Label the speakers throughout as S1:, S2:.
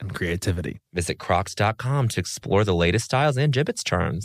S1: and creativity.
S2: Visit crocs.com to explore the latest styles and Jibbitz charms.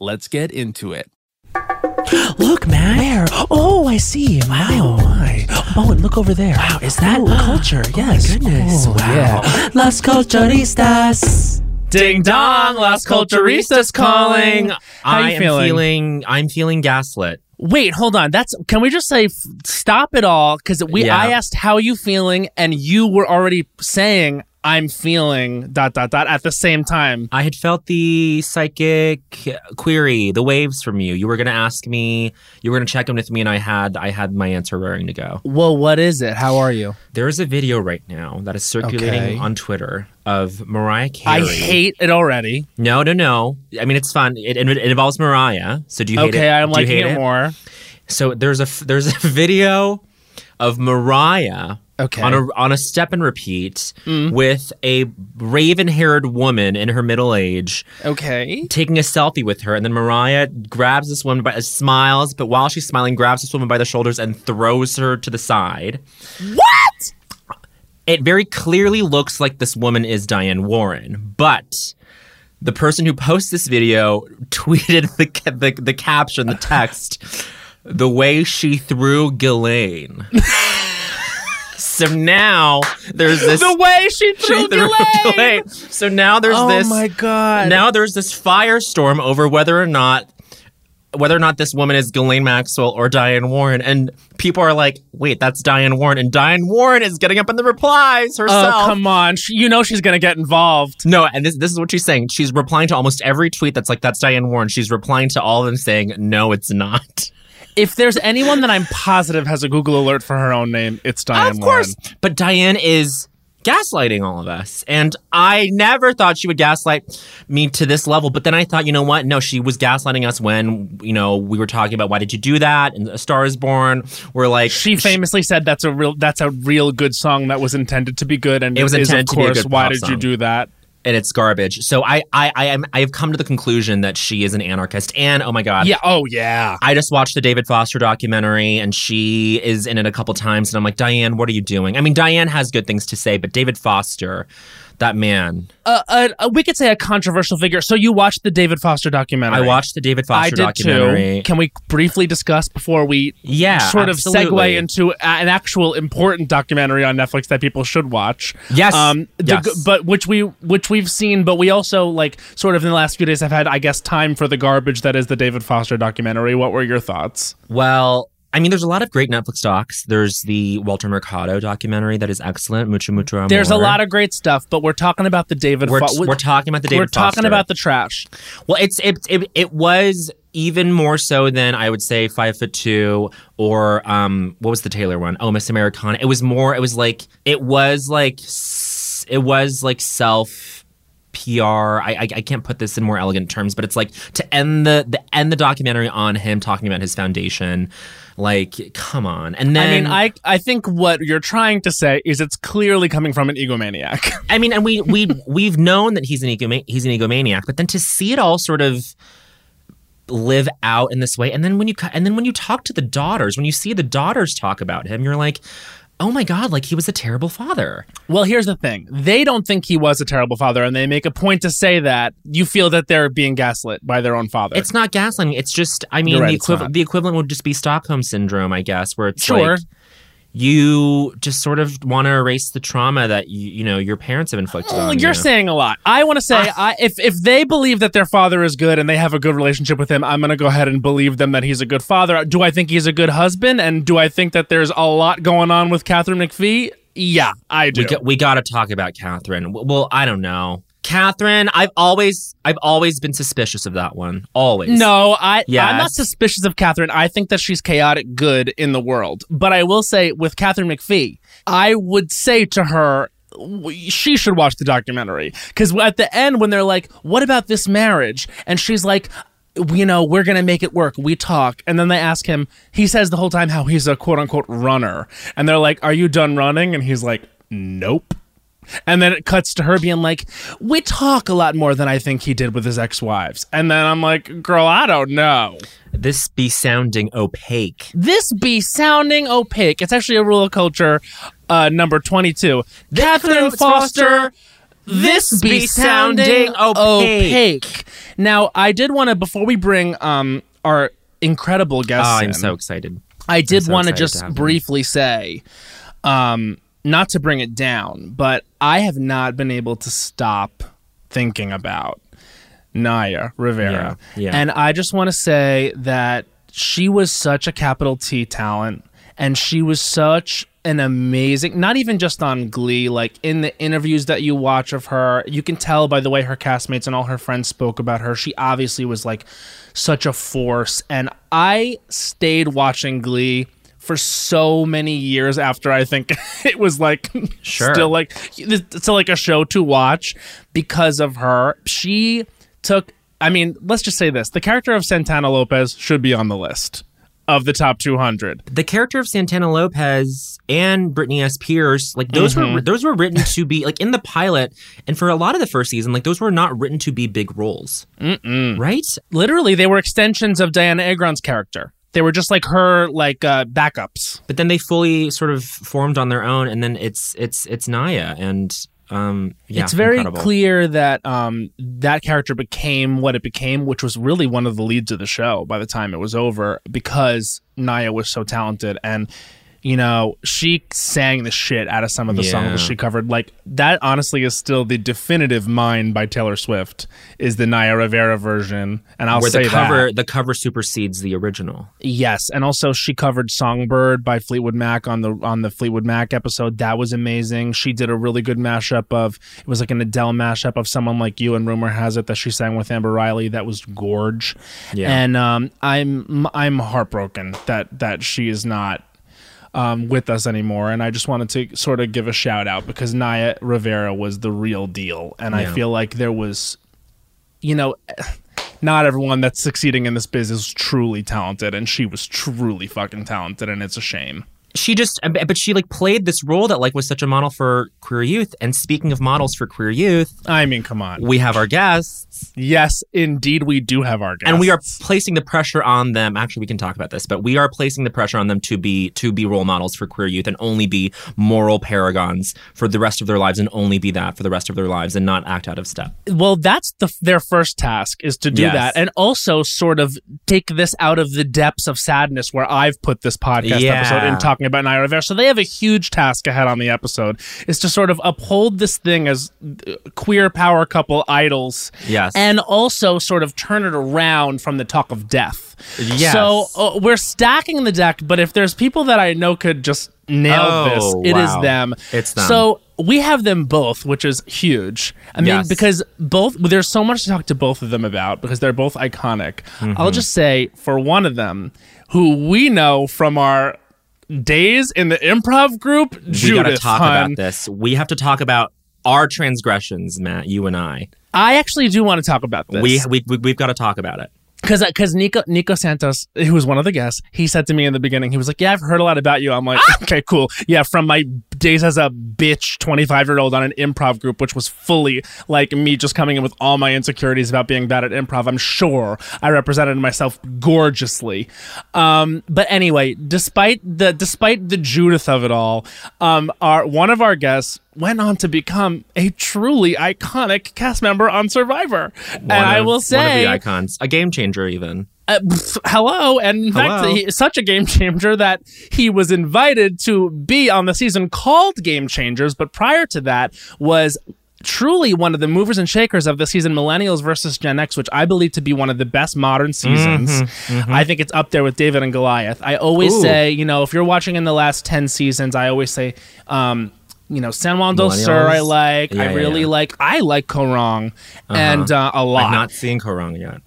S1: Let's get into it.
S3: Look, man. Where? Oh, I see. Wow. Oh, my. Bowen, look over there. Wow, is that
S1: Ooh.
S3: culture?
S1: Oh,
S3: yes.
S1: my goodness.
S3: Oh,
S1: Wow.
S3: Yeah. Las Culturistas.
S1: Ding dong, Las Culturistas calling. How
S2: I
S1: you
S2: am
S1: feeling?
S2: feeling I'm feeling gaslit.
S1: Wait, hold on. That's can we just say f- stop it all because we
S2: Yeah.
S1: I asked how you feeling and you were already saying I'm feeling dot dot dot at the same time.
S2: I had felt the psychic query, the waves from you. You were going to ask me, you were going to check in with me, and I had I had my answer raring to go.
S1: Well, what is it? How are you?
S2: There is a video right now that is circulating
S1: Okay.
S2: on Twitter of Mariah Carey.
S1: I hate it already.
S2: No, no, no. I mean, it's fun. It, it, it involves Mariah. So do you hate it?
S1: Okay, I'm
S2: Do
S1: liking
S2: hate
S1: it more.
S2: So there's a there's a video of Mariah
S1: Okay.
S2: on a on a step and repeat
S1: Mm.
S2: with a raven-haired woman in her middle age
S1: Okay.
S2: taking a selfie with her and then Mariah grabs this woman by uh, smiles but while she's smiling grabs this woman by the shoulders and throws her to the side.
S1: What?
S2: It very clearly looks like this woman is Diane Warren, but the person who posts this video tweeted the the, the caption, the text, the way she threw Ghislaine. so now there's this
S1: The way she threw
S2: she threw. So now there's
S1: Oh
S2: this
S1: my god.
S2: now there's this firestorm over whether or not whether or not this woman is Ghislaine Maxwell or Diane Warren, and people are like, "Wait, that's Diane Warren," and Diane Warren is getting up in the replies oh, herself.
S1: Oh come on! She, you know she's gonna get involved.
S2: No, and this this is what she's saying. She's replying to almost every tweet that's like, "That's Diane Warren." She's replying to all of them saying, "No, it's not."
S1: If there's anyone that I'm positive has a Google alert for her own name, it's Diane
S2: of course,
S1: Warren.
S2: but Diane is gaslighting all of us, and I never thought she would gaslight me to this level. But then I thought, you know what? No, she was gaslighting us when you know we were talking about why did you do that? And A Star Is Born. We're like,
S1: She famously said that's a real that's a real good song that was intended to be good, and
S2: It was
S1: is,
S2: intended
S1: of
S2: to be a
S1: course
S2: good
S1: why did you do that?
S2: And it's garbage. So I I I am I have come to the conclusion that she is an anarchist. And oh my god,
S1: Yeah. Oh yeah.
S2: I just watched the David Foster documentary and she is in it a couple times and I'm like, Diane, what are you doing? I mean, Diane has good things to say, but David Foster, that man.
S1: Uh, uh, uh, we could say a controversial figure. So you watched the David Foster documentary.
S2: I watched the David Foster I
S1: did
S2: documentary.
S1: too. Can we briefly discuss before we
S2: Yeah,
S1: sort of segue into a- an actual important documentary on Netflix that people should watch?
S2: Yes,
S1: Um, the,
S2: yes.
S1: but which we which we've seen, but we also like sort of in the last few days have had, I guess, time for the garbage that is the David Foster documentary. What were your thoughts?
S2: Well, I mean, there's a lot of great Netflix docs. There's the Walter Mercado documentary that is excellent. Mucho mucho amor.
S1: There's a lot of great stuff, but we're talking about the David.
S2: We're,
S1: Fo-
S2: we're talking about the David
S1: we're talking
S2: Foster.
S1: about the trash.
S2: Well, it's it, it it was even more so than I would say Five Foot Two or um what was the Taylor one? Oh, Miss Americana. It was more. It was like it was like it was like self. PR. I, I I can't put this in more elegant terms, but it's like to end the the end the documentary on him talking about his foundation. Like, come on. And then
S1: I mean, I I think what you're trying to say is it's clearly coming from an egomaniac.
S2: I mean, and we we we've known that he's an egoma- he's an egomaniac, but then to see it all sort of live out in this way, and then when you and then when you talk to the daughters, when you see the daughters talk about him, you're like, oh my god, like he was a terrible father.
S1: Well, here's the thing. They don't think he was a terrible father, and they make a point to say that you feel that they're being gaslit by their own father.
S2: It's not gaslighting. It's just, I mean,
S1: right,
S2: the equivalent the equivalent would just be Stockholm syndrome, I guess, where it's
S1: Sure.
S2: like you just sort of want to erase the trauma that you you know your parents have inflicted
S1: Well,
S2: on
S1: you're
S2: you.
S1: saying a lot. I want to say,
S2: Ah.
S1: I, if if they believe that their father is good and they have a good relationship with him, I'm going to go ahead and believe them that he's a good father. Do I think he's a good husband? And do I think that there's a lot going on with Katharine McPhee? Yeah, I do.
S2: We got, we got to talk about Katharine. Well, I don't know. Katharine, I've always I've always been suspicious of that one. Always.
S1: No, I I'm not suspicious of Katharine. I think that she's chaotic good in the world. But I will say with Katharine McPhee, I would say to her she should watch the documentary because at the end when they're like what about this marriage and she's like you know we're gonna make it work we talk and then they ask him he says the whole time how he's a quote unquote runner and they're like are you done running and he's like nope and then it cuts to her being like, We talk a lot more than I think he did with his ex wives. And then I'm like, Girl, I don't know.
S2: This be sounding opaque.
S1: This be sounding opaque. It's actually a rule of culture uh, number 22. Katharine Foster. This be sounding
S2: opaque.
S1: opaque. Now, I did want to, before we bring um, our incredible
S2: Oh,
S1: guests
S2: I'm
S1: in,
S2: so excited.
S1: I did
S2: so
S1: want to just
S2: to have them.
S1: briefly say, um, not to bring it down, but I have not been able to stop thinking about Naya Rivera.
S2: Yeah, yeah.
S1: And I just want to say that she was such a capital T talent and she was such an amazing not even just on glee like in the interviews that you watch of her you can tell by the way her castmates and all her friends spoke about her she obviously was like such a force and i stayed watching glee for so many years after i think it was like
S2: Sure.
S1: still like it's like a show to watch because of her she took i mean let's just say this the character of santana lopez should be on the list of the top 200
S2: The character of Santana Lopez and Brittany S. Pierce, like those
S1: Mm-hmm.
S2: were those were written to be like in the pilot, and for a lot of the first season, like those were not written to be big roles, Mm-mm. right?
S1: literally they were extensions of Dianna Agron's character. They were just like her like uh, backups.
S2: But then they fully sort of formed on their own, and then it's it's it's Naya, and um, yeah,
S1: it's very
S2: incredible.
S1: clear that um, that character became what it became, which was really one of the leads of the show by the time it was over because Naya was so talented and you know she sang the shit out of some of the songs that she covered like that honestly is still the definitive mine by taylor swift is the naya rivera version and i'll
S2: Where
S1: say
S2: the cover
S1: that
S2: the cover supersedes the original.
S1: Yes, and also she covered "Songbird" by Fleetwood Mac on the on the Fleetwood Mac episode. That was amazing. She did a really good mashup of it was like an Adele mashup of "Someone Like You" and rumor has it that she sang with Amber Riley. That was gorge.
S2: Yeah.
S1: And um, I'm I'm heartbroken that that she is not um, with us anymore. And I just wanted to sort of give a shout out because Naya Rivera was the real deal, and I feel like there was, you know. Not everyone that's succeeding in this biz is truly talented, and she was truly fucking talented, and it's a shame.
S2: She just, but she like played this role that like was such a model for queer youth. And speaking of models for queer youth,
S1: I mean, come on.
S2: we have our guests,
S1: Yes, indeed, we do have our guests.
S2: and we are placing the pressure on them. Actually, we can talk about this, but we are placing the pressure on them to be to be role models for queer youth and only be moral paragons for the rest of their lives, and only be that for the rest of their lives, and not act out of step.
S1: well that's the their first task is to do
S2: Yes.
S1: that and also sort of take this out of the depths of sadness where i've put this podcast
S2: Yeah.
S1: episode in talking talking about Naya Rivera. So they have a huge task ahead on the episode is to sort of uphold this thing as uh, queer power couple idols.
S2: Yes.
S1: And also sort of turn it around from the talk of death.
S2: Yes.
S1: So uh, we're stacking the deck, but if there's people that I know could just nail
S2: Oh,
S1: this, it is
S2: wow.
S1: them.
S2: It's them.
S1: So we have them both, which is huge. I mean,
S2: Yes.
S1: because both there's so much to talk to both of them about because they're both iconic.
S2: Mm-hmm.
S1: I'll just say for one of them, who we know from our days in the improv group,
S2: we
S1: Judith.
S2: gotta talk
S1: hun.
S2: about this. We have to talk about our transgressions, Matt. You and I.
S1: I actually do want to talk about this.
S2: We, we we we've got to talk about it.
S1: Because because Nico Nico Santos, who was one of the guests, he said to me in the beginning, he was like, "Yeah, I've heard a lot about you." I'm like, "Okay, cool. Yeah, from my days as a bitch 25 year old on an improv group, which was fully like me just coming in with all my insecurities about being bad at improv. I'm sure I represented myself gorgeously. Um, but anyway, despite the despite the Judith of it all, um, our one of our guests went on to become a truly iconic cast member on Survivor, and
S2: One
S1: I will say
S2: one of the icons, a game changer, even.
S1: uh, hello, and in fact, he, such a game changer that he was invited to be on the season called Game Changers. But prior to that, was truly one of the movers and shakers of the season Millennials versus Gen X, which I believe to be one of the best modern seasons.
S2: Mm-hmm,
S1: I think it's up there with David and Goliath. I always
S2: Ooh.
S1: say, you know, if you're watching in the last ten seasons, I always say. Um, you know, San Juan del Sur, I like.
S2: Yeah,
S1: I really
S2: yeah.
S1: like. I like Kaôh Rōng, and uh, a lot.
S2: I've not seen Kaôh Rōng yet.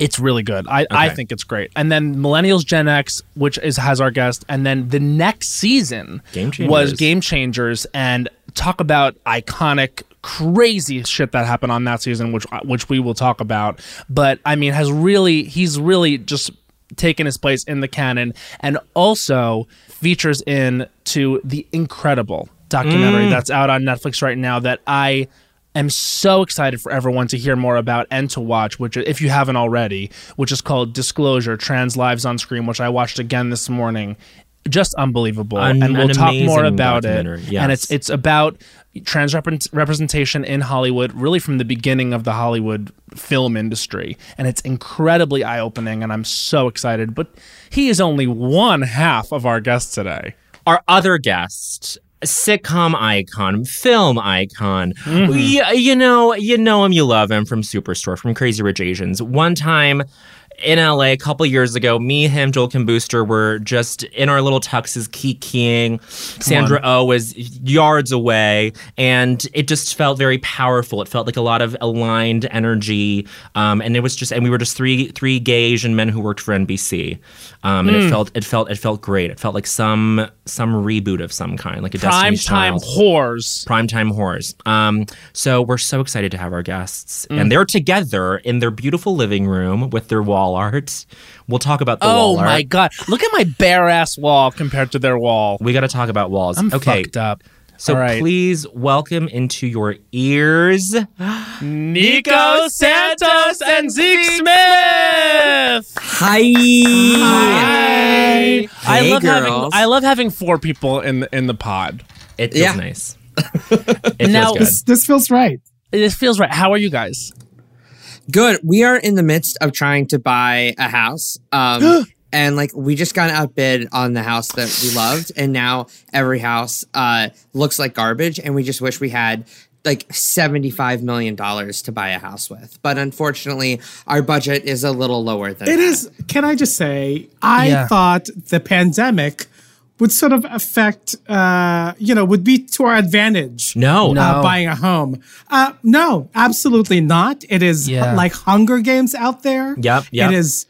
S1: It's really good. I, I think it's great. And then Millennials Gen X, which is has our guest, and then the next season
S2: Game Changers.
S1: was Game Changers, and talk about iconic, crazy shit that happened on that season, which which we will talk about. But I mean, has really he's really just taken his place in the canon, and also features in to the incredible documentary
S2: Mm.
S1: that's out on Netflix right now that I am so excited for everyone to hear more about and to watch, which if you haven't already, which is called Disclosure: Trans Lives on Screen, which I watched again this morning. Just unbelievable,
S2: An-
S1: and we'll
S2: an
S1: talk more about it.
S2: documentary,
S1: And it's it's about trans repre- representation in Hollywood, really from the beginning of the Hollywood film industry, and it's incredibly eye opening. And I'm so excited. But he is only one half of our guest today.
S2: Our other guest, sitcom icon, film icon.
S1: Mm-hmm.
S2: You know, you know him, you love him from Superstore, from Crazy Rich Asians. One time in LA a couple years ago, me, him, Joel Kim Booster were just in our little tuxes kikiing. Sandra Oh was yards away, and it just felt very powerful. It felt like a lot of aligned energy, um, and it was just, and we were just three three gay Asian men who worked for NBC, um, and
S1: Hmm.
S2: it felt it felt it felt great. It felt like some some reboot of some kind, like a
S1: Prime
S2: Destiny's
S1: time
S2: Child.
S1: whores.
S2: Primetime horrors. Um, so we're so excited to have our guests,
S1: Mm.
S2: and they're together in their beautiful living room with their wall art. We'll talk about the
S1: Oh
S2: wall art.
S1: my god! Look at my bare ass wall compared to their wall.
S2: We got to talk about walls.
S1: I'm
S2: okay,
S1: fucked up.
S2: so
S1: All right.
S2: please welcome into your ears.
S1: Nico Santos and Zeke Smith.
S4: Hi.
S1: Hi. I
S4: Hey,
S1: love having. I love having four people in the, in the pod.
S2: It feels
S4: Yeah.
S2: nice. it
S1: Now-
S2: good.
S5: This, this feels right.
S1: This feels right. How are you guys?
S4: Good. We are in the midst of trying to buy a house. Um, and like we just got outbid on the house that we loved, and now every house uh looks like garbage, and we just wish we had like $75 million to buy a house with. But unfortunately, our budget is a little lower than
S5: It
S4: that.
S5: is. Can I just say, I
S1: Yeah.
S5: thought the pandemic would sort of affect, uh, you know, would be to our advantage.
S2: no,
S1: No.
S5: Uh, buying a home. Uh, no, absolutely not. It is
S1: Yeah.
S5: like Hunger Games out there.
S2: Yep, yep.
S5: It is.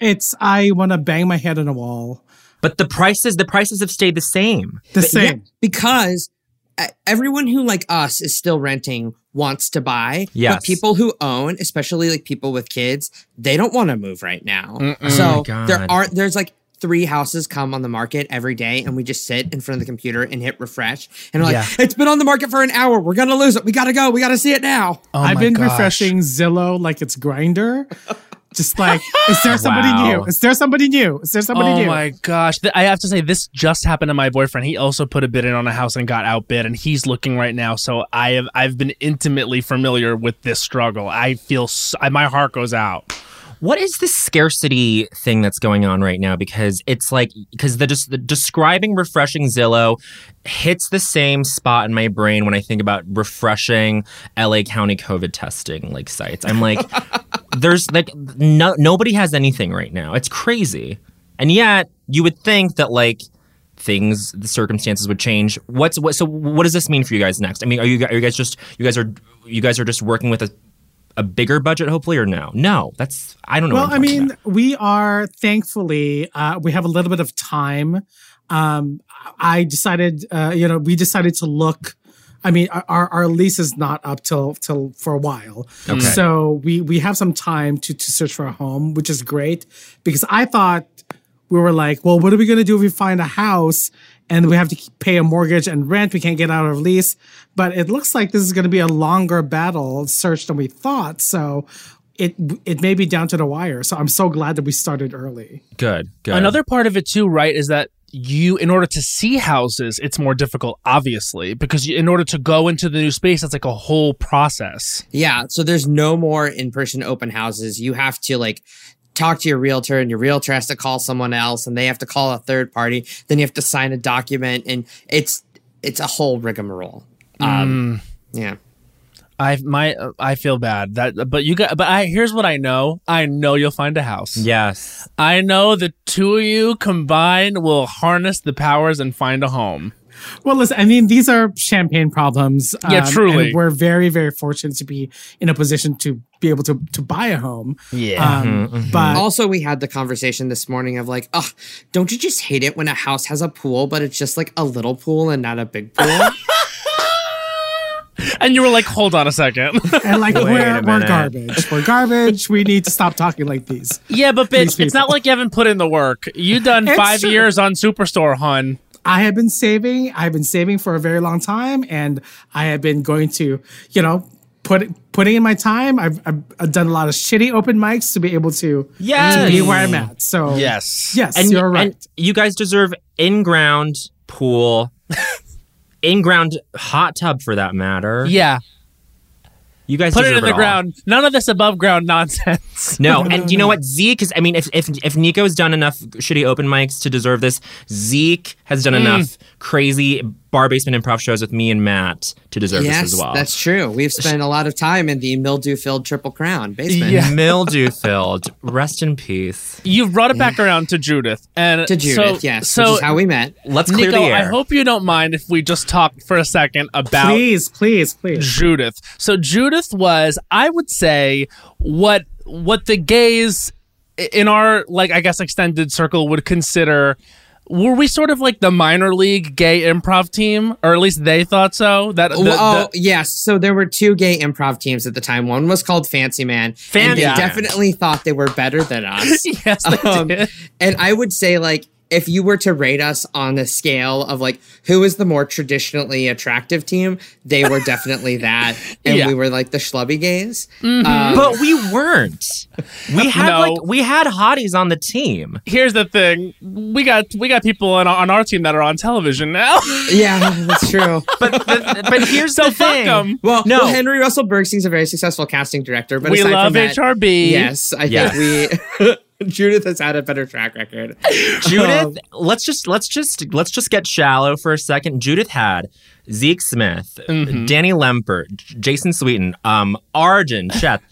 S5: It's. I want to bang my head on a wall.
S2: but the prices the prices have stayed the same.
S5: The
S4: But yeah,
S5: same.
S4: because uh, everyone who like us is still renting wants to buy.
S2: Yes.
S4: But people who own, especially like people with kids, they don't want to move right now. So
S2: God.
S4: there aren't there's like three houses come on the market every day and we just sit in front of the computer and hit refresh and we're like,
S1: Yeah.
S4: it's been on the market for an hour. We're gonna lose it. We gotta go. We gotta see it now.
S1: Oh
S5: I've been
S1: gosh.
S5: refreshing Zillow like it's Grindr. Just like, is there somebody
S2: Wow.
S5: new? Is there somebody new? Is there somebody
S1: Oh
S5: new?
S1: Oh my gosh! Th- I have to say, this just happened to my boyfriend. He also put a bid in on a house and got outbid, and he's looking right now. So I have I've been intimately familiar with this struggle. I feel s I my heart goes out.
S2: What is this scarcity thing that's going on right now? Because it's like because the, des- the describing refreshing Zillow hits the same spot in my brain when I think about refreshing LA County COVID testing like sites. I'm like, there's like no nobody has anything right now. It's crazy, and yet you would think that like things the circumstances would change what's what so what does this mean for you guys next i mean are you, are you guys just you guys are you guys are just working with a a bigger budget hopefully or no no that's i don't know
S5: Well, I mean,
S2: about.
S5: we are thankfully uh, we have a little bit of time. Um, I decided, uh, you know, we decided to look. I mean, our our lease is not up till till for a while,
S2: Okay.
S5: so we we have some time to to search for a home, which is great because I thought we were like, well, what are we gonna do if we find a house and we have to pay a mortgage and rent? We can't get out of lease, but it looks like this is gonna be a longer battle search than we thought. So it it may be down to the wire. So I'm so glad that we started early.
S2: good good
S1: Another part of it too, right, is that you, in order to see houses, it's more difficult, obviously, because you, in order to go into the new space, that's like a whole process.
S4: Yeah, so there's no more in-person open houses. You have to like talk to your realtor and your realtor has to call someone else and they have to call a third party. Then you have to sign a document and it's it's a whole rigmarole. Um yeah.
S1: I my uh, I feel bad that, but you got. But I here's what I know. I know you'll find a house.
S2: yes
S1: I know the two of you combined will harness the powers and find a home.
S5: Well, listen, I mean, these are champagne problems. um,
S1: Yeah, truly.
S5: and we're very, very fortunate to be in a position to be able to to buy a home.
S1: Yeah.
S5: Um, But
S4: Also, we had the conversation this morning of like, oh, don't you just hate it when a house has a pool, but it's just like a little pool and not a big pool?
S1: And you were like, hold on a second.
S5: and like
S2: Wait
S5: we're we're garbage. We're garbage. We need to stop talking like these.
S1: yeah, but bitch, it's not like you haven't put in the work. You done
S5: It's
S1: five
S5: true.
S1: years on Superstore, hun.
S5: I have been saving. I've been saving for a very long time, and I have been going to, you know, put putting in my time. I've, I've, I've done a lot of shitty open mics to be able to
S2: Yes.
S5: to be where I'm at. So
S1: Yes.
S5: yes,
S2: and
S5: you're right.
S2: and you guys deserve in-ground pool in-ground hot tub for that matter
S1: Yeah.
S2: you guys
S1: Put it
S2: deserve
S1: in the
S2: all.
S1: ground. None of this above ground nonsense.
S2: No, and you know what? Zeke is. I mean, if if if Nico's done enough shitty open mics to deserve this, Zeke has done mm. enough crazy bar basement improv shows with me and Matt to deserve
S4: yes,
S2: this as well.
S4: that's true. We've spent a lot of time in the mildew-filled Triple Crown basement.
S1: Yeah.
S2: mildew filled. Rest in peace.
S1: You've brought it back around to Judith. And
S4: To Judith,
S1: so,
S4: yes,
S1: So
S4: which is how we met.
S2: Let's clear
S1: Nico,
S2: the air.
S1: I hope you don't mind if we just talk for a second about
S5: please, please, please.
S1: Judith. So Judith was, I would say, what what the gays in our like I guess extended circle would consider. Were we sort of like the minor league gay improv team, or at least they thought so? That the,
S4: oh
S1: the-
S4: yes, so there were two gay improv teams at the time. One was called Fancy Man,
S2: Fancy
S4: and they definitely thought they were better than us.
S1: yes, they
S4: Um,
S1: did.
S4: and I would say like if you were to rate us on the scale of like who is the more traditionally attractive team, they were definitely that, and
S1: Yeah.
S4: we were like the schlubby gays. Um,
S2: but we weren't. We had
S1: No.
S2: like we had hotties on the team.
S1: Here's the thing: we got we got people on, on our team that are on television now.
S4: yeah, that's true.
S2: But but, but here's
S1: so
S2: the
S1: fuck
S2: thing.
S1: them.
S4: Well,
S2: No.
S4: well, Henry Russell Bergstein's a very successful casting director, but
S1: We
S4: aside
S1: love
S4: from that,
S1: HRB.
S4: Yes, I
S2: Yes.
S4: think we. Judith has had a better track record.
S2: Judith,
S4: Um,
S2: let's just let's just let's just get shallow for a second. Judith had Zeke Smith,
S1: Mm-hmm.
S2: Danny Lempert, Jason Sweeten, um, Arjun, Chet,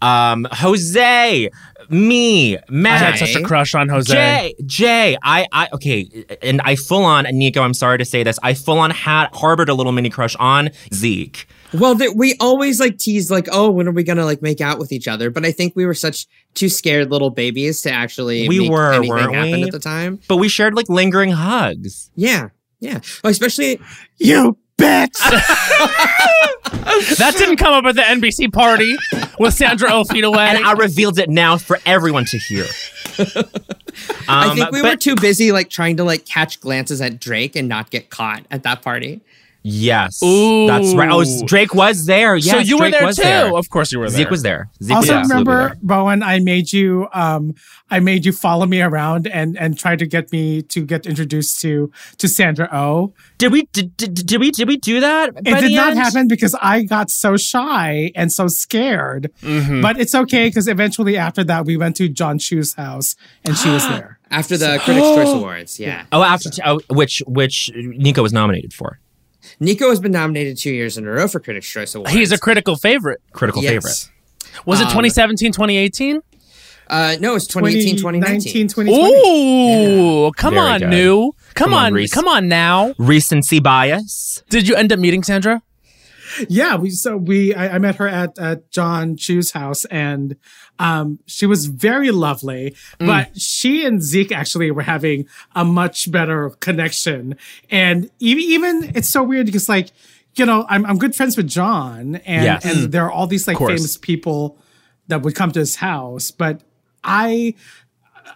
S2: um, Jose, me, Matt.
S1: I had such a crush on Jose.
S2: Jay, Jay, I, I, okay, and I full on, Nico, I'm sorry to say this, I full on had harbored a little mini crush on Zeke.
S4: Well, th- we always like tease like, oh, when are we gonna like make out with each other? But I think we were such two scared little babies to actually
S2: We
S4: make
S2: were,
S4: anything
S2: weren't
S4: happen
S2: we?
S4: at the time.
S2: But we shared like lingering hugs.
S4: Yeah, yeah. Well, especially
S5: You bitch.
S1: That didn't come up at the NBC party with Sandra Oh feet away.
S2: And I revealed it now for everyone to hear.
S4: I
S2: Um,
S4: think we were too busy like trying to like catch glances at Drake and not get caught at that party.
S2: Yes,
S1: Ooh.
S2: that's right. Oh, Drake was there. Yes,
S1: so you were there too.
S2: there.
S1: Of course you were there.
S2: Zeke was there. Zeke
S5: also
S2: was absolutely
S5: remember
S2: there.
S5: Bowen, I made you um I made you follow me around and and try to get me to get introduced to to Sandra Oh.
S2: Did we did, did, did we did we do that?
S5: It did
S2: the
S5: not
S2: end?
S5: happen because I got so shy and so scared.
S1: Mm-hmm.
S5: But it's okay because eventually after that we went to Jon Chu's house and she was there.
S4: After the Critics' Choice Awards, yeah.
S2: Oh, after oh, which which Nico was nominated for
S4: Nico has been nominated two years in a row for Critics' Choice Awards.
S1: He's a critical favorite.
S2: critical
S4: Yes.
S2: favorite.
S1: Was it
S4: Um,
S1: 2017, 2018?
S4: Uh, no, it's 2018, 2019.
S5: 2020.
S1: Ooh, come
S2: Very
S1: on,
S2: good.
S1: new. Come,
S2: Come on,
S1: on, come on now.
S2: Recency bias.
S1: Did you end up meeting Sandra?
S5: Yeah, we so we I, I met her at at Jon Chu's house and um she was very lovely,
S1: Mm.
S5: but she and Zeke actually were having a much better connection. And even even it's so weird because like, you know, I'm I'm good friends with Jon and
S2: Yes.
S5: and there are all these like famous people that would come to his house, but I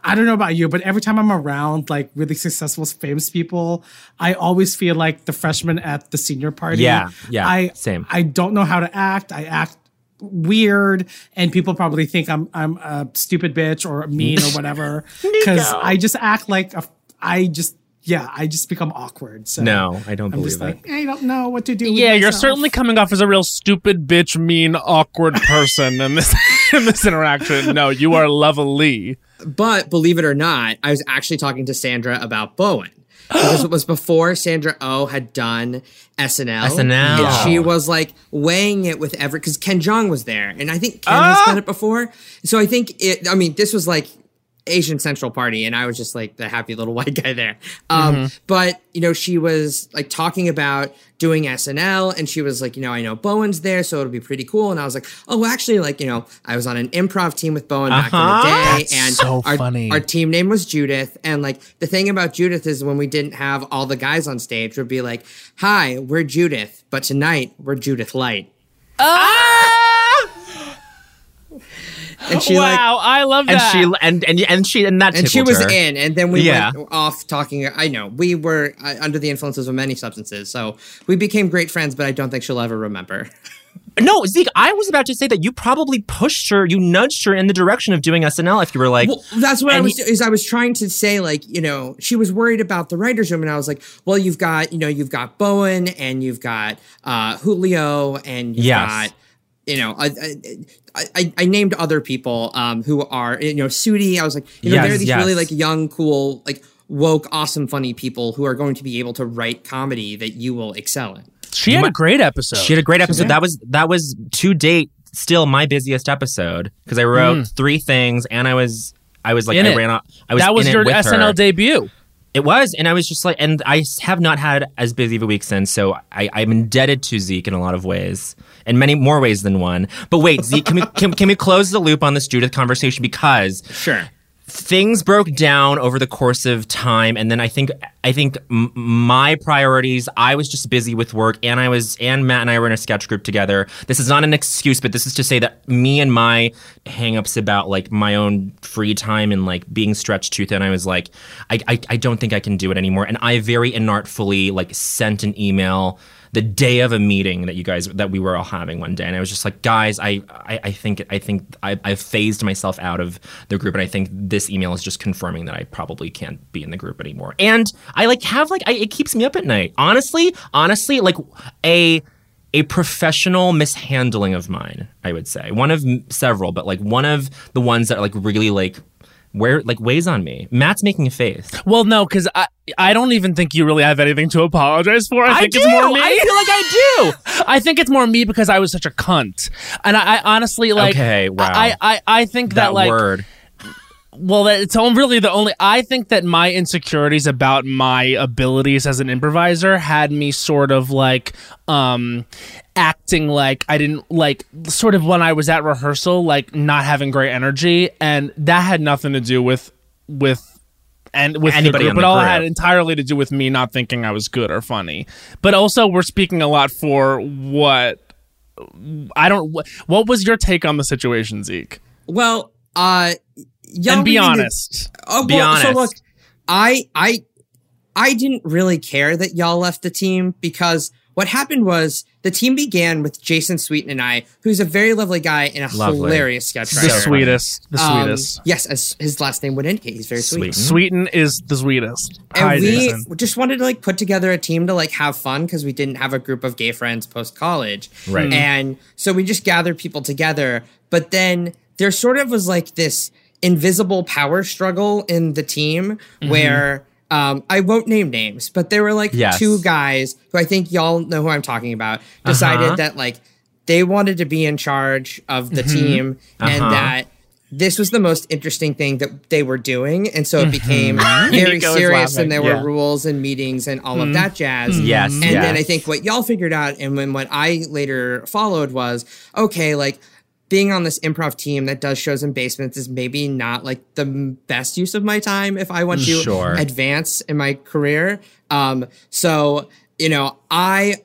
S5: I don't know about you, but every time I'm around like really successful, famous people, I always feel like the freshman at the senior party.
S2: Yeah, yeah,
S5: I
S2: same.
S5: I don't know how to act. I act weird, and people probably think I'm I'm a stupid bitch or mean or whatever because I just act like a. I just yeah, I just become awkward. So
S2: No, I don't
S5: I'm
S2: believe
S5: just
S2: that.
S5: like I don't know what to do. with
S1: Yeah, you're
S5: myself."
S1: certainly coming off as a real stupid, bitch, mean, awkward person in this in this interaction. No, you are lovely.
S4: But believe it or not, I was actually talking to Sandra about Bowen. Because it was before Sandra Oh had done SNL.
S2: SNL.
S4: And she was like weighing it with every because Ken Jeong was there. And I think Ken
S2: Ah!
S4: has done it before. So I think it I mean, this was like Asian Central Party, and I was just like the happy little white guy there. Um, But you know, she was like talking about doing SNL, and she was like, you know, I know Bowen's there, so it'll be pretty cool. And I was like, oh, actually, like you know, I was on an improv team with Bowen back in the day,
S1: That's
S4: and
S1: so
S4: our,
S1: funny.
S4: our team name was Judith. And like the thing about Judith is when we didn't have all the guys on stage, would be like, hi, we're Judith, but tonight we're Judith Light. And she like
S1: wow, I love that.
S2: And
S1: that.
S2: she and and and she and that
S4: and she was
S2: her.
S4: in and then we
S2: Yeah.
S4: went off talking i know we were uh, under the influences of many substances so we became great friends but i don't think she'll ever remember
S2: No, Zeke, I was about to say that you probably pushed her, you nudged her in the direction of doing SNL if you were like,
S4: well that's what i
S2: And
S4: was is i was trying to say like you know she was worried about the writers room and i was like well you've got you know you've got bowen and you've got uh julio and you've
S2: Yes.
S4: got you know, I, I, I, I named other people um, who are, you know, Sudi. I was like, you know,
S2: Yes,
S4: there are these
S2: yes.
S4: really like young, cool, like woke, awesome, funny people who are going to be able to write comedy that you will excel in.
S1: she had a great episode.
S2: she had a great episode. That was that was to date still my busiest episode because I wrote three things and I was I was like
S1: In
S2: I
S1: it.
S2: ran out. I was
S1: that was
S2: in
S1: your
S2: with
S1: SNL
S2: her.
S1: debut.
S2: It was, and I was just like, and I have not had as busy of a week since, so I, I'm indebted to Zeke in a lot of ways, in many more ways than one. But wait, Zeke, can we can, can we close the loop on this Judith conversation because
S4: Sure.
S2: things broke down over the course of time and then i think i think m- my priorities i was just busy with work and i was and matt and i were in a sketch group together this is not an excuse but this is to say that me and my hangups about like my own free time and like being stretched too thin i was like I, I i don't think i can do it anymore and i very inartfully like sent an email the day of a meeting that you guys that we were all having one day. And i was just like guys i i, I think i think I, i've phased myself out of the group. And i think this email is just confirming that i probably can't be in the group anymore. And i like have like I, it keeps me up at night. Honestly honestly like a a professional mishandling of mine i would say. One of several but like one of the ones that like really like where like weighs on me matt's making a face
S1: Well, no, because I I don't even think you really have anything to apologize for. I think
S2: do.
S1: it's more me.
S2: I feel like I do.
S1: I think it's more me because I was such a cunt, and I, I honestly like.
S2: Okay, wow.
S1: I I, I think that,
S2: that
S1: like
S2: word
S1: well, it's all- really the only. I think that my insecurities about my abilities as an improviser had me sort of like um acting like I didn't like sort of when I was at rehearsal, like not having great energy, and that had nothing to do with with. And with
S2: Anybody
S1: the group,
S2: the
S1: it all
S2: group.
S1: had entirely to do with me not thinking I was good or funny. But also, we're speaking a lot for what I don't. What, what was your take on the situation, Zeke?
S4: Well, uh, y'all
S1: and be
S4: really did-
S1: honest.
S4: Oh,
S2: Be
S4: well, So
S2: honest.
S4: look, I I I didn't really care that y'all left the team because what happened was the team began with Jason Sweeten and I, who's a very lovely guy and a
S2: Lovely.
S4: hilarious sketch
S2: The
S1: The sweetest. The
S4: Um,
S1: sweetest.
S4: yes, as his last name would indicate, he's very sweet.
S2: Sweeten.
S1: Sweeten is the sweetest.
S4: And
S1: Hi,
S4: we
S1: Jason.
S4: just wanted to like put together a team to like have fun because we didn't have a group of gay friends post college.
S2: Right.
S4: And so we just gathered people together. But then there sort of was like this invisible power struggle in the team
S2: Mm-hmm.
S4: where um, I won't name names, but there were like
S2: Yes.
S4: two guys who I think y'all know who I'm talking about decided
S2: Uh-huh.
S4: that like they wanted to be in charge of the team and
S2: Uh-huh.
S4: that this was the most interesting thing that they were doing. And so it became very
S1: Nico is
S4: serious
S1: laughing.
S4: and there
S2: Yeah.
S4: were rules and meetings and all of that jazz.
S2: Yes,
S4: And
S2: yes.
S4: then I think what y'all figured out and when what I later followed was okay, like being on this improv team that does shows in basements is maybe not like the m- best use of my time if I want to
S2: Sure.
S4: advance in my career. Um, so you know, I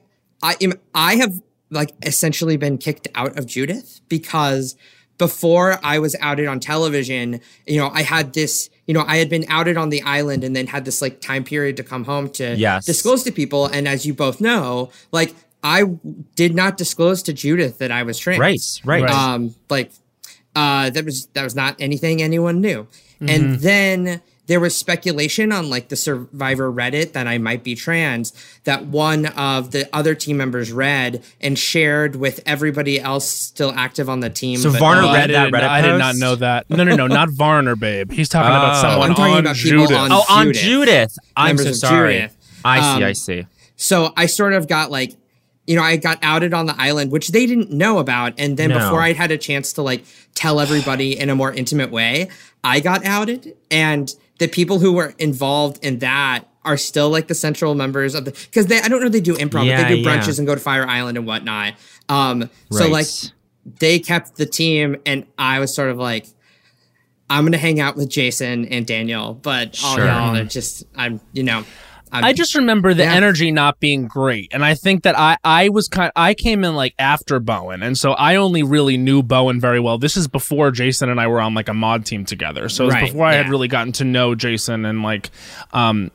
S4: I am I have like essentially been kicked out of Judith because before I was outed on television, you know, I had this, you know, I had been outed on the island and then had this like time period to come home to
S2: Yes.
S4: disclose to people. And as you both know, like I did not disclose to Judith that I was trans.
S2: Right, right.
S4: Um, like uh, that was that was not anything anyone knew.
S2: Mm-hmm.
S4: And then there was speculation on like the Survivor Reddit that I might be trans. That one of the other team members read and shared with everybody else still active on the team.
S2: So
S4: but
S2: Varner
S4: not-
S2: read
S1: I
S2: that
S1: didn't,
S2: Reddit
S1: I did not know that. No, no, no, not Varner, babe. He's talking about
S2: Oh.
S1: someone
S4: I'm talking
S1: on
S4: about people
S1: Judith.
S4: on-
S2: oh, on
S4: Judith.
S2: Judith. I'm
S4: Members
S2: so sorry.
S4: Judith.
S2: I see,
S4: Um,
S2: I see.
S4: So I sort of got like, you know, I got outed on the island, which they didn't know about. And then
S2: No.
S4: before I'd had a chance to like tell everybody in a more intimate way, I got outed. And the people who were involved in that are still like the central members of the because they I don't know they do improv,
S2: Yeah,
S4: but they do
S2: yeah.
S4: brunches and go to Fire Island and whatnot. Um so like they kept the team and I was sort of like I'm gonna hang out with Jason and Daniel, but all
S2: Sure.
S4: y'all are just I'm you know I'm,
S1: I just remember the
S4: Yeah.
S1: energy not being great, and I think that I I was kind I came in like after Bowen, and so I only really knew Bowen very well. This is before Jason and I were on like a mod team together, so it was
S4: Right,
S1: before I had really gotten to know Jason and like um.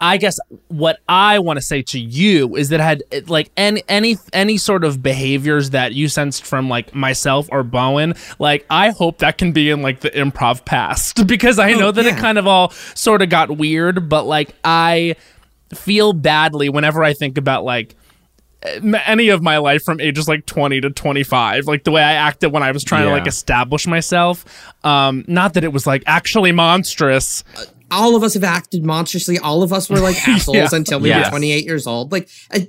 S1: I guess what I want to say to you is that had like any any any sort of behaviors that you sensed from like myself or Bowen, like I hope that can be in like the improv past. Because I know that it kind of all sort of got weird, but like I feel badly whenever I think about like any of my life from ages like 20 to 25 like the way i acted when i was trying to like establish myself. Um not that it was like actually monstrous
S4: all of us have acted monstrously. All of us were like assholes
S1: Yeah.
S4: until we
S2: Yes.
S4: were 28 years old. Like, uh,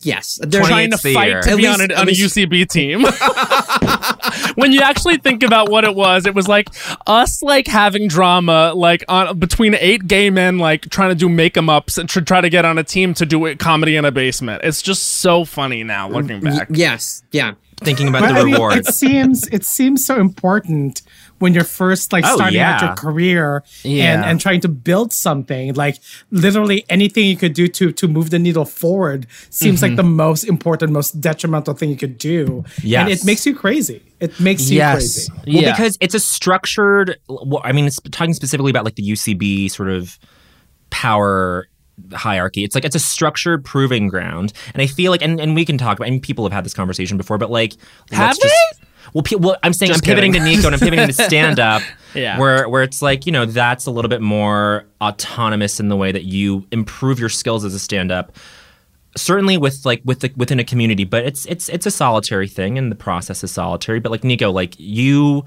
S4: yes, there's
S2: 28
S1: trying to
S2: the
S1: fight
S2: year.
S1: to
S4: At
S1: be
S4: least-
S1: on, a,
S4: at
S1: on a UCB team. when you actually think about what it was, it was like us like having drama like on between eight gay men like trying to do make 'em ups and to try to get on a team to do it comedy in a basement. It's just so funny now looking back.
S4: yes, yeah.
S2: Thinking about
S5: But
S2: the
S5: I mean, it seems it seems so important when you're first like
S2: Oh,
S5: starting out your career
S1: Yeah.
S5: and and trying to build something. Like literally anything you could do to to move the needle forward seems like mm-hmm. the most important, most detrimental thing you could do. and it makes you crazy. It makes you crazy.
S2: Well,
S1: yeah.
S2: because it's a structured. Well, I mean, it's talking specifically about like the UCB sort of power hierarchy. It's like it's a structured proving ground, and I feel like, and, and we can talk about. I mean, people have had this conversation before, but like,
S1: Have
S2: let's just. Well, pe- well, I'm saying
S1: Just
S2: I'm pivoting to Nico and I'm pivoting to stand up,
S1: Yeah.
S2: where where it's like you know that's a little bit more autonomous in the way that you improve your skills as a stand up certainly with like with the, within a community but it's it's it's a solitary thing and the process is solitary but like nico like you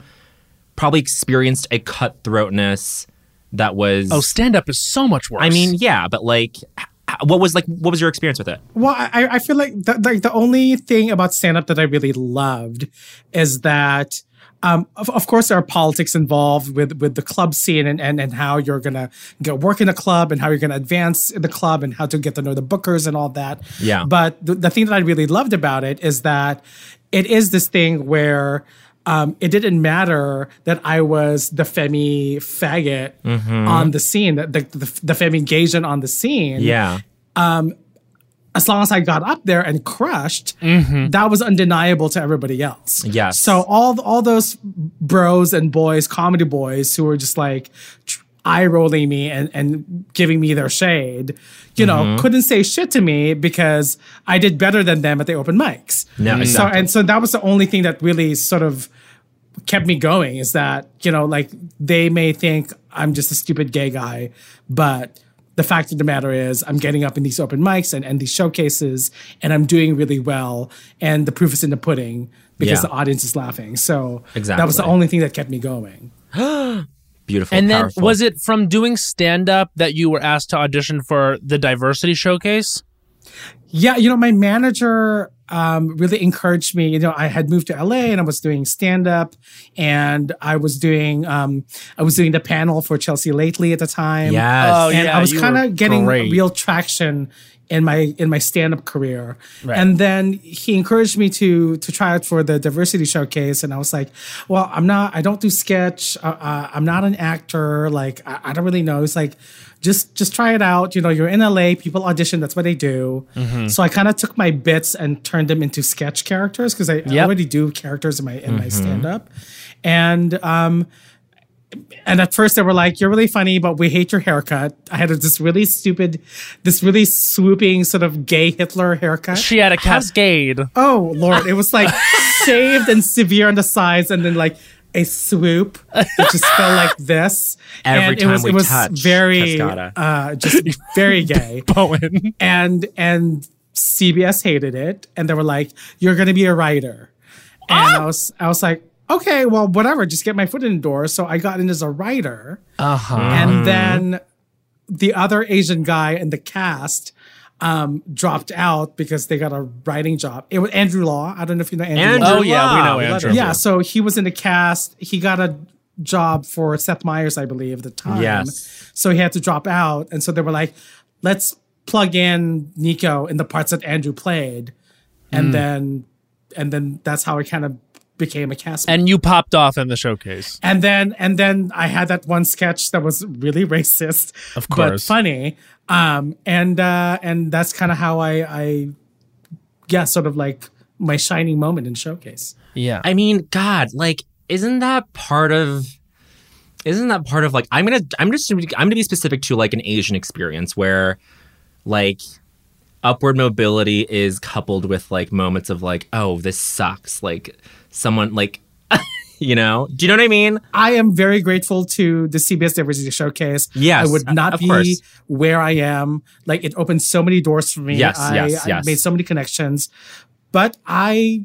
S2: probably experienced a cutthroatness that was
S1: oh, stand up is so much worse.
S2: i mean yeah but like h- what was like what was your experience with it
S5: Well, I, I feel like the, like the only thing about stand up that I really loved is that, um, of, of course, there are politics involved with, with the club scene and, and, and how you're going to go work in a club and how you're going to advance in the club and how to get to know the bookers and all that.
S2: Yeah.
S5: But the, the thing that I really loved about it is that it is this thing where um, it didn't matter that I was the femi faggot on the scene, the, the, the, the femi Gaysian on the scene
S2: yeah Um,
S5: as long as I got up there and crushed, that was undeniable to everybody else.
S2: Yes.
S5: So all all those bros and boys, comedy boys, who were just like tr- eye rolling me and, and giving me their shade, you know,
S2: Mm-hmm.
S5: couldn't say shit to me because I did better than them at the open mics.
S2: No,
S5: So and so that was the only thing that really sort of kept me going is that, you know, like they may think I'm just a stupid gay guy, but the fact of the matter is I'm getting up in these open mics and, and these showcases and I'm doing really well. And the proof is in the pudding because
S2: Yeah.
S5: the audience is laughing. So exactly. that was the only thing that kept me going.
S2: Beautiful.
S1: And then
S2: powerful.
S1: was it from doing stand up that you were asked to audition for the diversity showcase?
S5: Yeah, you know, my manager um, really encouraged me. You know, I had moved to LA and I was doing stand up, and I was doing um, I was doing the panel for Chelsea Lately at the time.
S2: Yes.
S1: Oh,
S5: and
S1: yeah,
S5: I was kind of getting
S1: great.
S5: real traction in my in my stand up career.
S1: Right.
S5: And then he encouraged me to to try out for the diversity showcase, and I was like, well, I'm not. I don't do sketch. Uh, uh, I'm not an actor. Like I, I don't really know. It's like. Just, just try it out. You know, you're in LA. People audition. That's what they do.
S1: Mm-hmm.
S5: So I kind of took my bits and turned them into sketch characters because I, I already do characters in my in
S1: Mm-hmm.
S5: my stand up, and um, and at first they were like, "You're really funny, but we hate your haircut." I had this really stupid, this really swooping sort of gay Hitler haircut.
S1: She had a cascade.
S5: Oh Lord, it was like shaved and severe on the sides, and then like a swoop that just felt like this.
S2: Every
S5: and
S2: time
S5: it was
S2: we
S5: it was
S2: touch
S5: very uh, just very gay.
S1: Bowen.
S5: and and CBS hated it, and they were like, "You're going to be a writer," and I was I was like, "Okay, well, whatever, just get my foot in the door." So I got in as a writer,
S1: Uh-huh.
S5: and then the other Asian guy in the cast um, dropped out because they got a writing job. It was Andrew Law. I don't know if you know Andrew.
S2: Andrew
S5: Law.
S1: Oh, yeah, we know Andrew.
S5: Yeah, so he was in the cast. He got a job for Seth Meyers, I believe, at the time.
S2: Yes.
S5: So he had to drop out, and so they were like, "Let's plug in Nico in the parts that Andrew played," and
S1: Hmm.
S5: then, and then that's how it kind of became a cast.
S1: And you popped off in the showcase.
S5: And then and then I had that one sketch that was really racist,
S1: Of course, but
S5: funny. Um, and uh, and that's kind of how I I yeah, sort of like my shining moment in showcase.
S1: Yeah.
S2: I mean, God, like, isn't that part of? Isn't that part of like? I'm gonna, I'm just, I'm gonna be specific to like an Asian experience where, like, upward mobility is coupled with like moments of like, oh, this sucks. Like, someone like, you know, do you know what I mean?
S5: I am very grateful to the CBS Diversity Showcase.
S2: Yes,
S5: I would not be
S2: course.
S5: where I am. Like it opened so many doors for me.
S2: Yes,
S5: I,
S2: yes,
S5: I
S2: yes.
S5: made so many connections. But I,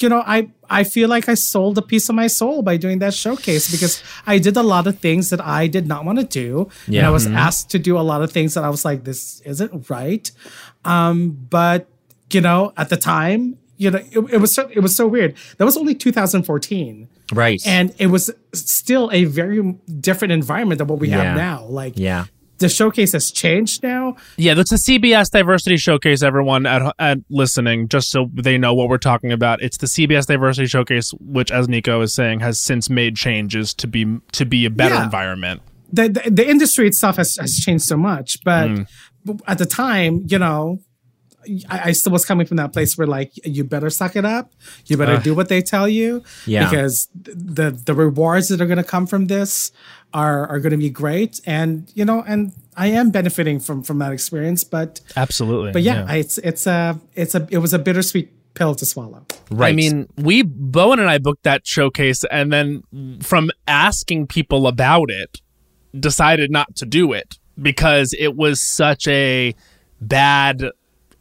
S5: you know, I I feel like I sold a piece of my soul by doing that showcase because I did a lot of things that I did not want to do. And I was
S2: Mhm.
S5: asked to do a lot of things that I was like, this isn't right. Um, but you know, at the time, you know, it, it was so it was so weird. That was only 2014
S2: Right.
S5: and it was still a very different environment than what we
S2: Yeah.
S5: have now. Like,
S2: yeah.
S5: the showcase has changed now.
S1: Yeah, that's a CBS Diversity Showcase. Everyone at, at listening, just so they know what we're talking about. It's the CBS Diversity Showcase, which, as Nico is saying, has since made changes to be to be a better
S5: Yeah.
S1: environment.
S5: The, the the industry itself has, has changed so much, but
S2: Mm.
S5: but at the time, you know. I, I still was coming from that place where like you better suck it up, you better do what they tell you,
S2: Yeah.
S5: because the the rewards that are going to come from this are are going to be great, and you know, and I am benefiting from from that experience, but
S1: Absolutely.
S5: but yeah, I, it's it's a it's a it was a bittersweet pill to swallow.
S2: Right.
S1: I mean, we Bowen and I booked that showcase, and then from asking people about it, decided not to do it because it was such a bad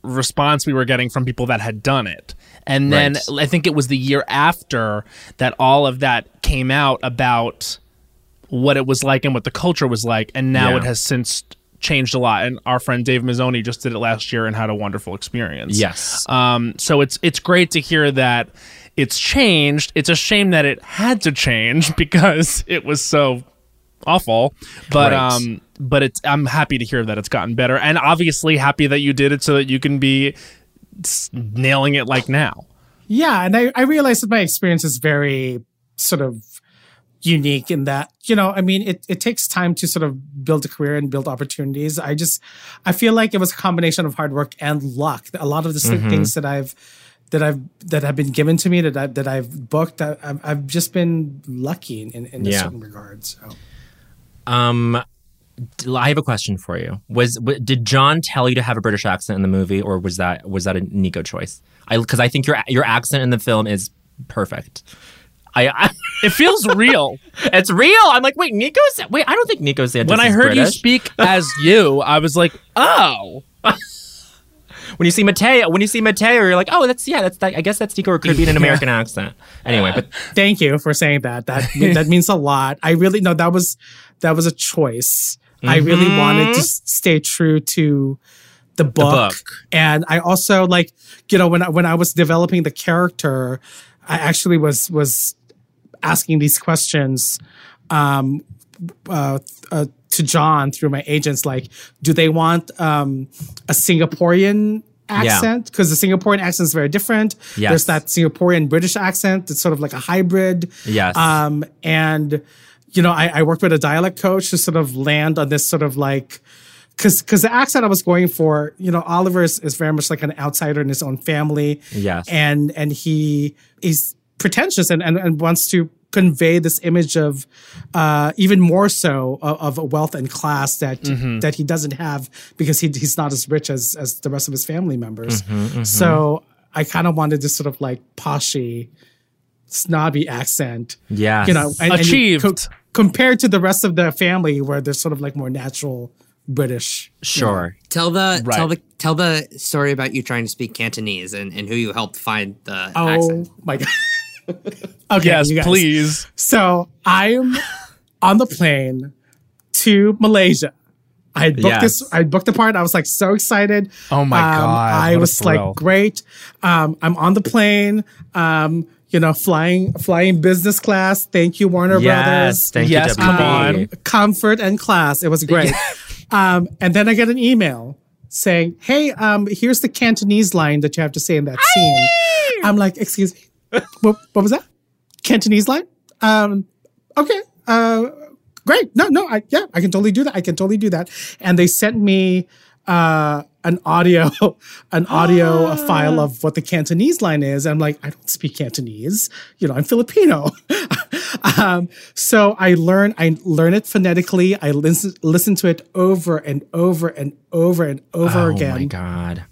S1: response we were getting from people that had done it. And then
S2: Right.
S1: I think it was the year after that all of that came out about what it was like and what the culture was like, and now
S2: Yeah.
S1: it has since changed a lot. And our friend Dave Mazzoni just did it last year and had a wonderful experience.
S2: yes.
S1: Um, so it's it's great to hear that it's changed. It's a shame that it had to change because it was so awful. But
S2: Right.
S1: um, but it's I'm happy to hear that it's gotten better, and obviously happy that you did it so that you can be nailing it like now.
S5: Yeah, and I, I realize that my experience is very sort of unique in that, you know, I mean, it, it takes time to sort of build a career and build opportunities. I just, I feel like it was a combination of hard work and luck. A lot of the of things that I've, that I've, that have been given to me that I, that I've booked, I, I've, I've just been lucky in, in, in a
S2: Yeah.
S5: certain regard. So
S2: Um, I have a question for you. Was w- did Jon tell you to have a British accent in the movie, or was that was that a Nico choice? I because I think your your accent in the film is perfect. I, I
S1: It feels real.
S2: it's real. I'm like, wait, Nico's wait. I don't think Nico Santos.
S1: when I heard you speak as you, I was like, oh.
S2: when you see Mateo, when you see Mateo, you're like, oh, that's yeah, that's that. I guess that's Nico, or could be an American accent. Anyway, but
S5: Thank you for saying that. That that means a lot. I really no, that was that was a choice. I really wanted to stay true to the book.
S2: book.
S5: and I also like you know when I, when I was developing the character, I actually was was asking these questions um, uh, uh, to Jon through my agents. Like, do they want um, a Singaporean accent? Because the Singaporean accent is very different.
S2: Yes.
S5: There's that Singaporean British accent. It's sort of like a hybrid.
S2: Yes.
S5: Um, and you know, I, I worked with a dialect coach to sort of land on this sort of like. Cause, cause the accent I was going for, you know, Oliver is, is very much like an outsider in his own family.
S2: Yes.
S5: And, and he is pretentious and, and, and wants to convey this image of, uh, even more so of, of wealth and class that, mm-hmm. that he doesn't have because he, he's not as rich as, as the rest of his family members. Mm-hmm, mm-hmm. So I kind of wanted this sort of like poshy, snobby accent
S2: Yeah,
S5: you know, and, and you
S1: Achieved.
S5: co- compared to the rest of the family, where they're sort of like more natural British.
S2: sure.
S4: Tell the
S1: Right.
S4: tell the tell the story about you trying to speak Cantonese and, and who you helped find the
S5: Oh
S4: accent.
S5: my god! okay,
S1: Yes,
S5: you guys.
S1: please.
S5: So I'm on the plane to Malaysia. I booked
S2: Yes.
S5: this. I booked the part. I was like so excited.
S1: Oh my
S5: Um,
S1: God,
S5: I
S1: what a
S5: was like great. Um, I'm on the plane. Um, you know, flying flying business class. Thank you, Warner
S2: Yes,
S5: Brothers.
S2: thank
S1: Yes,
S2: you.
S1: come on.
S5: comfort and class. It was great. um, and then I get an email saying, "Hey, um, here's the Cantonese line that you have to say in that scene." I'm like, "Excuse me, what, what was that? Cantonese line? Um, okay, uh, great. No, no, I yeah, I can totally do that. I can totally do that." And they sent me uh, an audio, an audio file of what the Cantonese line is. I'm like, I don't speak Cantonese. You know, I'm Filipino. um, so I learn, I learn it phonetically. I listen, listen to it over and over and over and over
S2: Oh
S5: again.
S2: Oh my god.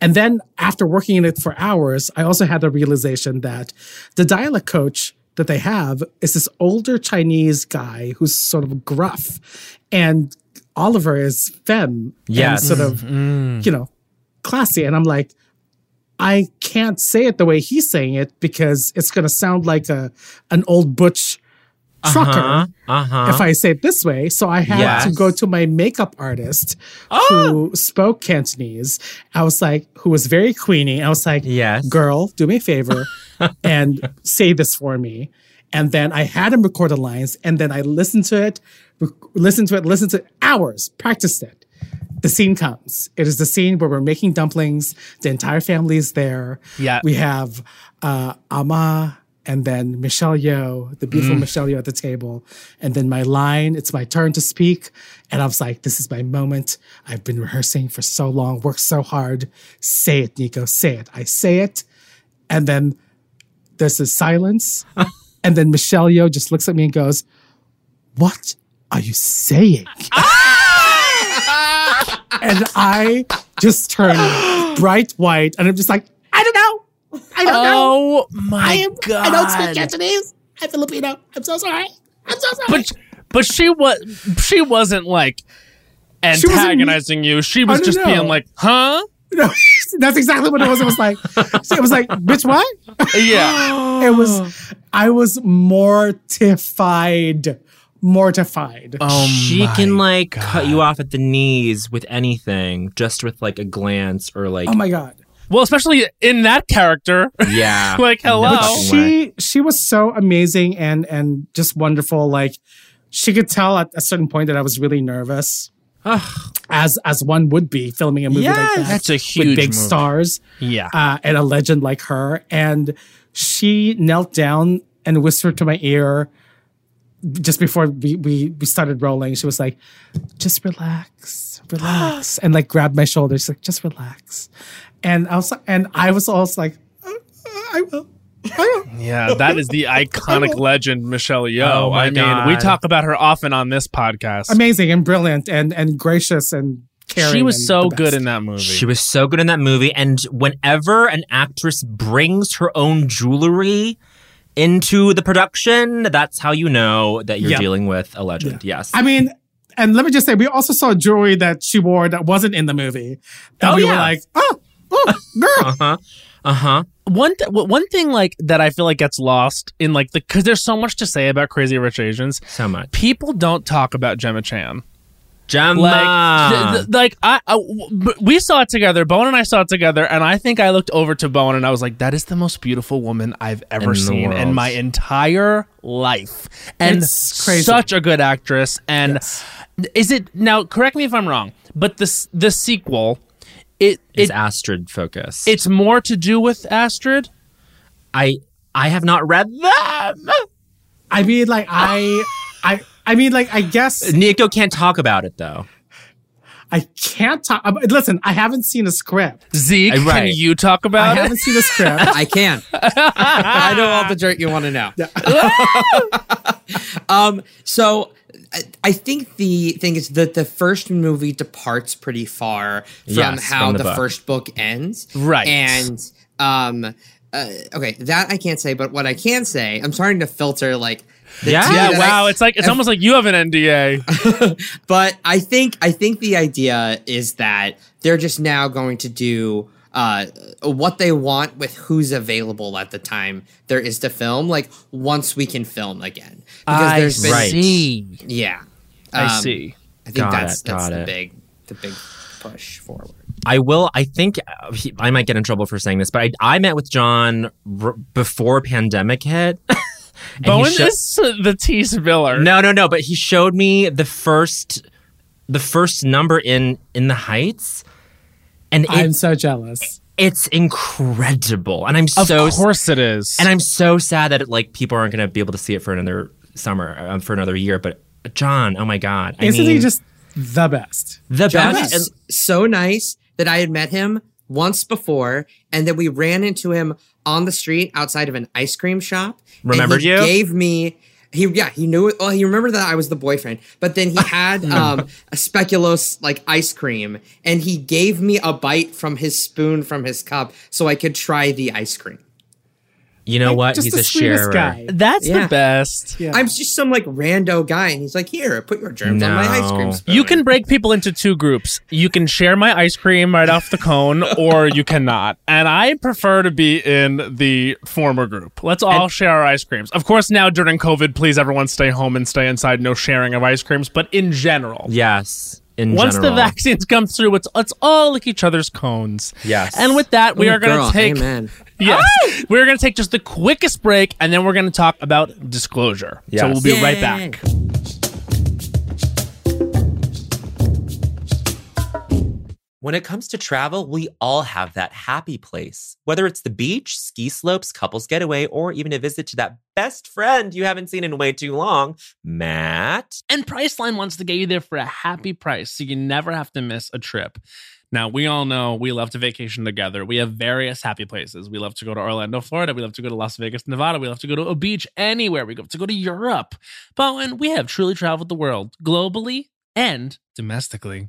S5: And then after working in it for hours, I also had the realization that the dialect coach that they have is this older Chinese guy who's sort of gruff. And Oliver is femme
S2: Yes.
S5: and sort of, mm-hmm. mm. you know, classy. And I'm like, I can't say it the way he's saying it because it's going to sound like a an old butch uh-huh. trucker
S2: Uh huh.
S5: if I say it this way. So I had
S2: Yes.
S5: to go to my makeup artist oh! who spoke Cantonese. I was like, who was very queenie. I was like,
S2: Yes.
S5: girl, do me a favor and say this for me. And then I had him record the lines and then I listened to it, listened to it, listened to it, hours, practiced it. The scene comes. It is the scene where we're making dumplings. The entire family is there.
S1: Yeah.
S5: We have uh, Ama and then Michelle Yeoh, the beautiful Michelle Yeoh at the table. And then my line, it's my turn to speak. And I was like, this is my moment. I've been rehearsing for so long, worked so hard. Say it, Nico, say it. I say it. And then there's a silence. and then Michelle Yeoh just looks at me and goes, What are you saying? and I just turn bright white and I'm just like, I don't know. I don't know.
S1: Oh my
S5: I am
S1: god!
S5: I don't speak Cantonese. I'm Filipino. I'm so sorry. I'm so sorry.
S1: But but she was she wasn't like antagonizing you. She was just
S5: know.
S1: being like, huh?
S5: no, that's exactly what it was. It was like it was like, bitch, what?
S1: Yeah.
S5: It was I was mortified. Mortified.
S1: Oh
S2: she can like
S1: God.
S2: cut you off at the knees with anything, just with like a glance or like
S5: oh my god.
S1: Well, especially in that character.
S2: yeah.
S1: Like, hello.
S5: But she she was so amazing and and just wonderful. Like she could tell at a certain point that I was really nervous. As as one would be filming a movie like that.
S1: that's a
S5: with
S1: huge
S5: big
S1: movie.
S5: stars.
S1: Yeah.
S5: uh, and a legend like her. And she knelt down and whispered to my ear just before we, we, we started rolling. She was like, just relax, relax. and like grabbed my shoulders, like, just relax. And I was, and I was also like, "Uh, uh, I will.
S1: Yeah, that is the iconic legend, Michelle Yeoh.
S2: Oh
S1: I mean, we talk about her often on this podcast.
S5: Amazing and brilliant and and gracious and caring.
S1: she was so good in that movie.
S2: She was so good in that movie. And whenever an actress brings her own jewelry into the production, that's how you know that you're
S5: Yeah.
S2: dealing with a legend. Yes.
S5: I mean, and let me just say, we also saw jewelry that she wore that wasn't in the movie. That
S2: Oh,
S5: we were
S2: yeah.
S5: like, oh, oh, girl.
S2: Uh huh. Uh huh.
S1: One th- one thing like that I feel like gets lost in like the because there's so much to say about Crazy Rich Asians.
S2: So much.
S1: People don't talk about Gemma Chan.
S2: Gemma.
S1: Like, th- th- like I, I w- b- we saw it together. Bowen and I saw it together, and I think I looked over to Bowen and I was like, "That is the most beautiful woman I've ever
S2: In
S1: seen in my entire life." And
S5: It's crazy.
S1: such a good actress. And
S5: Yes.
S1: is it now? Correct me if I'm wrong, but this the sequel, it
S2: is
S1: it
S2: Astrid focus.
S1: it's more to do with Astrid.
S2: I I have not read them.
S5: I mean, like, I, I, I mean, like, I guess
S2: Nico can't talk about it though.
S5: I can't talk. uh, Listen, I haven't seen a script.
S1: Zeke,
S2: Uh, right.
S1: can you talk
S5: I
S1: about it?
S5: I haven't seen a script.
S4: I can. I know all the dirt you want to know. um, so I, I think the thing is that the first movie departs pretty far from
S2: Yes,
S4: how
S2: from the
S4: the,
S2: book.
S4: first book ends.
S1: Right.
S4: And um uh, okay, that I can't say, but what I can say, I'm starting to filter like
S2: Yeah.
S1: yeah, wow.
S4: I-
S1: it's like it's almost like you have an NDA.
S4: but I think I think the idea is that they're just now going to do uh, what they want with who's available at the time there is to film. Like once we can film again, because
S1: I
S4: there's been
S2: Right.
S1: see.
S4: yeah.
S1: I
S4: Um,
S1: see.
S4: I think
S2: Got
S4: that's
S2: it,
S4: that's the
S2: it.
S4: big the big push forward.
S2: I will. I think uh, he, I might get in trouble for saying this, but I, I met with Jon r- before pandemic hit. And he
S1: Bowen
S2: sho-
S1: is the T spiller.
S2: No, no, no. But he showed me the first, the first number in in the Heights, and
S5: I'm so jealous.
S2: it's incredible. And I'm so
S1: of
S2: so
S1: course it is.
S2: and I'm so sad that like people aren't going to be able to see it for another summer, um, for another year. But Jon, oh my god, I
S5: Isn't
S2: mean,
S5: he just the best?
S2: the
S4: Jon
S2: best?
S4: was so nice that I had met him once before, and then we ran into him on the street outside of an ice cream shop. and
S2: Remembered
S4: he
S2: you?
S4: Gave me. He yeah he knew it. Well, he remembered that I was the boyfriend, but then he had um, a speculoos like ice cream, and he gave me a bite from his spoon from his cup so I could try the ice cream.
S2: You know what? He's
S5: the
S2: a
S5: sweetest
S2: sharer.
S5: guy.
S1: That's
S4: Yeah.
S1: the best.
S5: Yeah.
S4: I'm just some like rando guy, and he's like, "Here, put your germs on my ice cream
S2: No.
S4: spoon."
S1: You can break people into two groups. You can share my ice cream right off the cone, or you cannot. And I prefer to be in the former group. Let's all share our ice creams. Of course, now during COVID, please everyone stay home and stay inside. No sharing of ice creams. But in general,
S2: Yes. In
S1: once
S2: general.
S1: the vaccines come through, it's let's all lick each other's cones.
S2: Yes.
S1: And with that, we
S4: Oh,
S1: are going
S4: girl,
S1: to take.
S4: Amen.
S1: Yes. Ah! We're going to take just the quickest break and then we're going to talk about disclosure.
S2: Yes.
S1: So we'll be right back.
S2: When it comes to travel, we all have that happy place. Whether it's the beach, ski slopes, couples getaway, or even a visit to that best friend you haven't seen in way too long, Matt.
S1: And Priceline wants to get you there for a happy price so you never have to miss a trip. Now, we all know we love to vacation together. We have various happy places. We love to go to Orlando, Florida. We love to go to Las Vegas, Nevada. We love to go to a beach anywhere. We love to go to Europe. But when we have truly traveled the world globally and domestically.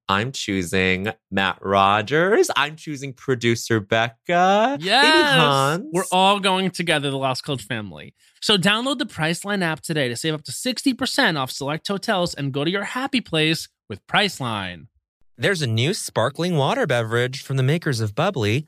S2: I'm choosing Matt Rogers. I'm choosing producer Becca.
S1: Yes.
S2: Hans.
S1: We're all going together, the Lost Coach family. So download the Priceline app today to save up to 60% off select hotels and go to your happy place with Priceline.
S2: There's a new sparkling water beverage from the makers of bubly,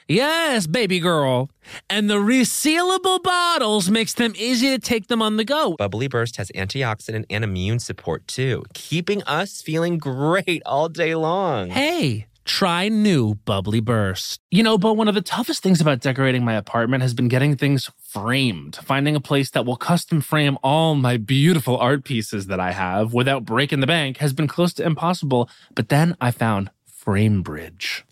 S1: Yes, baby girl. And the resealable bottles makes them easy to take them on the go.
S2: bubly Burst has antioxidant and immune support too, keeping us feeling great all day long.
S1: Hey, try new bubly Burst. You know, but one of the toughest things about decorating my apartment has been getting things framed, finding a place that will custom frame all my beautiful art pieces that I have without breaking the bank has been close to impossible. But then I found Framebridge.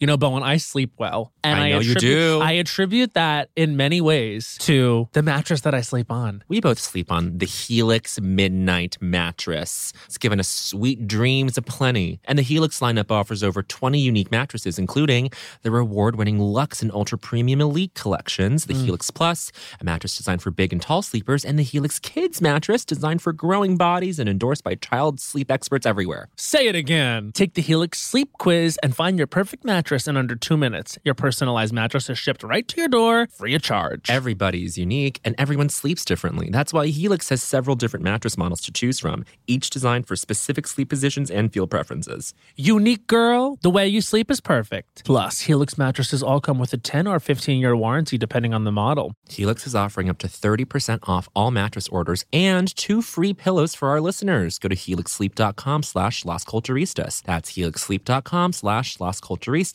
S1: You know, Bowen, I sleep well. And
S2: I know you
S1: attribute-
S2: do.
S1: I attribute that in many ways to the mattress that I sleep on.
S2: We both sleep on the Helix Midnight Mattress. It's given us sweet dreams aplenty. And the Helix lineup offers over 20 unique mattresses, including the award winning Lux and Ultra Premium Elite collections, the mm. Helix Plus, a mattress designed for big and tall sleepers, and the Helix Kids mattress designed for growing bodies and endorsed by child sleep experts everywhere.
S1: Say it again. Take the Helix sleep quiz and find your perfect mattress in under two minutes. Your personalized mattress is shipped right to your door, free of charge.
S2: Everybody is unique and everyone sleeps differently. That's why Helix has several different mattress models to choose from, each designed for specific sleep positions and feel preferences.
S1: Unique girl, the way you sleep is perfect. Plus, Helix mattresses all come with a 10 or 15 year warranty depending on the model.
S2: Helix is offering up to 30% off all mattress orders and two free pillows for our listeners. Go to helixsleep.com slash Las Culturistas. That's helixsleep.com slash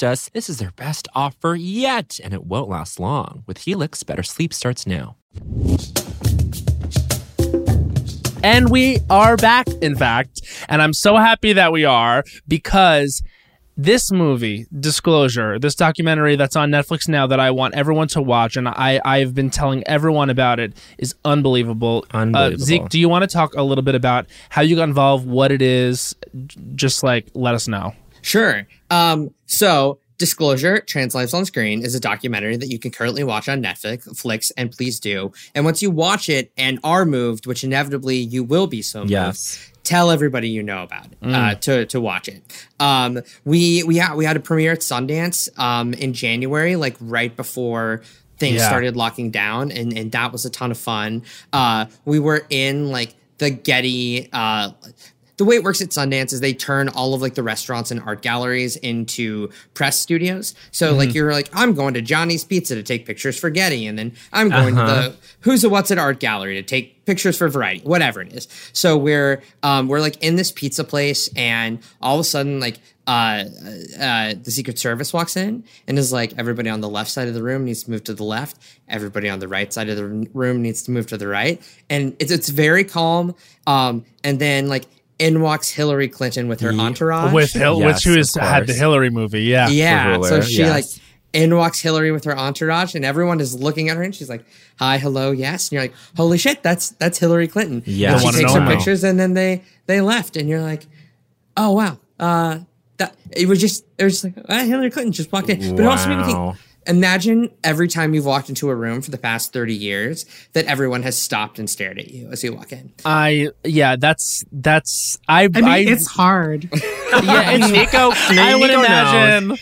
S2: Culturistas. This is their best offer yet, and it won't last long. With Helix, better sleep starts now.
S1: And we are back, in fact. And I'm so happy that we are because this movie, Disclosure, this documentary that's on Netflix now that I want everyone to watch, and I, I've been telling everyone about it, is unbelievable.
S2: Unbelievable.
S1: Uh, Zeke, do you want to talk a little bit about how you got involved, what it is? Just like let us know.
S4: Sure. Um, so Disclosure, Trans Lives on Screen is a documentary that you can currently watch on Netflix, Flix, and please do. And once you watch it and are moved, which inevitably you will be so moved,
S2: Yes.
S4: tell everybody you know about it uh, to to watch it. Um, we we had we had a premiere at Sundance um, in January, like right before things
S1: Yeah.
S4: started locking down, and and that was a ton of fun. Uh, we were in like the Getty. Uh, the way it works at Sundance is they turn all of like the restaurants and art galleries into press studios. So like you're like, I'm going to Johnny's Pizza to take pictures for Getty, and then I'm going to the Who's a What's at Art Gallery to take pictures for Variety, whatever it is. So we're um, we're like in this pizza place, and all of a sudden like uh, uh, the Secret Service walks in and is like, everybody on the left side of the room needs to move to the left. Everybody on the right side of the room needs to move to the right, and it's it's very calm. Um, and then like in walks Hillary Clinton with her entourage.
S1: With Hil-
S2: Yes,
S1: which was
S2: of
S1: had the. Hillary movie, yeah.
S4: yeah, so she
S2: yes.
S4: like in walks Hillary with her entourage, and everyone is looking at her, and she's like, "Hi, hello, yes," and you're like, "Holy shit, that's that's Hillary Clinton."
S2: Yeah.
S4: and she takes
S1: know
S4: her
S1: now.
S4: pictures, and then they they left, and you're like, "Oh wow, uh, that it was just it was just like ah, Hillary Clinton just walked in," but it also made me think. Imagine every time you've walked into a room for the past 30 years that everyone has stopped and stared at you as you walk in.
S1: I yeah, that's that's I
S5: I mean, it's hard.
S1: yeah, it's
S2: Nico,
S1: I would
S2: Nico
S1: imagine.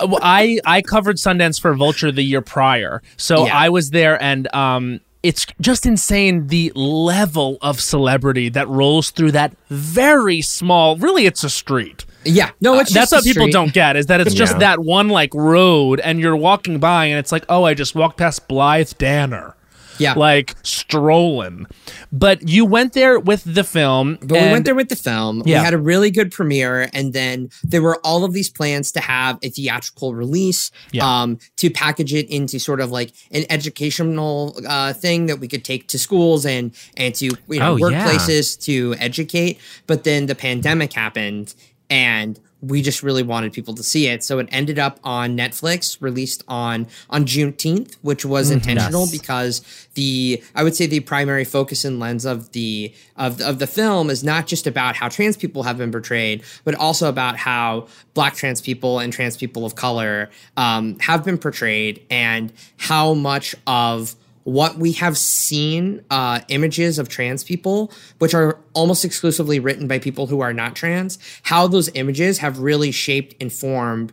S1: I I covered Sundance for Vulture the year prior, so
S4: Yeah.
S1: I was there, and um, it's just insane the level of celebrity that rolls through that very small. Really, it's a street.
S4: Yeah, no, it's
S1: That's
S4: just a
S1: what people don't get is that it's just
S2: Yeah.
S1: that one like road, and you're walking by, and it's like, oh, I just walked past Blythe Danner.
S4: Yeah.
S1: like strolling. But you went there with the film.
S4: But we went there with the film.
S1: Yeah.
S4: We had a really good premiere, and then there were all of these plans to have a theatrical release,
S1: Yeah.
S4: um, to package it into sort of like an educational uh, thing that we could take to schools and and to you know
S2: Oh, yeah.
S4: workplaces to educate. But then the pandemic happened, and we just really wanted people to see it. So it ended up on Netflix, released on on Juneteenth, which was intentional
S2: Yes.
S4: because the I would say the primary focus and lens of the of the, of the film is not just about how trans people have been portrayed, but also about how Black trans people and trans people of color um, have been portrayed, and how much of what we have seen uh, images of trans people, which are almost exclusively written by people who are not trans, how those images have really shaped and formed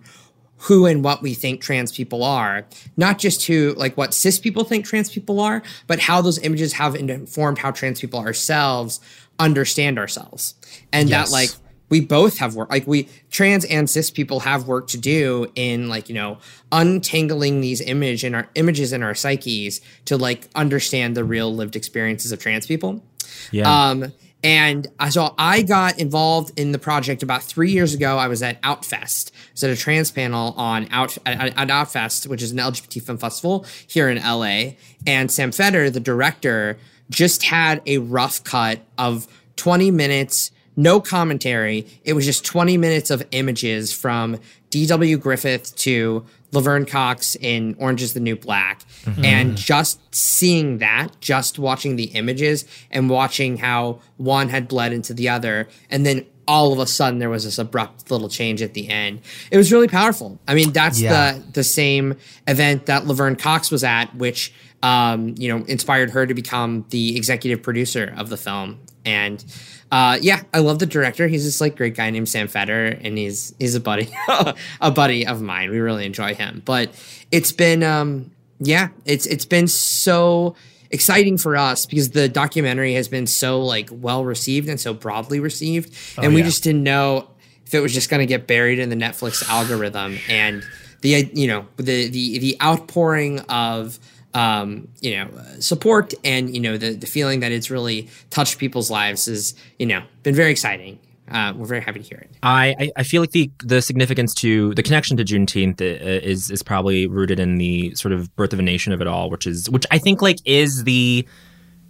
S4: who and what we think trans people are. Not just who, like what cis people think trans people are, but how those images have informed how trans people ourselves understand ourselves. And
S2: Yes.
S4: that, like, we both have work like we trans and cis people have work to do in like you know untangling these image in our images in our psyches to like understand the real lived experiences of trans people
S2: Yeah.
S4: um and so I got involved in the project about three years ago. I was at Outfest. I was at a trans panel on Out at, at Outfest, which is an LGBT film festival here in LA. And Sam Feder, the director, just had a rough cut of 20 minutes, no commentary. It was just 20 minutes of images from D.W. Griffith to Laverne Cox in Orange is the New Black. And just seeing that, just watching the images and watching how one had bled into the other, and then all of a sudden there was this abrupt little change at the end. It was really powerful. I mean, that's
S2: Yeah.
S4: the the same event that Laverne Cox was at, which um, you know, inspired her to become the executive producer of the film. And uh, yeah, I love the director. He's this like great guy named Sam Feder, and he's he's a buddy, a buddy of mine. We really enjoy him. But it's been um, yeah, it's it's been so exciting for us because the documentary has been so like well received and so broadly received, and we
S1: yeah.
S4: just didn't know if it was just going to get buried in the Netflix algorithm and the you know the the the outpouring of um, you know uh, support and you know the the feeling that it's really touched people's lives is you know been very exciting. Uh, we're very happy to hear it.
S2: I, I- feel like the the significance to the connection to Juneteenth i- is is probably rooted in the sort of birth of a nation of it all, which is which I think like is the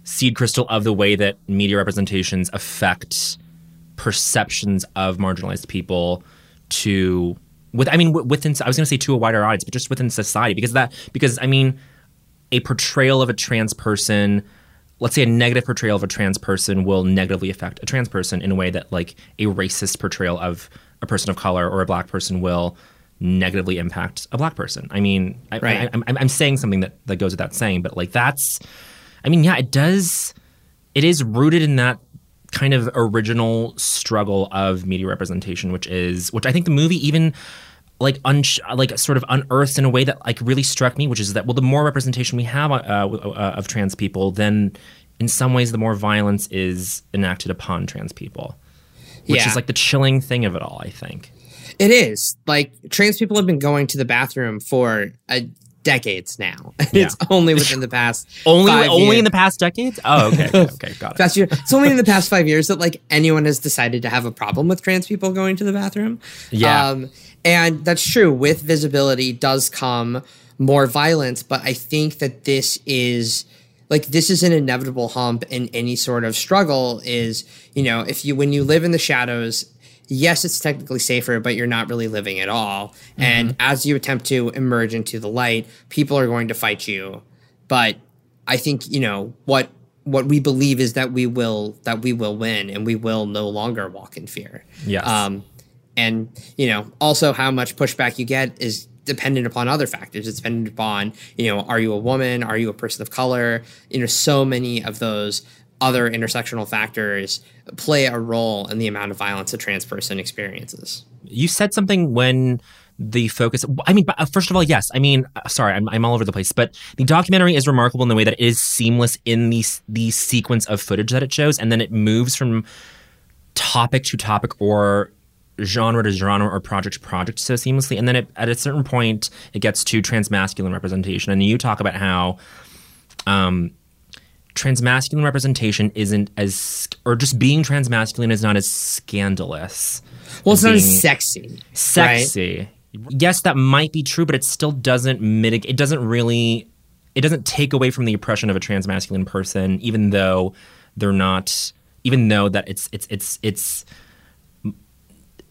S2: seed crystal of the way that media representations affect perceptions of marginalized people to with I mean within I was going to say to a wider audience, but just within society because that because I mean a portrayal of a trans person let's say a negative portrayal of a trans person will negatively affect a trans person in a way that like a racist portrayal of a person of color or a black person will negatively impact a black person i mean I,
S4: Right.
S2: I, I'm, I'm saying something that, that goes without saying but like that's i mean yeah it does it is rooted in that kind of original struggle of media representation which is which i think the movie even like un- like sort of unearthed in a way that like really struck me, which is that well, the more representation we have uh, uh, of trans people, then in some ways the more violence is enacted upon trans people, which
S4: Yeah.
S2: is like the chilling thing of it all. I think.
S4: It is like trans people have been going to the bathroom for uh, decades now. it's only within the past
S2: Only only
S4: years.
S2: in the past decades. Oh, okay, okay, okay got it.
S4: past year. It's only in the past five years that like anyone has decided to have a problem with trans people going to the bathroom.
S2: Yeah.
S4: Um, and that's true. With visibility does come more violence, but I think that this is like this is an inevitable hump in any sort of struggle. Is you know if you when you live in the shadows. Yes, it's technically safer, but you're not really living at all. And as you attempt to emerge into the light, people are going to fight you. But I think you know what what we believe is that we will that we will win and we will no longer walk in fear.
S2: Yes.
S4: Um, and you know also how much pushback you get is dependent upon other factors. It's dependent upon you know are you a woman, are you a person of color? You know so many of those other intersectional factors play a role in the amount of violence a trans person experiences.
S2: you said something when the focus i mean uh, first of all yes i mean uh, sorry I'm, I'm all over the place but the documentary is remarkable in the way that it is seamless in the, the sequence of footage that it shows and then it moves from topic to topic or genre to genre or project to project so seamlessly and then it, at a certain point it gets to transmasculine representation and you talk about how um, transmasculine representation isn't as, or just being transmasculine is not as scandalous.
S4: Well, it's not as sexy. right?
S2: Sexy. Yes, that might be true, but it still doesn't mitigate. It doesn't really. It doesn't take away from the oppression of a transmasculine person, even though they're not. Even though that it's it's it's it's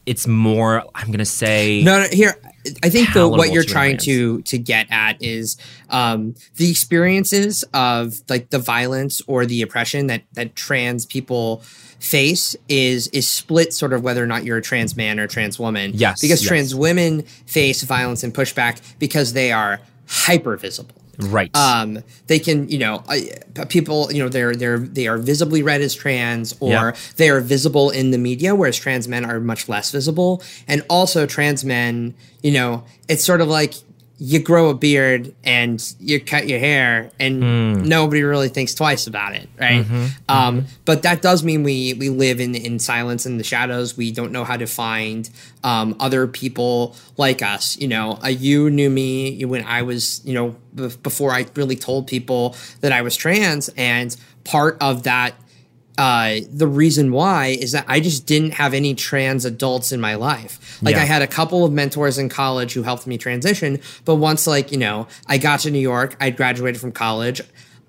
S2: it's more. I'm gonna say
S4: No, no, here. I think the, what you're
S2: to
S4: trying to to get at is um, the experiences of like the violence or the oppression that that trans people face is is split sort of whether or not you're a trans man or trans woman.
S2: Yes,
S4: because
S2: yes.
S4: trans women face violence and pushback because they are hyper visible.
S2: Right.
S4: um, they can, you know, uh, people, you know, they're they're they are visibly read as trans, or
S2: Yeah.
S4: they are visible in the media, whereas trans men are much less visible. And also, trans men, you know, it's sort of like you grow a beard and you cut your hair, and nobody really thinks twice about it, right? Um, But that does mean we we live in in silence in the shadows. We don't know how to find um, other people like us. You know, uh, you knew me when I was, you know, b- before I really told people that I was trans, and part of that uh, the reason why is that I just didn't have any trans adults in my life. Like
S2: Yeah.
S4: I had a couple of mentors in college who helped me transition, but once like, you know, I got to New York, I graduated from college,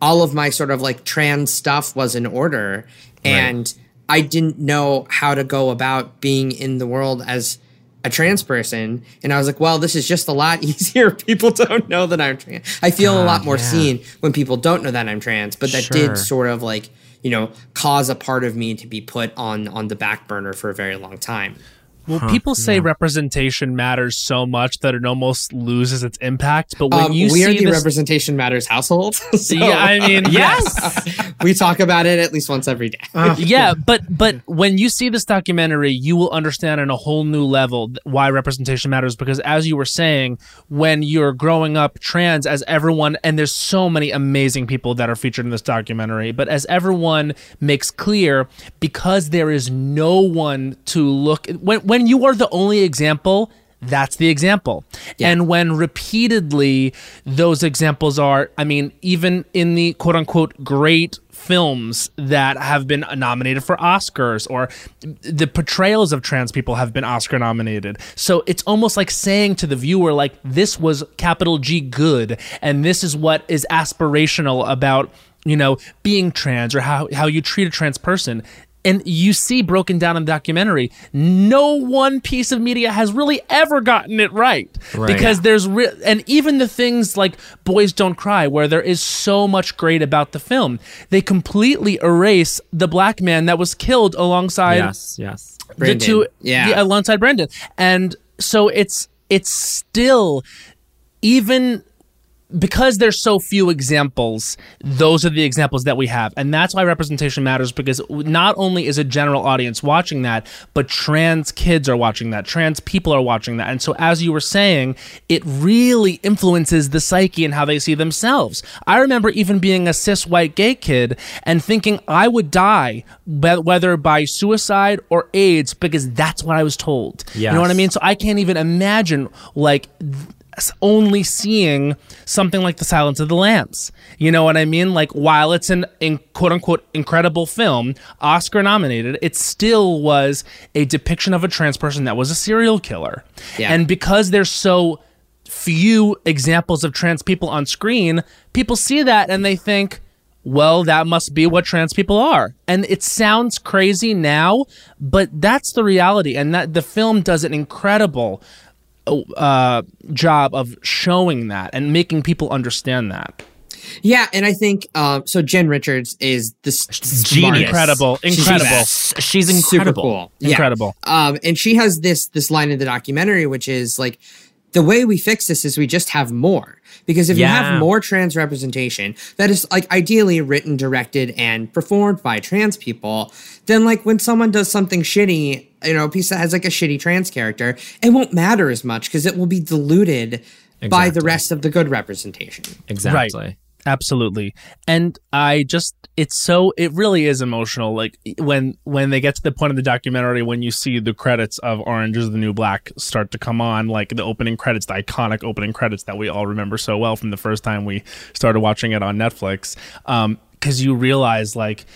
S4: all of my sort of like trans stuff was in order and I didn't know how to go about being in the world as a trans person and I was like, well, this is just a lot easier. People don't know that I'm trans. I feel a lot more seen when people don't know that I'm trans, but that
S2: Sure.
S4: did sort of like you know cause a part of me to be put on on the back burner for a very long time
S1: Well, people say representation matters so much that it almost loses its impact. But when
S4: um,
S1: you
S4: we are
S1: see
S4: the
S1: this,
S4: representation matters household so
S1: yeah, I mean, yes,
S4: we talk about it at least once every day
S1: yeah, but but when you see this documentary, you will understand on a whole new level why representation matters. Because as you were saying, when you're growing up trans, as everyone and there's so many amazing people that are featured in this documentary, but as everyone makes clear, because there is no one to look when when you are the only example. That's the example. And when repeatedly those examples are, I mean, even in the quote unquote great films that have been nominated for Oscars or the portrayals of trans people have been Oscar nominated. So it's almost like saying to the viewer, like, this was capital G good, and this is what is aspirational about, you know, being trans or how, how you treat a trans person. And you see broken down in the documentary, no one piece of media has really ever gotten it right.
S2: Right.
S1: Because there's re- and even the things like Boys Don't Cry, where there is so much great about the film, they completely erase the black man that was killed alongside
S2: yes, yes.
S1: the two,
S4: Yeah.
S1: alongside Brandon, and so it's it's still even because there's so few examples, those are the examples that we have. And that's why representation matters because not only is a general audience watching that, but trans kids are watching that, trans people are watching that. And so, as you were saying, it really influences the psyche and how they see themselves. I remember even being a cis white gay kid and thinking I would die, whether by suicide or AIDS, because that's what I was told. You know what I mean? So, I can't even imagine, like, s- only seeing something like The Silence of the Lambs. You know what I mean? Like while it's an in quote unquote incredible film, Oscar nominated, it still was a depiction of a trans person that was a serial killer.
S4: Yeah.
S1: And because there's so few examples of trans people on screen, people see that and they think, well, that must be what trans people are. And it sounds crazy now, but that's the reality. And that the film does an incredible uh, job of showing that and making people understand that.
S4: yeah and i think um so jen richards is this
S2: Genius.
S1: Incredible, incredible,
S2: She's, she's
S4: super
S2: incredible.
S4: cool Yeah.
S1: incredible.
S4: Um, and she has this this line in the documentary, which is like, the way we fix this is we just have more. Because if you have more trans representation that is like ideally written, directed, and performed by trans people, then like when someone does something shitty, you know, a piece that has like a shitty trans character, it won't matter as much because it will be diluted by the rest of the good representation.
S2: Exactly.
S1: Right. Absolutely. And I just it's so it really is emotional like when when they get to the point of the documentary when you see the credits of Orange is the New Black start to come on like the opening credits the iconic opening credits that we all remember so well from the first time we started watching it on Netflix. Um because you realize like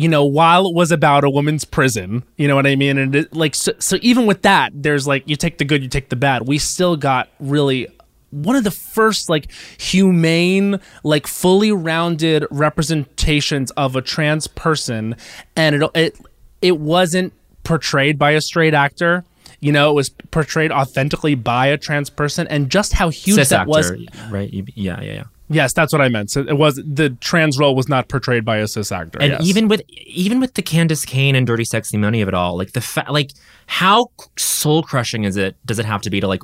S1: you know while it was about a woman's prison you know what i mean? And it, like so, so even with that there's like you take the good you take the bad. We still got really one of the first like humane like fully rounded representations of a trans person. And it it it wasn't portrayed by a straight actor. You know it was portrayed authentically by a trans person. And just how huge
S2: Cis
S1: that
S2: actor,
S1: was
S2: right? Yeah, yeah, yeah.
S1: Yes that's what i meant so it was the trans role was not portrayed by a cis actor
S2: And
S1: yes.
S2: even with even with the Candis Cayne and Dirty Sexy Money of it all, like the fa- like how soul crushing is it? Does it have to be to like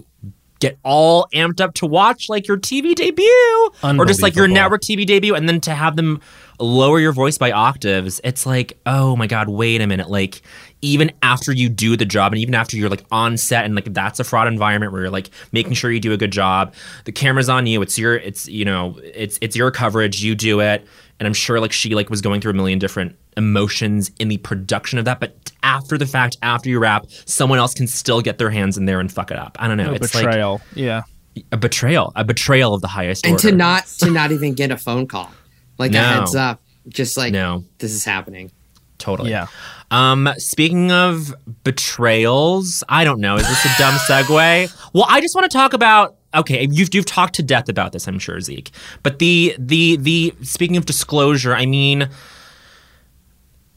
S2: get all amped up to watch like your TV debut or just like your network TV debut, and then to have them lower your voice by octaves? It's like, oh my god, wait a minute, like. Even after you do the job, and even after you're like on set, and like that's a fraud environment where you're like making sure you do a good job, the camera's on you. It's your, it's you know, it's it's your coverage. You do it, and I'm sure like she like was going through a million different emotions in the production of that but after the fact after you wrap someone else can still get their hands in there and fuck it up i don't know
S1: No
S2: it's
S1: betrayal yeah
S2: a betrayal a betrayal of the highest
S4: and
S2: order
S4: to not to not even get a phone call, like
S2: No.
S4: a heads up, just like
S2: No.
S4: this is happening.
S2: Totally.
S1: Yeah.
S2: Um speaking of betrayals i don't know. Is this a dumb segue? Well i just want to talk about okay you've you've talked to death about this i'm sure zeke. But the the the speaking of disclosure i mean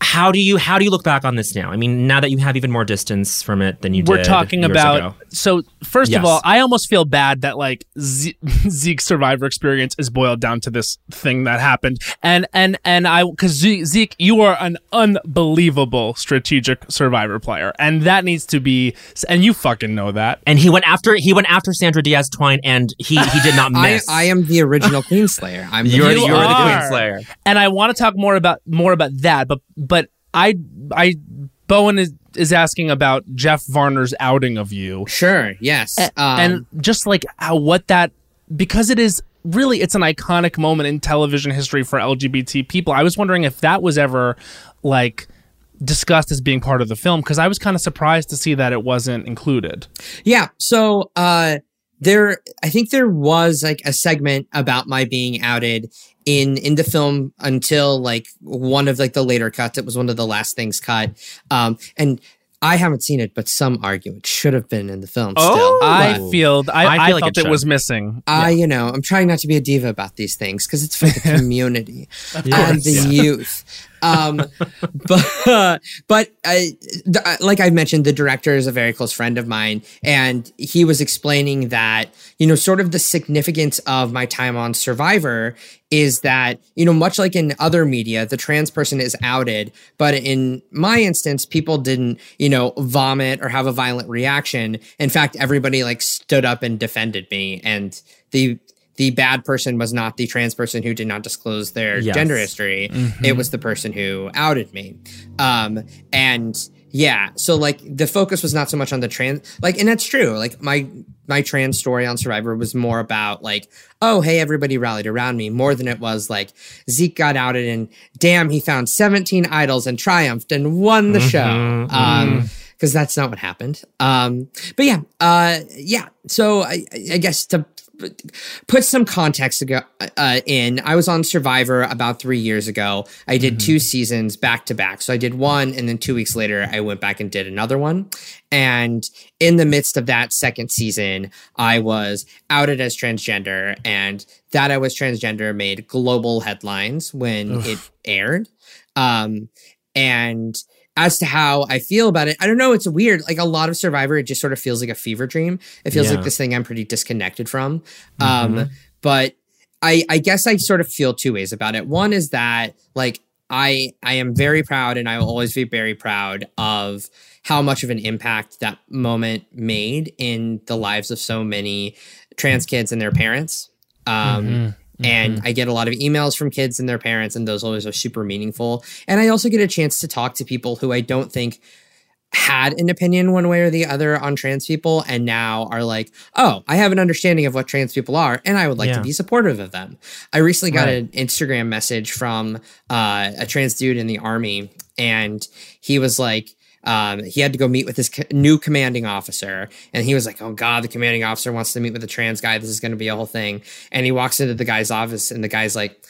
S2: how do you how do you look back on this now? I mean, now that you have even more distance from it than you
S1: we're
S2: did.
S1: talking
S2: years
S1: about
S2: ago.
S1: so first
S2: Yes.
S1: of all i almost feel bad that like Ze- zeke's survivor experience is boiled down to this thing that happened and and and i because zeke you are an unbelievable strategic survivor player and that needs to be and you fucking know that
S2: and he went after he went after Sandra Diaz Twine, and he he did not miss.
S4: I am the original Queenslayer. I'm the
S2: You're,
S1: You
S2: you're the
S1: are.
S2: Queen Slayer.
S1: and I want to talk more about more about that, but but I I Bowen is is asking about Jeff Varner's outing of you,
S4: sure. Yes.
S1: A-
S4: Um,
S1: and just like how what that because it is really it's an iconic moment in television history for LGBT people. I was wondering if that was ever like discussed as being part of the film because I was kind of surprised to see that it wasn't included.
S4: Yeah. So uh there I think there was like a segment about my being outed in in the film until like one of like the later cuts. It was one of the last things cut. Um and I haven't seen it, but some argue it should have been in the film still.
S2: Oh.
S1: I feel I,
S2: I
S1: I,
S2: feel like
S1: felt
S2: it
S1: it, was missing.
S4: I, you know, I'm trying not to be a diva about these things because it's for the community and the
S1: yeah.
S4: youth. Um, but but I, like I mentioned, the director is a very close friend of mine, and he was explaining that you know, sort of the significance of my time on Survivor is that you know, much like in other media, the trans person is outed, but in my instance, people didn't you know vomit or have a violent reaction. In fact, everybody like stood up and defended me, and the the bad person was not the trans person who did not disclose their
S2: Yes.
S4: gender history. It was the person who outed me. Um, and yeah, so like the focus was not so much on the trans, like, and that's true. Like my, my trans story on Survivor was more about like, oh, hey, everybody rallied around me more than it was like Zeke got outed and damn, he found 17 idols and triumphed and won the show. Um, because that's not what happened. Um, but yeah, uh, yeah. So I, I guess to put some context ago, uh, in, I was on Survivor about three years ago. I did two seasons back to back. So I did one, and then two weeks later, I went back and did another one. And in the midst of that second season, I was outed as transgender, and that I was transgender made global headlines when it aired. Um, and as to how I feel about it, I don't know. It's weird. Like a lot of Survivor, it just sort of feels like a fever dream. It feels
S2: Yeah.
S4: like this thing I'm pretty disconnected from. Um, but I, I guess I sort of feel two ways about it. One is that like I I am very proud and I will always be very proud of how much of an impact that moment made in the lives of so many trans kids and their parents. Um, And I get a lot of emails from kids and their parents, and those always are super meaningful. And I also get a chance to talk to people who I don't think had an opinion one way or the other on trans people and now are like, oh, I have an understanding of what trans people are and I would like
S2: Yeah.
S4: to be supportive of them. I recently got
S2: Right.
S4: an Instagram message from uh, a trans dude in the army and he was like, um, he had to go meet with his co- new commanding officer, and he was like, "Oh God, the commanding officer wants to meet with a trans guy. This is going to be a whole thing." And he walks into the guy's office, and the guy's like,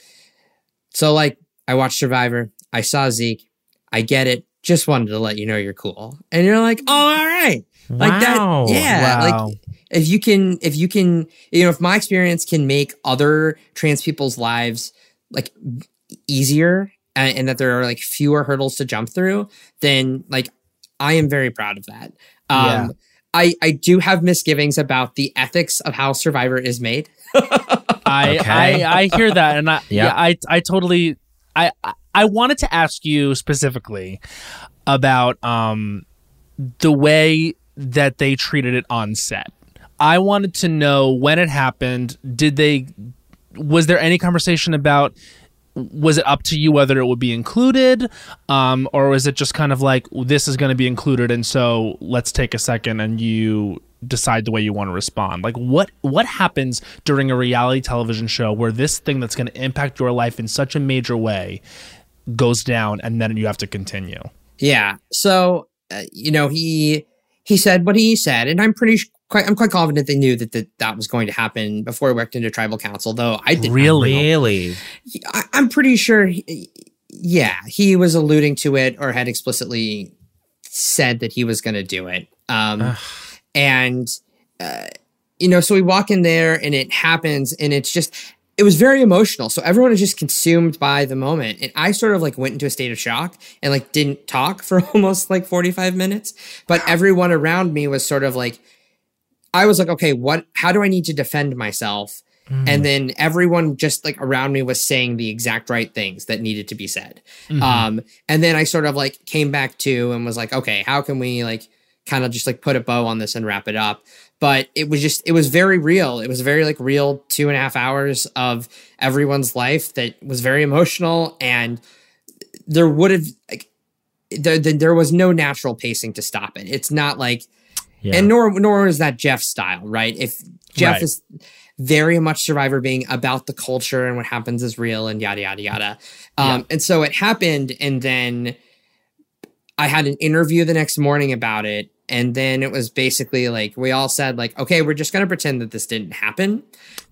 S4: "So, like, I watched Survivor. I saw Zeke. I get it. Just wanted to let you know you're cool. And you're like, oh, all right. Like
S2: Wow.
S4: that. Yeah.
S1: Wow.
S4: Like if you can, if you can, you know, if my experience can make other trans people's lives like easier and, and that there are like fewer hurdles to jump through, then like I am very proud of that. Um,
S1: Yeah.
S4: I, I do have misgivings about the ethics of how Survivor is made.
S1: I,
S2: Okay.
S1: I I hear that, and I
S2: Yeah.
S1: yeah, I I totally I I- I wanted to ask you specifically about um the way that they treated it on set. I wanted to know when it happened. Did they? Was there any conversation about? Was it up to you whether it would be included, um, or was it just kind of like this is going to be included, and so let's take a second and you decide the way you want to respond? Like what what happens during a reality television show where this thing that's going to impact your life in such a major way goes down, and then you have to continue?
S4: Yeah. So, uh, you know, he he said what he said, and I'm pretty quite I'm quite confident they knew that that, that was going to happen before he worked into tribal council. Though I did
S1: Really?
S2: Really?
S4: I, I'm pretty sure. He, yeah, he was alluding to it or had explicitly said that he was going to do it. Um, and uh, you know, so we walk in there and it happens, and it's just. It was very emotional. So everyone is just consumed by the moment. And I sort of like went into a state of shock and like didn't talk for almost like 45 minutes. But everyone around me was sort of like, I was like, okay, what, how do I need to defend myself? And then everyone just like around me was saying the exact right things that needed to be said. Um, and then I sort of like came back to and was like, okay, how can we like kind of just like put a bow on this and wrap it up? But it was just, it was very real. It was very like real two and a half hours of everyone's life that was very emotional. And there would have, like, there there was no natural pacing to stop it. It's not like,
S2: Yeah.
S4: and nor nor is that Jeff's style, right? If Jeff
S1: Right.
S4: is very much Survivor being about the culture and what happens is real and yada yada yada. Um, And so it happened, and then I had an interview the next morning about it, and then it was basically like we all said like, okay, we're just gonna pretend that this didn't happen,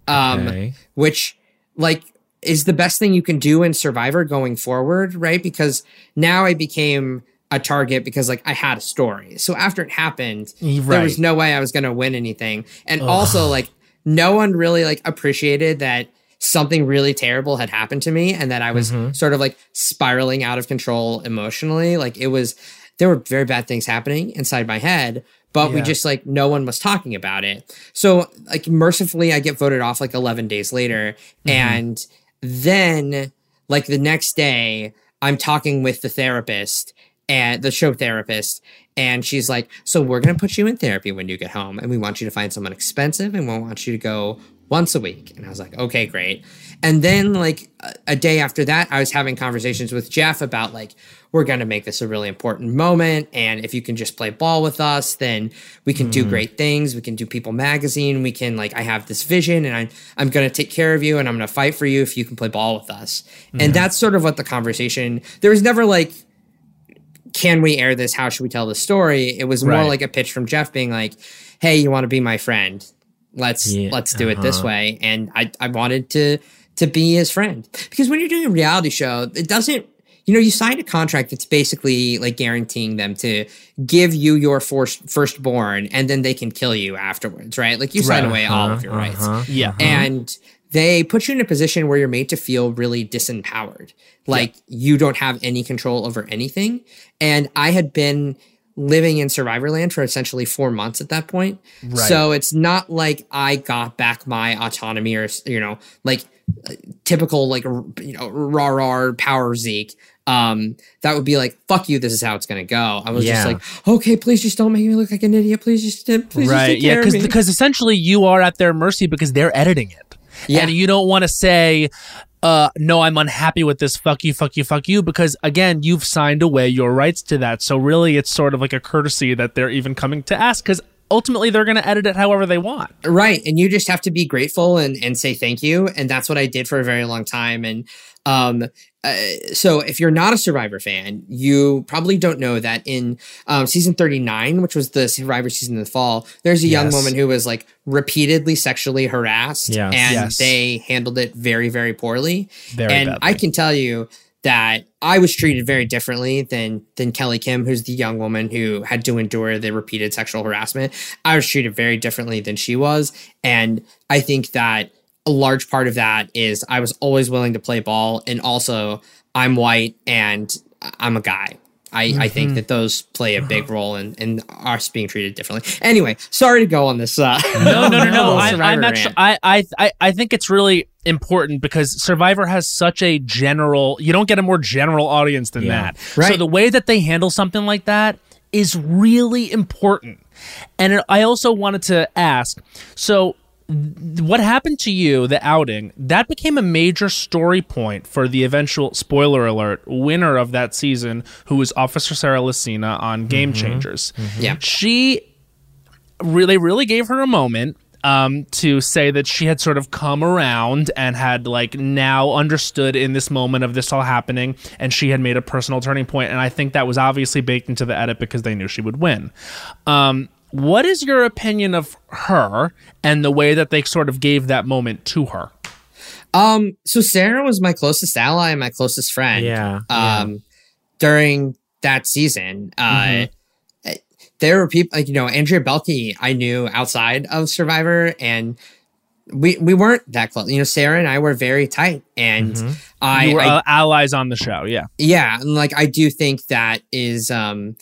S4: um,
S2: Okay.
S4: which like is the best thing you can do in Survivor going forward, right? Because now I became a target because like I had a story. So after it happened, mm, there was no way I was going to win anything. And also like no one really like appreciated that something really terrible had happened to me and that I was mm-hmm. sort of like spiraling out of control emotionally. Like it was there were very bad things happening inside my head, but we just like no one was talking about it. So like mercifully I get voted off like 11 days later mm-hmm. and then like the next day I'm talking with the therapist and the show therapist and she's like so we're going to put you in therapy when you get home and we want you to find someone expensive and we want you to go once a week. And i was like okay great. And then like a, a day after that i was having conversations with jeff about like we're going to make this a really important moment and if you can just play ball with us then we can do mm. great things. We can do people magazine. We can like i have this vision and i'm, I'm going to take care of you and i'm going to fight for you if you can play ball with us. And mm. that's sort of what the conversation there was never like can we air this? How should we tell the story? It was more
S1: Right.
S4: like a pitch from Jeff being like, "Hey, you want to be my friend? Let's
S2: Yeah,
S4: let's do it this
S2: uh-huh.
S4: way." And I I wanted to to be his friend because when you're doing a reality show, it doesn't. You know, you signed a contract that's basically like guaranteeing them to give you your first firstborn, and then they can kill you afterwards, right? Like you sign
S1: Right.
S4: away all of your rights
S2: Uh-huh.
S1: Yeah.
S4: and they put you in a position where you're made to feel really disempowered. Like you don't have any control over anything. And i had been living in survivor land for essentially four months at that point. So it's not like i got back my autonomy or you know like typical like you know rah rah power zeke. Um that would be like fuck you this is how it's gonna go. I was
S2: Yeah.
S4: just like okay please just don't make me look like an idiot. Please just please just
S1: right.
S4: take
S1: yeah because because essentially you are at their mercy because they're editing it
S4: Yeah.
S1: and you don't want to say uh no i'm unhappy with this fuck you fuck you fuck you because again you've signed away your rights to that so really it's sort of like a courtesy that they're even coming to ask because ultimately they're going to edit it however they want
S4: Right. And you just have to be grateful and, and say thank you. And that's what I did for a very long time. And um, uh, so if you're not a Survivor fan, you probably don't know that in um, season 39, which was the Survivor season in the fall, there's a young
S1: Yes.
S4: woman who was like repeatedly sexually harassed.
S2: Yes.
S4: And
S1: Yes.
S4: they handled it very, very poorly.
S1: Very
S4: and
S1: badly.
S4: I can tell you, that I was treated very differently than than Kellee Kim, who's the young woman who had to endure the repeated sexual harassment. I was treated very differently than she was, and I think that a large part of that is I was always willing to play ball, and also I'm white and I'm a guy. I, I think that those play a big role in, in us being treated differently. Anyway, sorry to go on this. Uh,
S1: No, no, no, no.
S4: little
S1: I, I'm actually. I, I, I, I think it's really important because Survivor has such a general. You don't get a more general audience than
S6: Yeah.
S1: that. So the way that they handle something like that is really important. And I also wanted to ask. So th- what happened to you, the outing, that became a major story point for the eventual spoiler alert winner of that season, who was Officer Sarah Lacina on Game Changers.
S4: Yeah.
S1: She really really gave her a moment um, to say that she had sort of come around and had like now understood in this moment of this all happening and she had made a personal turning point and i think that was obviously baked into the edit because they knew she would win um, what is your opinion of her and the way that they sort of gave that moment to her
S4: Um, so Sarah was my closest ally and my closest friend.
S6: Yeah,
S4: Um, during that season, uh, there were people like you know Andrea Boehlke I knew outside of Survivor, and we we weren't that close. You know, Sarah and I were very tight, and I,
S1: you were
S4: I
S1: uh, allies on the show yeah
S4: yeah, and like I do think that is um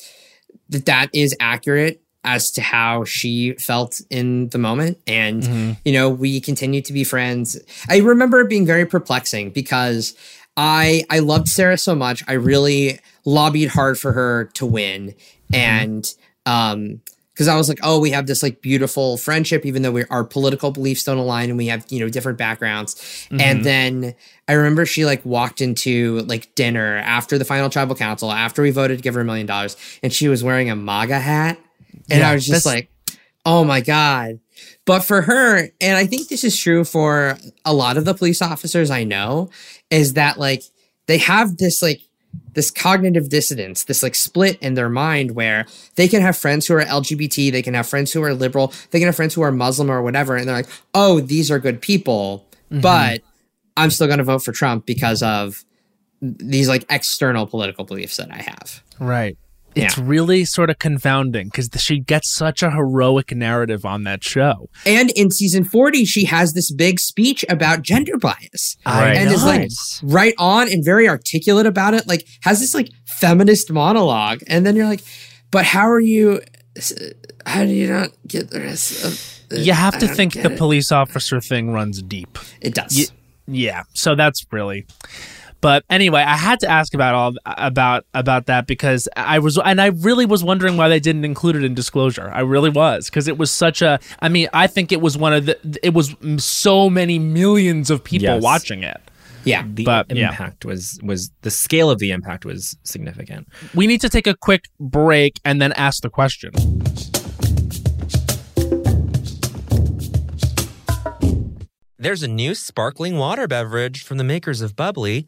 S4: that that is accurate as to how she felt in the moment and mm-hmm. you know we continue to be friends. I remember it being very perplexing because I I loved Sarah so much. I really lobbied hard for her to win mm-hmm. and um because I was like, oh, we have this like beautiful friendship, even though we, our political beliefs don't align and we have, you know, different backgrounds. And mm-hmm. then I remember she like walked into like dinner after the final tribal council, after we voted to give her a million dollars, and she was wearing a MAGA hat. And
S1: Yeah,
S4: I was just like, oh my God. But for her, and I think this is true for a lot of the police officers I know, is that like they have this like this cognitive dissonance, this like split in their mind where they can have friends who are LGBT, they can have friends who are liberal, they can have friends who are Muslim or whatever, and they're like, oh, these are good people, mm-hmm. but I'm still going to vote for Trump because of these like external political beliefs that I have.
S1: right it's really sort of confounding because she gets such a heroic narrative on that show
S4: And in season 40, she has this big speech about gender bias.
S1: I
S4: and is like right on and very articulate about it. Like has this like feminist monologue. And then you're like, but how are you how do you not get the rest of the,
S1: you have to think the
S4: it.
S1: police officer thing runs deep
S4: It does.
S1: Ye- yeah so that's really but anyway i had to ask about all about about that because i was and i really was wondering why they didn't include it in disclosure i really was because it was such a i mean i think it was one of the it was so many millions of people
S6: Yes.
S1: watching it
S4: yeah.
S6: the
S1: But, yeah.
S6: impact was was the scale of the impact was significant.
S1: we need to take a quick break and then ask the question
S2: There's a new sparkling water beverage from the makers of bubly,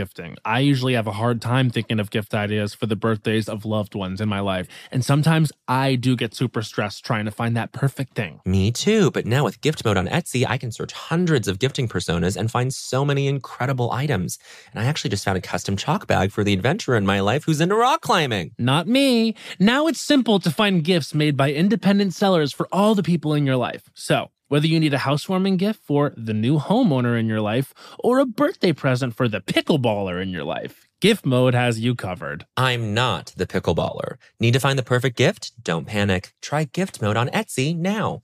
S7: gifting. I usually have a hard time thinking of gift ideas for the birthdays of loved ones in my life. And sometimes I do get super stressed trying to find that perfect thing.
S2: Me too, but now with gift mode on Etsy, I can search hundreds of gifting personas and find so many incredible items. And I actually just found a custom chalk bag for the adventurer in my life who's into rock climbing.
S7: Not me. Now it's simple to find gifts made by independent sellers for all the people in your life. So,
S1: Whether you need a housewarming gift for the new homeowner in your life or a birthday present for the pickleballer in your life, Gift Mode has you covered.
S8: I'm not the pickleballer. Need to find the perfect gift? Don't panic. Try gift mode on Etsy now.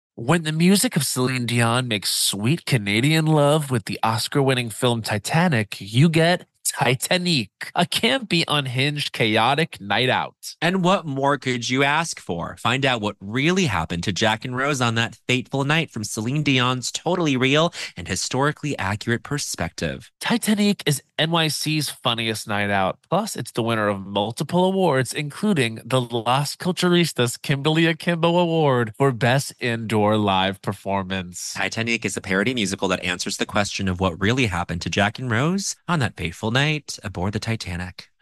S1: When the music of Celine Dion makes sweet Canadian love with the Oscar winning film Titanic, you get Titanic, a campy, unhinged, chaotic night out.
S8: And what more could you ask for? Find out what really happened to Jack and Rose on that fateful night from Celine Dion's totally real and historically accurate perspective.
S1: Titanic is NYC's funniest night out. Plus, it's the winner of multiple awards, including the Las Culturistas Kimberly Akimbo Award for Best Indoor Live Performance.
S8: Titanic is a parody musical that answers the question of what really happened to Jack and Rose on that fateful night aboard the Titanic.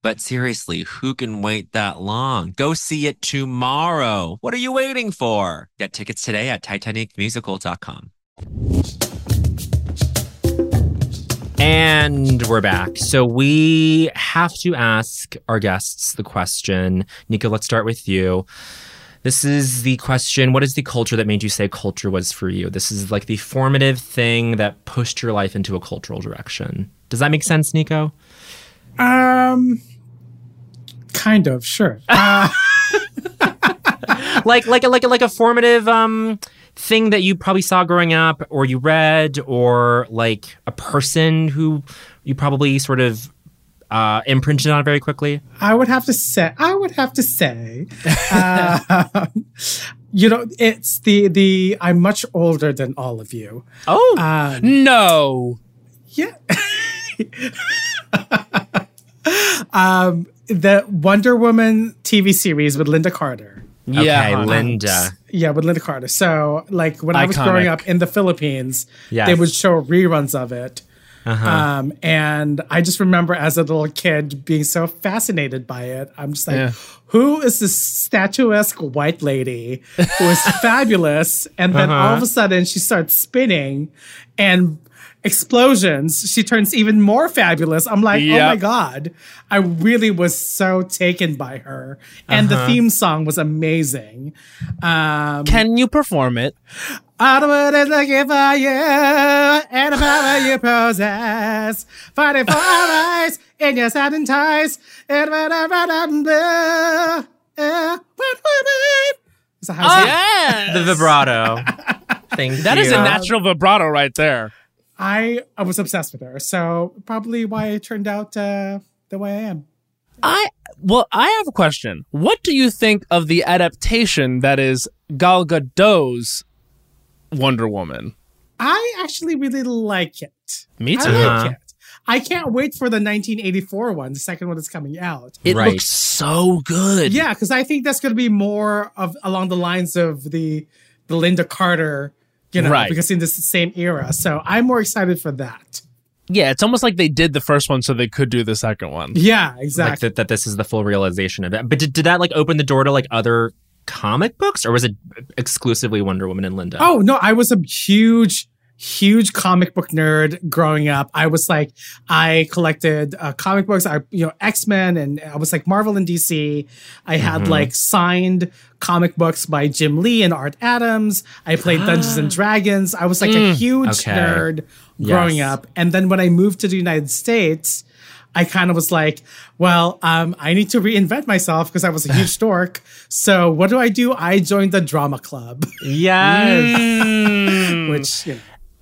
S8: But seriously, who can wait that long? Go see it tomorrow. What are you waiting for? Get tickets today at titanicmusical.com.
S2: And we're back. So we have to ask our guests the question. Nico, let's start with you. This is the question What is the culture that made you say culture was for you? This is like the formative thing that pushed your life into a cultural direction. Does that make sense, Nico?
S5: Um, kind of, sure. Uh,
S2: like like a, like a, like a formative um thing that you probably saw growing up or you read or like a person who you probably sort of uh, imprinted on very quickly?
S5: I would have to say, I would have to say, uh, you know, it's the the. I'm much older than all of you.
S3: Oh
S5: Um,
S3: no!
S5: yeah. um, the Wonder Woman TV series with Lynda Carter.
S3: Yeah,
S2: okay. Lynda.
S5: Yeah, with Lynda Carter. So, like, when I was growing up in the Philippines,
S2: Yes.
S5: they would show reruns of it.
S2: Uh-huh.
S5: Um, and I just remember as a little kid being so fascinated by it. I'm just like,
S3: Yeah.
S5: who is this statuesque white lady who is fabulous? And then all of a sudden she starts spinning and explosions. She turns even more fabulous. I'm like, oh my God. I really was so taken by her. And the theme song was amazing. Um,
S3: Can you perform it?
S5: all the world is looking for you and the power you possess. Fighting for our rights in your satin ties. And when I run and blue, yeah, what we need. So how's that?
S2: The vibrato. Thank
S3: That
S2: you.
S3: is a natural vibrato right there.
S5: I, I was obsessed with her. So probably why I turned out uh, the way I am.
S3: I well, I have a question. What do you think of the adaptation that is Gal Gadot's Wonder Woman?
S5: I actually really like it.
S3: Me
S5: I
S3: too.
S5: like
S2: Uh-huh.
S5: it. I can't wait for the 1984 one, the second one that's coming out.
S3: It
S2: Right.
S3: looks so good.
S5: Yeah, because I think that's going to be more of along the lines of the the Lynda Carter, you know,
S3: Right.
S5: because in this same era. So I'm more excited for that.
S3: Yeah, it's almost like they did the first one so they could do the second one.
S5: Yeah,
S2: like
S5: exactly.
S2: that, that this is the full realization of it. But did, did that like open the door to like other comic books or was it exclusively Wonder Woman and Lynda?
S5: oh no, I was a huge huge comic book nerd growing up. I was like, I collected uh, comic books. I, you know, X Men, and I was like Marvel and DC. I had
S2: Mm-hmm.
S5: like signed comic books by Jim Lee and Art Adams. I played Dungeons and Dragons. I was like a huge
S2: Okay.
S5: nerd growing
S2: Yes.
S5: up. And then when I moved to the United States, I kind of was like, well, um, I need to reinvent myself because I was a huge dork. So what do I do? I joined the drama club,
S2: Yes.
S1: Mm.
S5: which you know,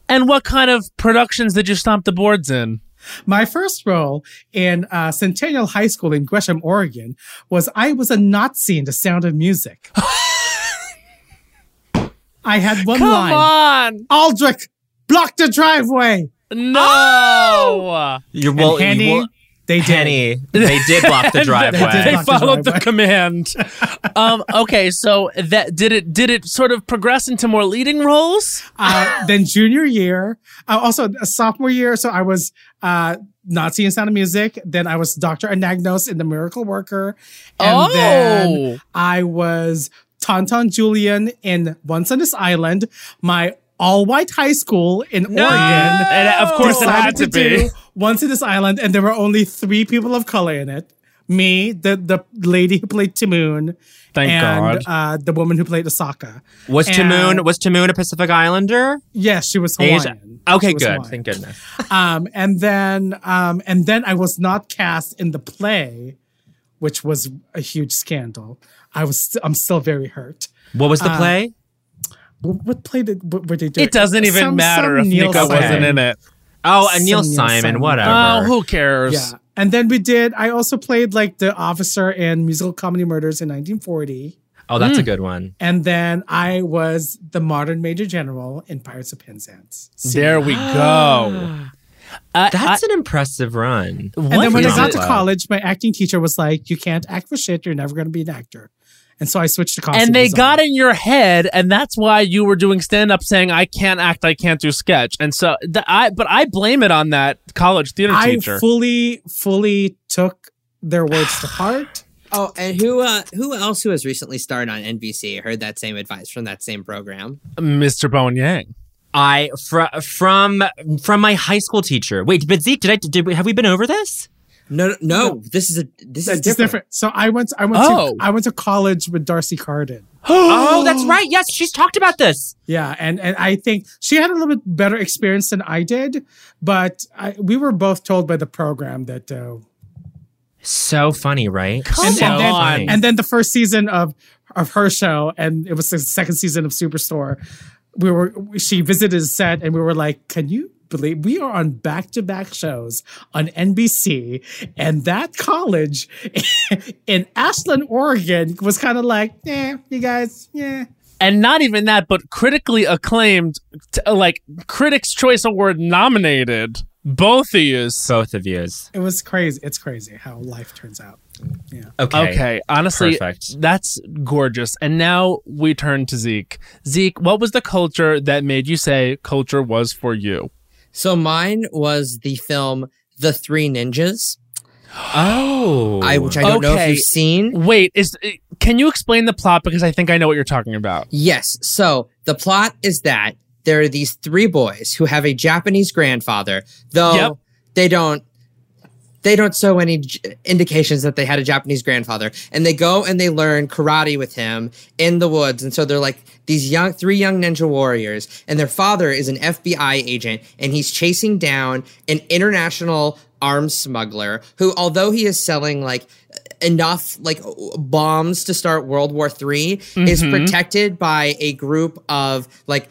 S1: And what kind of productions did you stomp the boards in?
S5: my first role in uh, Centennial High School in Gresham, Oregon, was I was a Nazi in The Sound of Music. I had one
S1: Come
S5: line.
S1: on!
S5: Aldrich, block the driveway.
S1: No!
S2: You're
S5: And
S2: well,
S5: Henny,
S2: you will-
S5: they did.
S2: Henny, they did block the driveway.
S5: did
S1: They
S5: block the
S1: followed the command. um, okay, so that did it. Did it sort of progress into more leading roles?
S5: Uh, then junior year, uh, also a sophomore year. So I was uh, Nazi in Sound of Music. Then I was Dr. Anagnos in The Miracle Worker. And
S1: Oh.
S5: then I was Tonton Julian in Once on This Island, my all white high school in Oregon.
S1: And of course, it had to
S5: decided
S1: be.
S5: do Once in This Island, and there were only three people of color in it. Me, the the lady who played Ti Moune,
S1: Thank
S5: and
S1: God.
S5: uh, the woman who played Asaka.
S2: Was
S5: And-
S2: Ti Moune was Ti Moune a Pacific Islander?
S5: Yes, she was
S2: Asia.
S5: Hawaiian.
S2: Okay,
S5: was
S2: good.
S5: Hawaiian.
S2: Thank goodness.
S5: Um, and then um, and then I was not cast in the play, which was a huge scandal. I was st- I'm still very hurt.
S2: What was the
S5: Uh,
S2: play?
S5: What, what play did what, were they doing?
S1: It doesn't even
S5: Some-
S1: matter
S5: some
S1: if
S5: Neil
S1: Nico wasn't in it.
S2: Oh, uh, Neil
S5: Neil
S2: Simon.
S5: Simon.
S2: Whatever.
S1: Oh, who cares?
S5: Yeah, and then we did. I also played like the officer in musical comedy murders in 1940.
S2: Oh, that's a good one.
S5: And then I was the modern Major General in Pirates of Penzance. See?
S1: There we go. Uh,
S2: That's an impressive run.
S1: I-
S5: And then when I got to college, my acting teacher was like, "You can't act for shit. You're never going to be an actor." And so I switched to costume.
S1: and they
S5: design.
S1: got in your head, and that's why you were doing stand up, saying I can't act, I can't do sketch, and so th- I. But I blame it on that college theater
S5: I
S1: teacher.
S5: fully, fully took their words to heart.
S4: Oh, and who uh who else who has recently starred on NBC heard that same advice from that same program?
S1: Mr. Bowen Yang.
S2: I fr- from from my high school teacher. Wait, but Zeke, did I did we, have we been over this?
S4: No, no, no, this is a this is
S5: different.
S4: different.
S5: So I went. I went
S1: Oh.
S5: to. I went to college with D'Arcy Carden.
S2: Oh, that's right. Yes, she's talked about this.
S5: Yeah, and and I think she had a little bit better experience than I did, but I, we were both told by the program that. Uh,
S2: So funny, right?
S1: Come
S5: and, and then,
S1: on.
S5: and then the first season of of her show, and it was the second season of Superstore. We were she visited the set, and we were like, "Can you believe we are on back to back shows on NBC?" And that college in Ashland, Oregon, was kind of like, "Yeah, you guys, yeah."
S1: and not even that, but critically acclaimed, t- uh, like Critics' Choice Award nominated. Both of you.
S2: Both of yous.
S5: It was crazy. It's crazy how life turns out. Yeah.
S2: Okay.
S1: Okay, honestly,
S2: Perfect.
S1: that's gorgeous. And now we turn to Zeke. Zeke, what was the culture that made you say culture was for you?
S4: So mine was the film The Three Ninjas,
S2: Oh,
S4: I which I don't know if you've seen.
S1: Wait, is uh, can you explain the plot because I think I know what you're talking about.
S4: Yes. So the plot is that there are these three boys who have a Japanese grandfather, though
S1: Yep.
S4: they don't they don't show any j- indications that they had a Japanese grandfather. And they go and they learn karate with him in the woods. And so they're like these young three young ninja warriors, and their father is an FBI agent, and he's chasing down an international arms smuggler who, although he is selling like enough like bombs to start World War III, is mm-hmm. protected by a group of like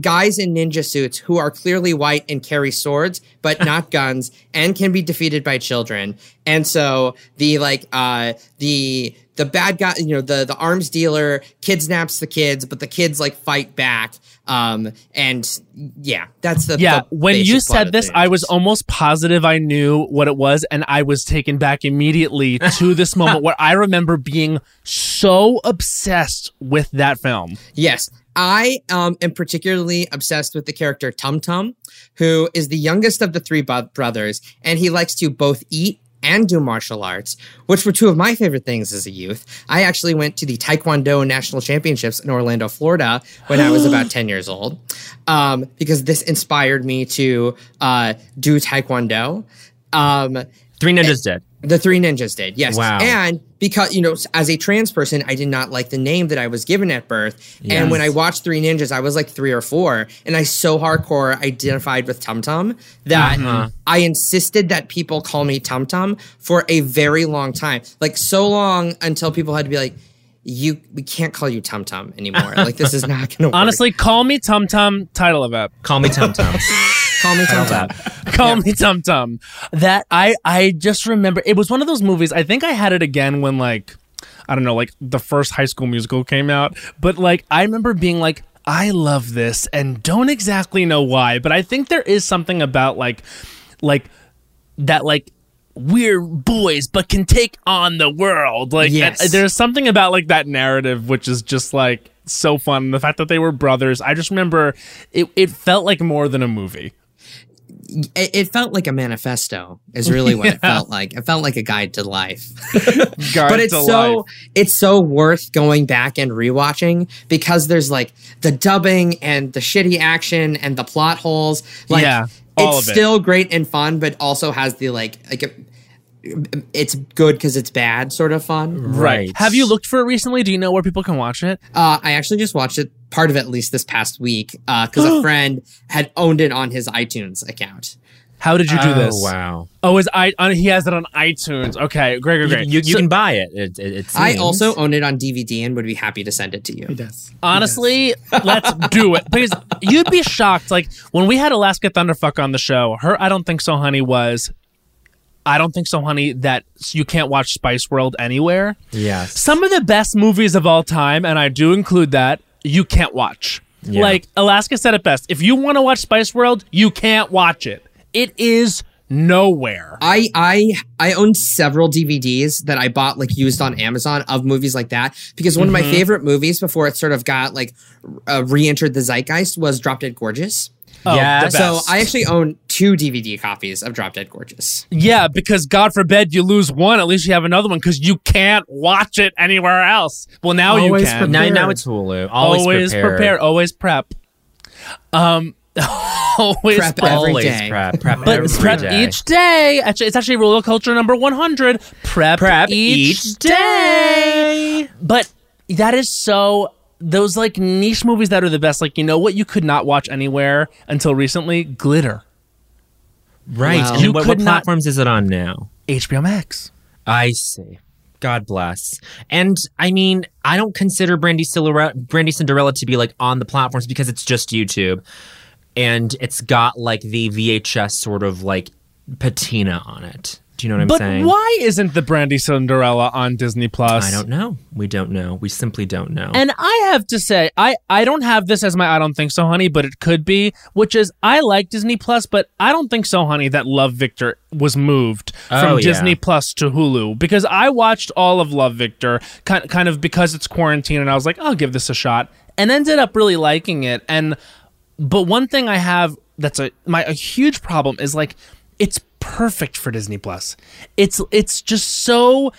S4: guys in ninja suits who are clearly white and carry swords but not guns and can be defeated by children. And so the like uh the the bad guy you know the the arms dealer kidnaps the kids but the kids like fight back um and yeah that's the
S1: Yeah,
S4: the
S1: when you
S4: basic plot
S1: said this,
S4: the
S1: I was almost positive I knew what it was, and I was taken back immediately to this moment where I remember being so obsessed with that film.
S4: Yes. I um, am particularly obsessed with the character Tum Tum, who is the youngest of the three bo- brothers, and he likes to both eat and do martial arts, which were two of my favorite things as a youth. I actually went to the Taekwondo National Championships in Orlando, Florida when I was about 10 years old um, because this inspired me to uh, do Taekwondo. Um,
S2: Three ninjas did.
S4: the three ninjas did, yes.
S2: Wow.
S4: And because, you know, as a trans person, I did not like the name that I was given at birth. And when I watched Three Ninjas, I was like three or four. And I so hardcore identified with Tum Tum that
S2: Uh-huh.
S4: I insisted that people call me Tum Tum for a very long time. Like, so long until people had to be like, you, we can't call you Tum Tum anymore. like, this is not going to work.
S1: Honestly, call me Tum Tum. Title of it.
S2: Call me Tum Tum.
S4: call me Tum Tum.
S1: Call me Tum Tum. That I I just remember it was one of those movies. I think I had it again when like I don't know, like the first High School Musical came out. But like I remember being like, I love this, and don't exactly know why. But I think there is something about like like that like we're boys but can take on the world like
S4: Yes.
S1: Uh, there's something about like that narrative which is just like so fun the fact that they were brothers i just remember it, it felt like more than a movie
S4: It, it felt like a manifesto, is really what it felt like. It felt like a guide to life. but it's so it's so worth going back and rewatching because there's like the dubbing and the shitty action and the plot holes. Like
S1: Yeah, all
S4: it's
S1: of it.
S4: still great and fun, but also has the like like a, it's good because it's bad sort of fun.
S2: right.
S1: Have you looked for it recently? Do you know where people can watch it?
S4: Uh, I actually just watched it part of it at least this past week uh, because a friend had owned it on his iTunes account.
S1: How did you do
S2: Oh,
S1: this?
S2: wow.
S1: Oh, is I on, he has it on iTunes. Okay, great, great,
S2: You,
S1: great.
S2: you, you
S1: So,
S2: can buy it. It, it, it
S4: I also own it on DVD and would be happy to send it to you.
S5: He does.
S1: honestly, let's do it because you'd be shocked. Like when we had Alaska Thunderfuck on the show, her "I don't think so, honey" was. I don't think so, honey. That you can't watch Spice World anywhere.
S2: Yes.
S1: Some of the best movies of all time, and I do include that, you can't watch.
S2: Yeah.
S1: Like Alaska said it best. If you want to watch Spice World, you can't watch it. It is nowhere.
S4: I I I own several DVDs that I bought like used on Amazon of movies like that because one of my favorite movies before it sort of got like uh, re-entered the zeitgeist was Drop Dead Gorgeous.
S1: Oh,
S2: Yes.
S1: the
S4: So. I actually own two DVD copies of Drop Dead Gorgeous.
S1: Yeah, because God forbid you lose one, at least you have another one because you can't watch it anywhere else. Well, now you
S5: Always
S1: can.
S2: now,
S5: prepare.
S2: now it's Hulu. Always,
S1: always
S2: prepare.
S1: prepare, always prep. Um, always
S4: Prep
S1: prep.
S4: every
S2: Always
S4: day.
S2: prep. Prep
S1: But
S2: every
S1: prep
S2: day.
S1: each day. Actually, it's actually rule of culture number one hundred. Prep,
S2: Prep
S1: each,
S2: each
S1: day. But that is so. Those like niche movies that are the best. Like you know what you could not watch anywhere until recently. Glitter.
S2: Right.
S4: Wow.
S2: And
S1: You
S2: what,
S1: could
S2: what
S1: not-
S2: platforms is it on now?
S1: HBO Max.
S2: I see. God bless. And I mean, I don't consider Brandy Cinderella, Brandy Cinderella to be like on the platforms because it's just YouTube, and it's got like the VHS sort of like patina on it. Do you know what I'm
S1: But
S2: saying?
S1: why isn't the Brandy Cinderella on Disney Plus?
S2: I don't know. We don't know. We simply don't know.
S1: And I have to say, I, I don't have this as my I don't think so, honey, but it could be, which is I like Disney Plus, but I don't think so, honey, that Love Victor was moved oh, from
S2: Oh, yeah.
S1: Disney Plus to Hulu because I watched all of Love Victor kind kind of because it's quarantine and I was like, I'll give this a shot and ended up really liking it. And but one thing I have that's a my a huge problem is like it's perfect for Disney Plus. It's it's just so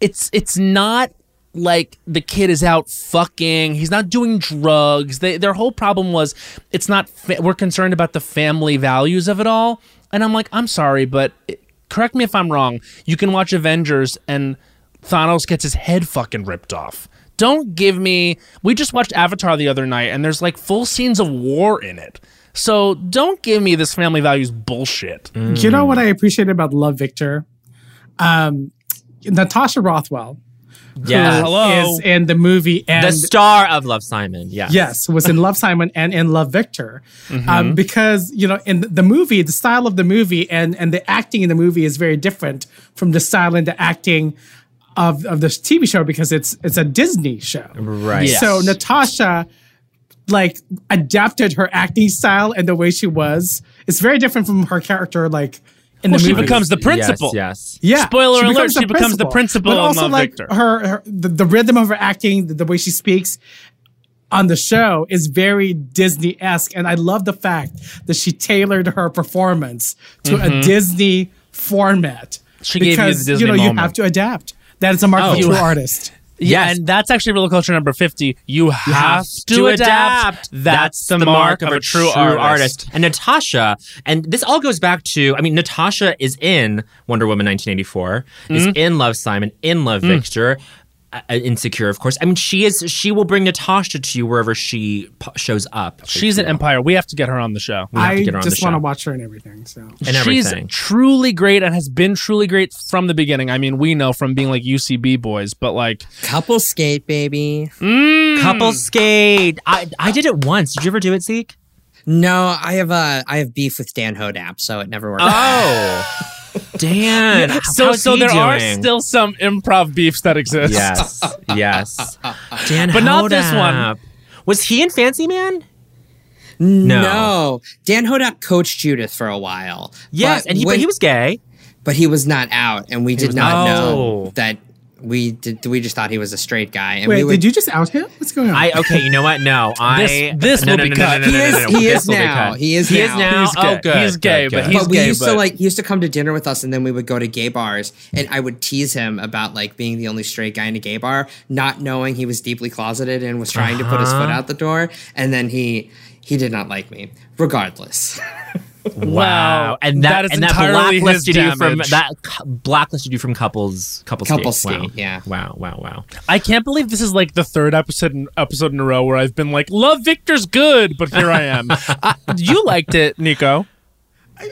S1: it's it's not like the kid is out fucking. He's not doing drugs. They, their whole problem was it's not fa- we're concerned about the family values of it all. And i'm like i'm sorry but it- correct me if i'm wrong. You can watch avengers and thanos gets his head fucking ripped off. Don't give me we just watched avatar the other night and there's like full scenes of war in it so don't give me this family values bullshit
S5: You know what I appreciate about Love Victor? Um, Natasha Rothwell
S2: yeah.
S1: hello.
S5: is in the movie and
S2: The star of Love Simon. Yeah.
S5: Yes, was in Love Simon and in Love Victor,
S2: Mm-hmm.
S5: um, because you know in the movie, the style of the movie and and the acting in the movie is very different from the style and the acting of of this TV show because it's it's a Disney show.
S2: Right.
S1: Yes.
S5: So Natasha like adapted her acting style and the way she was. It's very different from her character like in
S1: well
S5: the
S1: she
S5: movie.
S1: becomes the principal
S2: Yes.
S5: Yeah.
S1: Spoiler alert, she becomes the principal
S5: But also like
S1: Victor.
S5: her, her the, the rhythm of her acting, the, the way she speaks on the show is very Disney-esque. And I love the fact that she tailored her performance to
S1: Mm-hmm.
S5: a Disney format.
S1: She gave you the
S5: because
S1: Disney
S5: know you have to adapt. That is a mark of a
S2: Oh.
S5: true artist.
S1: Yeah,
S2: Yes.
S1: and that's actually real culture number 50. You have,
S2: have
S1: to, adapt. That's, the, mark, of a true, artist.
S2: And Natasha, and this all goes back to, I mean, Natasha is in Wonder Woman 1984, is
S1: Mm-hmm.
S2: in Love Simon, in Love
S1: Mm.
S2: Victor, Uh, uh, insecure, of course. I mean, she is. She will bring Natasha to you wherever she p- shows up.
S1: She's an empire. We have to get her on the show.
S2: We have to
S5: I
S2: get her on
S5: just want to watch her and everything. So
S2: and
S1: She's
S2: everything.
S1: truly great and has been truly great from the beginning. I mean, we know from being like UCB boys, but like
S4: Couple skate, baby. Mm.
S2: Couple skate. I I did it once. Did you ever do it, Zeke?
S4: No, I have uh, I have beef with Dan Hodapp, so it never worked.
S2: Oh, Dan.
S1: so so
S2: he
S1: there are still some improv beefs that exist.
S2: Yes, yes. Dan,
S1: But not this one.
S2: Was he in Fancy Man?
S4: no. Dan Hodapp coached Judith for a while.
S2: Yes,
S4: but
S2: and he,
S4: when-
S2: but he was gay.
S4: but he was not out, and we did not
S2: not-
S4: know
S2: Oh.
S4: that we did. We just thought he was a straight guy, and
S5: wait,
S4: we would.
S5: did you just out him? What's going on?
S2: I okay. You know what? No, I.
S1: this
S2: no,
S1: will
S2: no,
S1: be
S2: no,
S1: cut.
S2: No, no, no,
S4: He
S2: no,
S4: is-
S2: no, no,
S4: he is
S2: will be
S4: now. He is
S2: He is
S4: now.
S2: now.
S1: He's
S2: Oh, good.
S1: He's gay,
S2: good,
S1: but
S2: good.
S1: he's
S4: but we
S1: gay,
S4: used to like he used to come to dinner with us, and then we would go to gay bars, and I would tease him about like being the only straight guy in a gay bar, not knowing he was deeply closeted and was trying to put his
S2: Uh-huh.
S4: foot out the door, and then he he did not like me, regardless.
S2: Wow, and that,
S1: that is
S2: and that
S1: entirely his
S2: blacklisted you from that blacklisted you from couples couples
S4: Couple
S2: skate.
S4: skate,
S2: Wow.
S4: yeah.
S2: Wow, wow, wow.
S1: I can't believe this is like the third episode in, episode in a row where I've been like, "Love Victor's good," but here I am. I, uh, you liked it, Nico.
S5: yeah,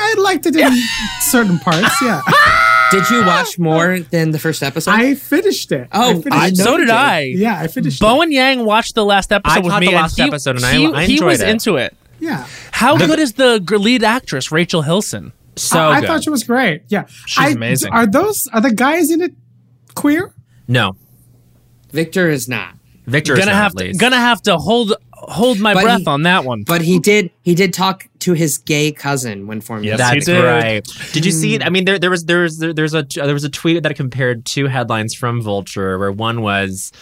S5: I liked it in certain parts. Yeah,
S4: did you watch more than the first episode?
S5: I finished it.
S4: Oh,
S5: I finished
S4: I
S1: so did I.
S5: Yeah, I finished it
S1: Bowen Yang watched the last episode
S2: I
S1: with
S2: caught
S1: me,
S2: the last
S1: and he,
S2: episode and I-
S1: he,
S2: I
S1: he
S2: enjoyed
S1: was
S2: it.
S1: into it.
S5: It. Yeah,
S1: How good is the lead actress, Rachel Hilson?
S2: So
S5: I, I
S2: good.
S5: thought she was great. Yeah,
S1: She's
S5: I-
S1: amazing.
S5: Are those are the guys in it queer?
S2: no,
S4: Victor is not,
S2: Victor is
S1: Gonna
S2: not,
S1: have to, gonna have to hold hold my
S4: But
S1: breath
S4: he-
S1: on that one.
S4: but he did he did talk to his gay cousin when forming.
S1: Yes,
S2: That's
S1: he did.
S2: right. Did you see? I mean, there there was there was there, there's a uh, there was a tweet that compared two headlines from Vulture, where one was.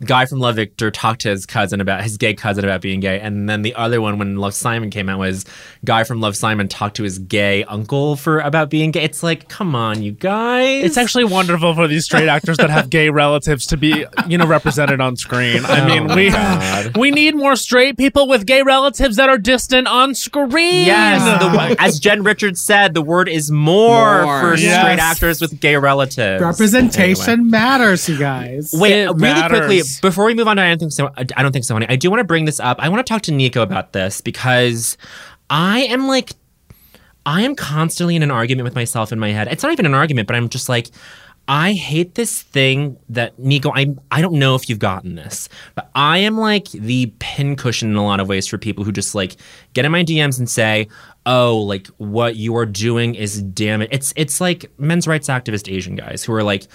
S2: The guy from Love Victor talked to his cousin about his gay cousin about being gay, and then the other one, when Love Simon came out, was guy from Love Simon talked to his gay uncle for about being gay. It's like, come on, you guys.
S1: It's actually wonderful for these straight actors that have gay relatives to be, you know, represented on screen. I oh mean,
S2: Oh,
S1: we
S2: God.
S1: we need more straight people with gay relatives that are distant on screen.
S2: Yes, the, as Jen Richards said, the word is more,
S4: More.
S2: for
S1: Yes.
S2: straight actors with gay relatives.
S5: Representation
S2: Anyway.
S5: matters, you guys.
S2: Wait,
S1: It
S2: really
S1: matters.
S2: quickly before we move on to I don't think so. I don't think so, honey. I do want to bring this up. I want to talk to Nico about this because I am like, I am constantly in an argument with myself in my head. It's not even an argument, but I'm just like, I hate this thing that Nico. I I don't know if you've gotten this, but I am like the pincushion in a lot of ways for people who just like get in my DMs and say, "Oh, like what you are doing is damn it." It's it's like men's rights activist Asian guys who are like,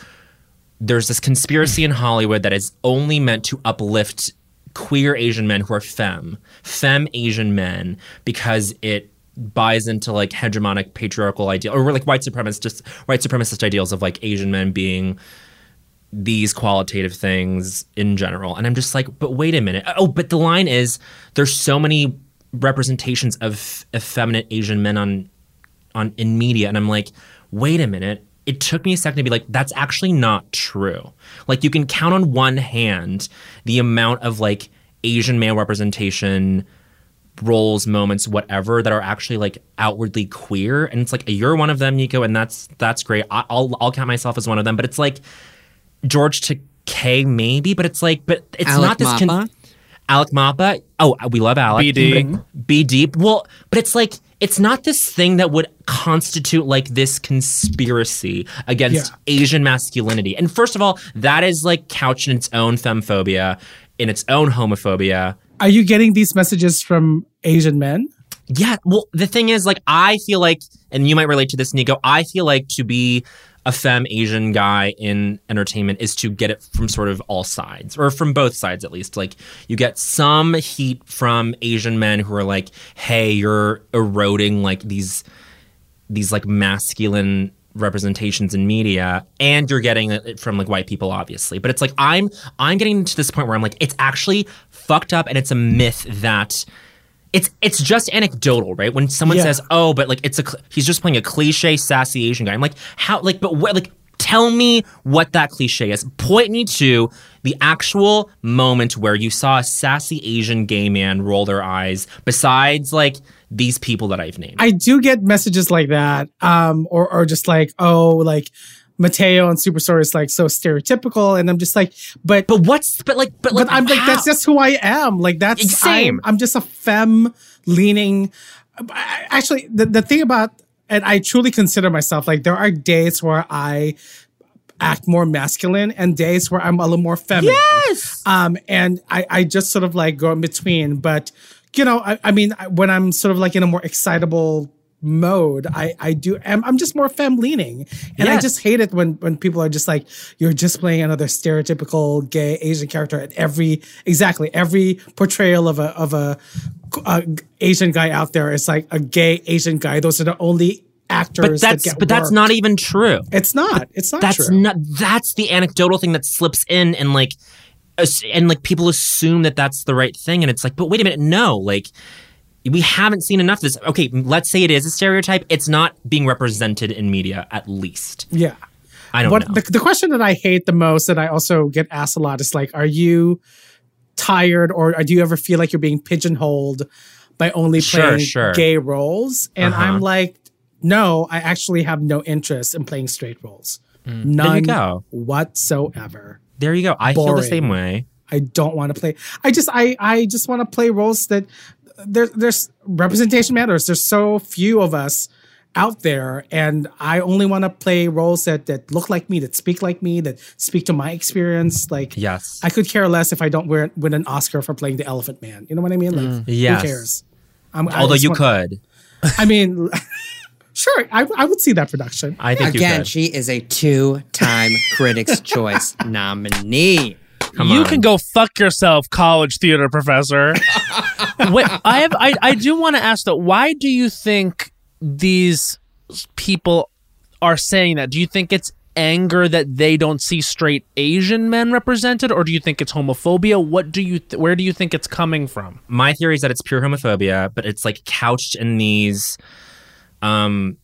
S2: there's this conspiracy in Hollywood that is only meant to uplift queer Asian men who are femme, femme Asian men, because it buys into like hegemonic patriarchal ideal or like white supremacist just white supremacist ideals of like Asian men being these qualitative things in general. And I'm just like, but wait a minute. Oh, but the line is there's so many representations of effeminate Asian men on on in media and I'm like, wait a minute. It took me a second to be like, that's actually not true. Like you can count on one hand the amount of like Asian male representation roles, moments, whatever that are actually like outwardly queer. And it's like you're one of them, Nico, and that's that's great. I, I'll I'll count myself as one of them. But it's like George Takei maybe, but it's like, but it's
S4: Alec
S2: not this.
S4: Mapa?
S2: Alec Mapa. Oh, we love Alec.
S1: BD.
S2: But- BD. Well, but it's like it's not this thing that would constitute like this conspiracy against
S5: Yeah.
S2: Asian masculinity. And first of all, that is like couched in its own femphobia, in its own homophobia.
S5: Are you getting these messages from Asian men?
S2: Yeah. Well, the thing is, like, I feel like, and you might relate to this, Nico. I feel like to be a femme Asian guy in entertainment is to get it from sort of all sides, or from both sides at least. Like, you get some heat from Asian men who are like, "Hey, you're eroding like these, these like masculine." representations in media and you're getting it from like white people obviously but it's like i'm i'm getting to this point where i'm like it's actually fucked up and it's a myth that it's it's just anecdotal, right? When someone
S5: Yeah.
S2: says, "Oh, but like it's a cl- he's just playing a cliche sassy Asian guy," I'm like, how? Like, but what? Like, tell me what that cliche is. Point me to the actual moment where you saw a sassy Asian gay man roll their eyes. Besides, like these people that I've named.
S5: I do get messages like that, um, or or just like, oh, like Mateo and Superstore is like so stereotypical, and I'm just like, but
S2: but what's but like but like
S5: but I'm like that's just who I am. Like that's
S2: Same.
S5: I'm, I'm just a femme leaning. Actually, the the thing about and I truly consider myself like there are days where I act more masculine and days where I'm a little more feminine.
S2: Yes.
S5: Um, and I, I just sort of like go in between. But, you know, I, I mean, when I'm sort of like in a more excitable mode, I, I do, I'm, I'm just more femme leaning. And I just hate it when, when people are just like, you're just playing another stereotypical gay Asian character at every, exactly, every portrayal of a, of a, a Asian guy out there is like a gay Asian guy. Those are the only actors
S2: But that's
S5: that get
S2: but that's not even true.
S5: It's not. It's not
S2: that's
S5: true.
S2: not that's the anecdotal thing that slips in and like and like people assume that that's the right thing and it's like but wait a minute no like we haven't seen enough of this okay let's say it is a stereotype it's not being represented in media at least
S5: yeah.
S2: i don't
S5: what
S2: know
S5: the, the question that I hate the most that I also get asked a lot is like, are you tired or do you ever feel like you're being pigeonholed by only playing
S2: sure.
S5: gay roles? And
S2: Uh-huh.
S5: I'm like, no, I actually have no interest in playing straight roles. None
S2: go.
S5: whatsoever.
S2: there you go i feel the same way
S5: I don't want to play. I just I I just want to play roles that there there's representation matters. There's so few of us out there and I only want to play roles that that look like me, that speak like me, that speak to my experience. Like
S2: yes
S5: I could care less if I don't win, win an Oscar for playing the Elephant Man. You know what I mean? Like mm.
S2: Yes.
S5: who cares? I'm,
S2: although you
S5: want-
S2: could
S5: I mean, sure, I, I would see that production.
S2: i think you
S4: Again,
S2: could
S4: she is a two-time Critics' Choice nominee.
S2: Come
S3: you
S2: on.
S3: can go fuck yourself, college theater professor. Wait, I have I, I do want to ask though, why do you think these people are saying that? Do you think it's anger that they don't see straight Asian men represented, or do you think it's homophobia? What do you th- where do you think it's coming from?
S2: my theory is that it's pure homophobia, but it's like couched in these um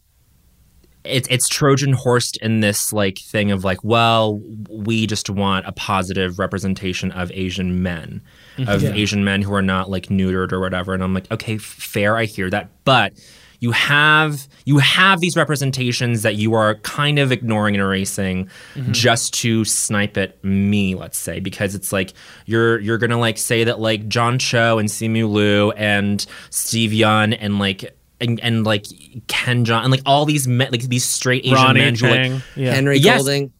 S2: it's it's Trojan horsed in this like thing of like, well, we just want a positive representation of Asian men, mm-hmm. of
S5: Yeah.
S2: Asian men who are not like neutered or whatever. And I'm like, okay, fair, I hear that, but you have you have these representations that you are kind of ignoring and erasing mm-hmm. just to snipe at me, let's say, because it's like you're you're gonna like say that like John Cho and Simu Liu and Steve Yeun and like and, and like Ken Jeong and like all these men, like these straight Asian
S3: Ronnie
S2: men who like
S3: yeah.
S4: Henry
S2: Yes.
S4: Golding.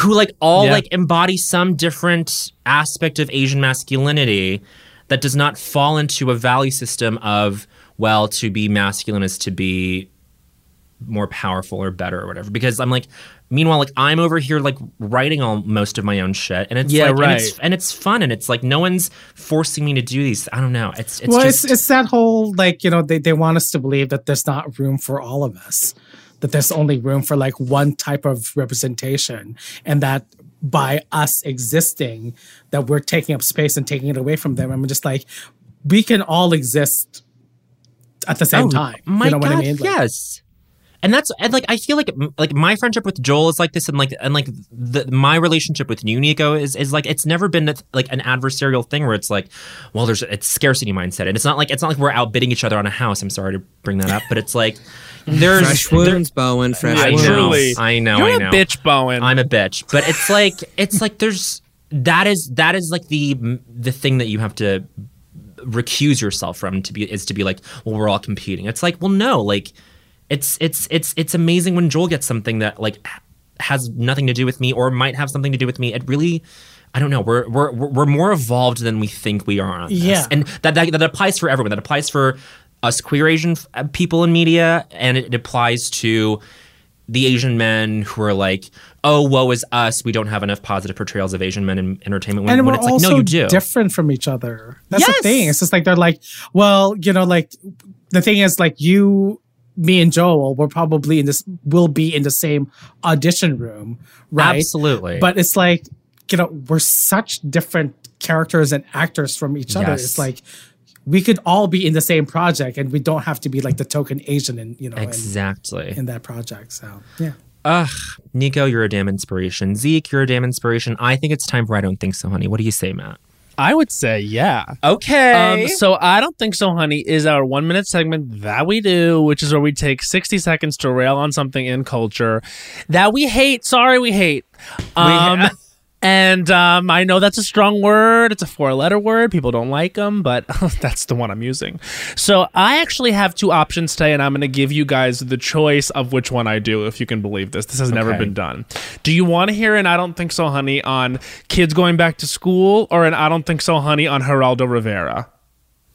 S2: who like all
S3: Yeah.
S2: like embody some different aspect of Asian masculinity that does not fall into a value system of well to be masculine is to be more powerful or better or whatever because I'm like meanwhile like I'm over here like writing all most of my own shit and it's
S3: Yeah,
S2: like and it's
S3: right.
S2: and it's fun and it's like no one's forcing me to do these I don't know it's it's
S5: well,
S2: just
S5: it's it's that whole like you know they they want us to believe that there's not room for all of us, that there's only room for like one type of representation, and that by us existing, that we're taking up space and taking it away from them. I'm just like, we can all exist at the same
S2: Oh,
S5: time.
S2: My
S5: you know
S2: God,
S5: what I mean? Like,
S2: yes. And that's and like I feel like like my friendship with Joel is like this, and like and like the, my relationship with you, Nico, is is like it's never been like an adversarial thing where it's like, well, there's it's scarcity mindset, and it's not like it's not like we're outbidding each other on a house. I'm sorry to bring that up, but it's like there's
S4: Fresh
S2: there-
S4: wounds, Bowen. Fresh
S2: I
S4: wounds.
S2: know,
S3: Truly.
S2: I know,
S3: You're
S2: I
S3: a
S2: know.
S3: bitch, Bowen.
S2: I'm a bitch, but it's like it's like there's that is that is like the the thing that you have to recuse yourself from to be is to be like, well, we're all competing. It's like, well, no, like it's it's it's it's amazing when Joel gets something that like has nothing to do with me or might have something to do with me. It really. I don't know. We're we're we're more evolved than we think we are on this,
S5: Yeah.
S2: and that, that that applies for everyone. That applies for us queer Asian f- uh, people in media, and it, it applies to the Asian men who are like, "Oh, woe is us. We don't have enough positive portrayals of Asian men in entertainment." When,
S5: and
S2: when
S5: we're
S2: it's like,
S5: also
S2: no, you do.
S5: different from each other. That's
S2: Yes.
S5: the thing. It's just like they're like, well, you know, like the thing is like you, me, and Joel will probably in this will be in the same audition room, right?
S2: Absolutely.
S5: But it's like you know we're such different characters and actors from each other.
S2: Yes.
S5: It's like we could all be in the same project and we don't have to be like the token Asian in you know in,
S2: Exactly.
S5: in that project. So yeah.
S2: Ugh, Nico, you're a damn inspiration. Zeke, you're a damn inspiration. I think it's time for I Don't Think So, Honey. What do you say, Matt?
S1: I would say yeah.
S2: Okay.
S1: Um, so I don't think so, honey, is our one minute segment that we do, which is where we take 60 seconds to rail on something in culture that we hate. Sorry, we hate. Um, and um, I know that's a strong word. It's a four letter word. People don't like them, but that's the one I'm using. So I actually have two options today, and I'm going to give you guys the choice of which one I do, if you can believe this. This has never been done. Do you want to hear an I don't think so, honey, on kids going back to school, or an I don't think so, honey, on Geraldo Rivera?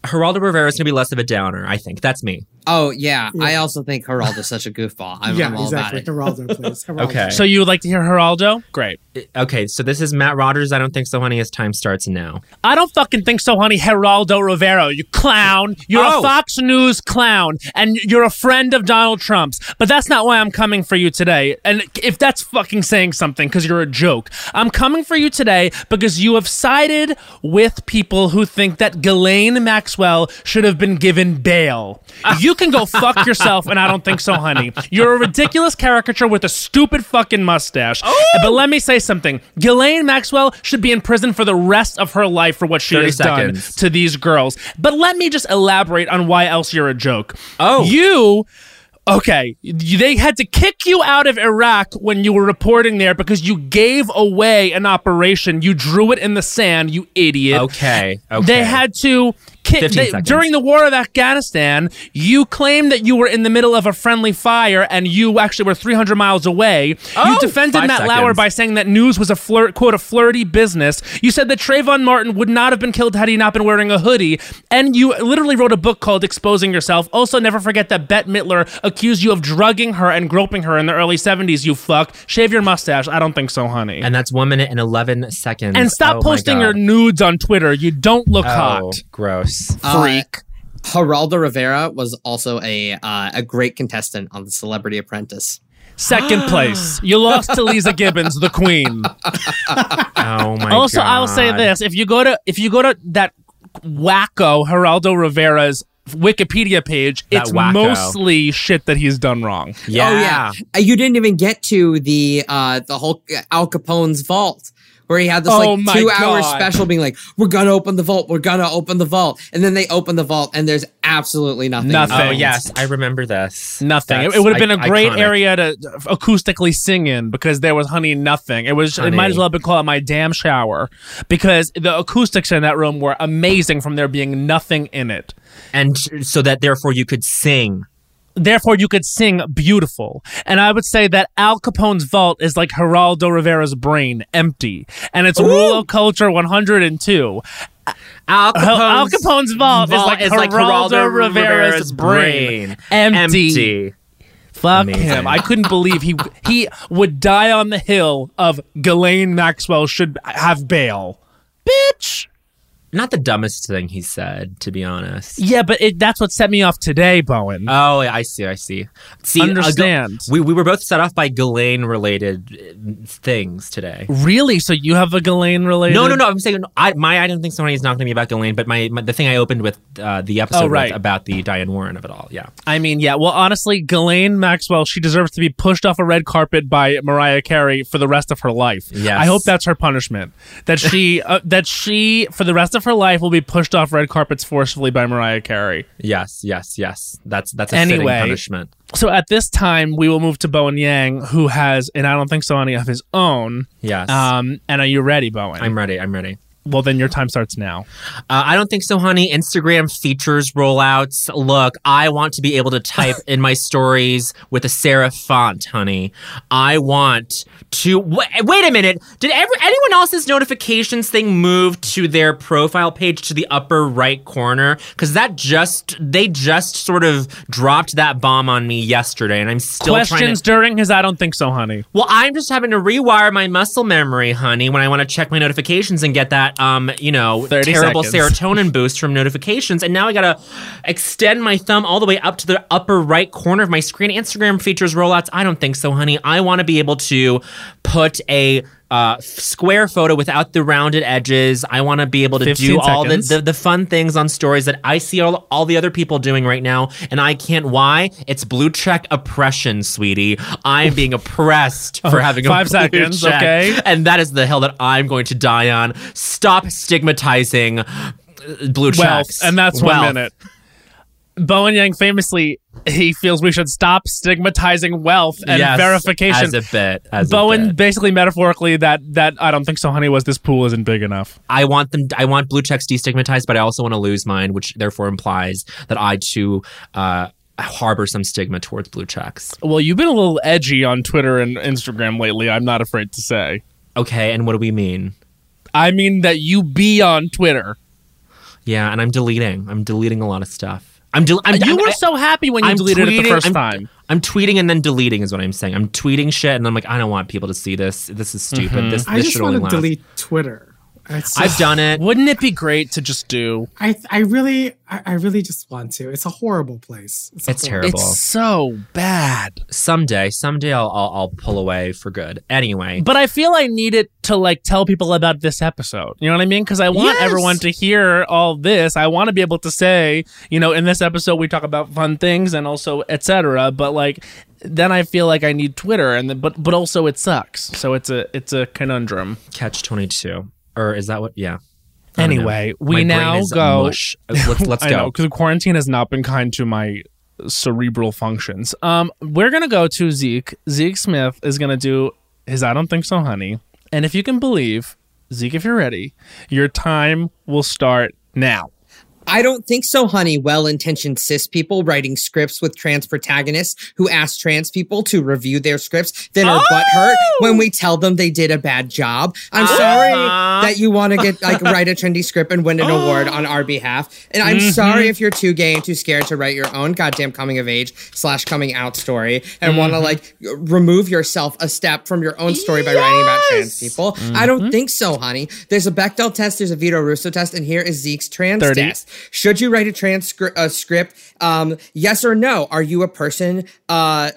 S2: Geraldo Rivera is going to be less of a downer, I think. That's me.
S4: Oh yeah, I also think Geraldo's such a goofball. I'm,
S5: yeah,
S4: I'm all
S5: exactly.
S4: about it.
S5: Geraldo, please. Geraldo.
S2: Okay.
S1: So you would like to hear Geraldo? Great.
S2: Okay, so this is Matt Rogers. I don't think so, honey. His time starts now.
S1: I don't fucking think so, honey. Geraldo Rivera, you clown. You're
S2: Oh.
S1: a Fox News clown, and you're a friend of Donald Trump's. But that's not why I'm coming for you today. And if that's fucking saying something, because you're a joke, I'm coming for you today because you have sided with people who think that Ghislaine Maxwell should have been given bail. You can go fuck yourself, and I don't think so, honey. You're a ridiculous caricature with a stupid fucking mustache. Oh! But let me say something. Ghislaine Maxwell should be in prison for the rest of her life for what she has
S2: seconds.
S1: done to these girls. But let me just elaborate on why else you're a joke.
S2: Oh.
S1: You Okay, they had to kick you out of Iraq when you were reporting there because you gave away an operation. You drew it in the sand, you idiot.
S2: Okay. Okay.
S1: They had to kick
S2: 15
S1: they-
S2: seconds.
S1: during the war of Afghanistan. You claimed that you were in the middle of a friendly fire and you actually were 300 miles away. you
S2: Oh,
S1: defended
S2: five
S1: Matt Lauer by saying that news was a flirt, quote, a flirty business. You said that Trayvon Martin would not have been killed had he not been wearing a hoodie. And you literally wrote a book called Exposing Yourself. Also, never forget that Bette Midler accused you of drugging her and groping her in the early 70s, you fuck. Shave your mustache. I don't think so, honey.
S2: And that's one minute and 11 seconds.
S1: And stop
S2: Oh
S1: posting your nudes on Twitter. You don't look
S2: Oh,
S1: hot.
S2: gross.
S1: Freak.
S4: Geraldo Rivera was also a uh, a great contestant on The Celebrity Apprentice.
S1: Second place. You lost to Leeza Gibbons, the queen.
S2: Oh my God.
S1: also,
S2: God.
S1: I will say this: if you go to if you go to that wacko Geraldo Rivera's Wikipedia page,
S2: That
S1: it's
S2: wacko.
S1: mostly shit that he's done wrong.
S2: Yeah.
S4: Oh yeah, Uh, you didn't even get to the uh, the whole Al Capone's vault. Where he had this
S1: Oh
S4: like
S1: my
S4: two hour special being like, we're gonna open the vault, we're gonna open the vault. And then they open the vault and there's absolutely nothing.
S1: Nothing.
S2: Oh, yes. I remember this.
S1: Nothing. It,
S2: That's
S1: it would have been a
S2: i-
S1: great
S2: iconic.
S1: area to acoustically sing in because there was honey nothing. It was. It might as well have been called my damn shower because the acoustics in that room were amazing from there being nothing in it.
S2: And so that therefore you could sing.
S1: Therefore you could sing beautiful. And I would say that Al Capone's vault is like Geraldo Rivera's brain, empty. And it's rule of culture 102.
S2: Al Capone's,
S1: Al Capone's vault, is like Geraldo, Rivera's, brain, empty.
S2: Empty.
S1: Fuck
S2: Amazing.
S1: him. I couldn't believe he he would die on the hill of Ghislaine Maxwell should have bail. Bitch.
S2: Not the dumbest thing he said, to be honest.
S1: Yeah, but it, that's what set me off today, Bowen.
S2: Oh, I see. I see. See, uh, we we were both set off by Ghislaine related uh, things today.
S1: really? So you have a Ghislaine related?
S2: No, no, no. I'm saying I, my I don't think so. Honey is not going to be about Ghislaine, but my, my the thing I opened with uh, the episode
S1: Oh, right.
S2: with about the Diane Warren of it all. Yeah.
S1: I mean, yeah. Well, honestly, Ghislaine Maxwell, she deserves to be pushed off a red carpet by Mariah Carey for the rest of her life.
S2: Yes.
S1: I hope that's her punishment. That she, uh, that she, for the rest of her life, will be pushed off red carpets forcefully by Mariah Carey.
S2: Yes. Yes. Yes. That's that's a
S1: Anyway.
S2: fitting punishment.
S1: So at this time, we will move to Bowen Yang, who has, and I don't think so any of his own.
S2: Yes.
S1: Um, and are you ready, Bowen?
S2: I'm ready. I'm ready.
S1: Well, then your time starts now.
S2: Uh, I don't think so, honey. Instagram features rollouts. Look, I want to be able to type in my stories with a serif font, honey. I want to. Wait, wait a minute. Did ever anyone else's notifications thing move to their profile page to the upper right corner? Because that just they just sort of dropped that bomb on me yesterday, and I'm still trying
S1: Questions
S2: to.
S1: during his I don't think so, honey.
S2: Well, I'm just having to rewire my muscle memory, honey, when I want to check my notifications and get that, um, you know, terrible
S1: seconds.
S2: serotonin boost from notifications. And now I gotta extend my thumb all the way up to the upper right corner of my screen. Instagram features rollouts. I don't think so, honey. I want to be able to put a uh, square photo without the rounded edges. I want to be able to
S1: 15
S2: do all the, the, the fun things on stories that I see all, all the other people doing right now, and I can't. Why? It's blue check oppression, sweetie. I'm being oppressed for having a
S1: five seconds,
S2: check,
S1: okay?
S2: and that is the hill that I'm going to die on. Stop stigmatizing uh, blue
S1: Wealth,
S2: checks,
S1: and that's one minute. Bowen Yang famously he feels we should stop stigmatizing wealth and
S2: Yes,
S1: verification.
S2: as a bit. As a bit.
S1: basically metaphorically that that I don't think so, honey. Was this pool isn't big enough?
S2: I want them. I want blue checks destigmatized, but I also want to lose mine, which therefore implies that I too uh, harbor some stigma towards blue checks.
S1: Well, you've been a little edgy on Twitter and Instagram lately. I'm not afraid to say.
S2: Okay, and what do we mean?
S1: I mean that you be on Twitter.
S2: Yeah, and I'm deleting. I'm deleting a lot of stuff. I'm. Del- I'm uh,
S1: you
S2: I'm-
S1: were
S2: I-
S1: so happy when you
S2: I'm
S1: deleted it the 1st
S2: I'm-
S1: time.
S2: I'm tweeting and then deleting is what I'm saying. I'm tweeting shit and I'm like, I don't want people to see this. This is stupid. Mm-hmm. This,
S5: I
S2: this
S5: just
S2: should only
S5: want to
S2: last.
S5: delete Twitter. It's
S2: I've done it.
S1: Wouldn't it be great to just do?
S5: I I really I, I really just want to. It's a horrible place. a
S2: It's
S5: horrible-
S2: terrible.
S1: It's so bad.
S2: Someday, someday I'll, I'll I'll pull away for good. Anyway,
S1: But I feel I need it to like tell people about this episode. You know what I mean? Because I want
S2: Yes.
S1: everyone to hear all this. I want to be able to say, you know, in this episode we talk about fun things and also etc. But like, then I feel like I need Twitter, and then, but but also it sucks. So it's a it's a conundrum.
S2: catch twenty two, or is that what? Yeah.
S1: Anyway, we
S2: is
S1: go.
S2: mush. Let's let's
S1: I
S2: go.
S1: because quarantine has not been kind to my cerebral functions. Um, we're gonna go to Zeke. Zeke Smith is gonna do his "I Don't Think So, Honey," and if you can believe, Zeke, if you're ready, your time will start now.
S4: I don't think so, honey. Well intentioned cis people writing scripts with trans protagonists who ask trans people to review their scripts, then are butthurt when we tell them they did a bad job. I'm uh-huh. sorry that you want to get like write a trendy script and win an award on our behalf. And I'm mm-hmm. sorry if you're too gay and too scared to write your own goddamn coming of age slash coming out story and mm-hmm. want to like remove yourself a step from your own story by writing about trans people. I don't mm-hmm. think so, honey. There's a Bechdel test, there's a Vito Russo test, and here is Zeke's trans
S1: 30.
S4: test. Should you write a transcript script? Um, yes or no? Are you a person? Uh,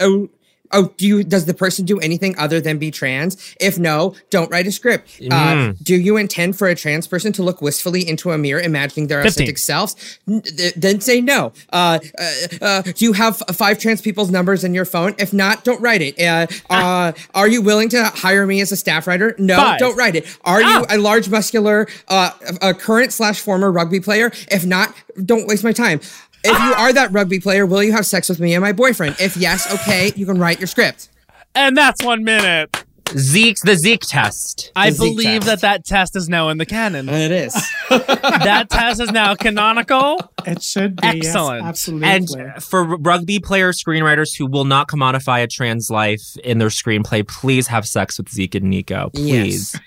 S4: oh, do you? Does the person do anything other than be trans? If no, don't write a script. Uh, do you intend for a trans person to look wistfully into a mirror, imagining their
S1: 15.
S4: authentic selves? N- th- then say no. Uh, uh, uh, do you have f- five trans people's numbers in your phone? If not, don't write it. Uh, uh, are you willing to hire me as a staff writer? No,
S1: Five.
S4: don't write it. Are you a large, muscular, uh, a current slash former rugby player? If not, don't waste my time. If you are that rugby player, will you have sex with me and my boyfriend? If yes, okay, you can write your script.
S1: And that's one minute.
S2: Zeke's the Zeke test.
S1: I
S4: Zeke
S1: believe
S4: test.
S1: that that test is now in the canon.
S4: It is.
S1: that test is now canonical.
S5: It should be yes,
S1: Excellent.
S5: absolutely.
S2: And for rugby player screenwriters who will not commodify a trans life in their screenplay, please have sex with Zeke and Nico. Please.
S4: Yes.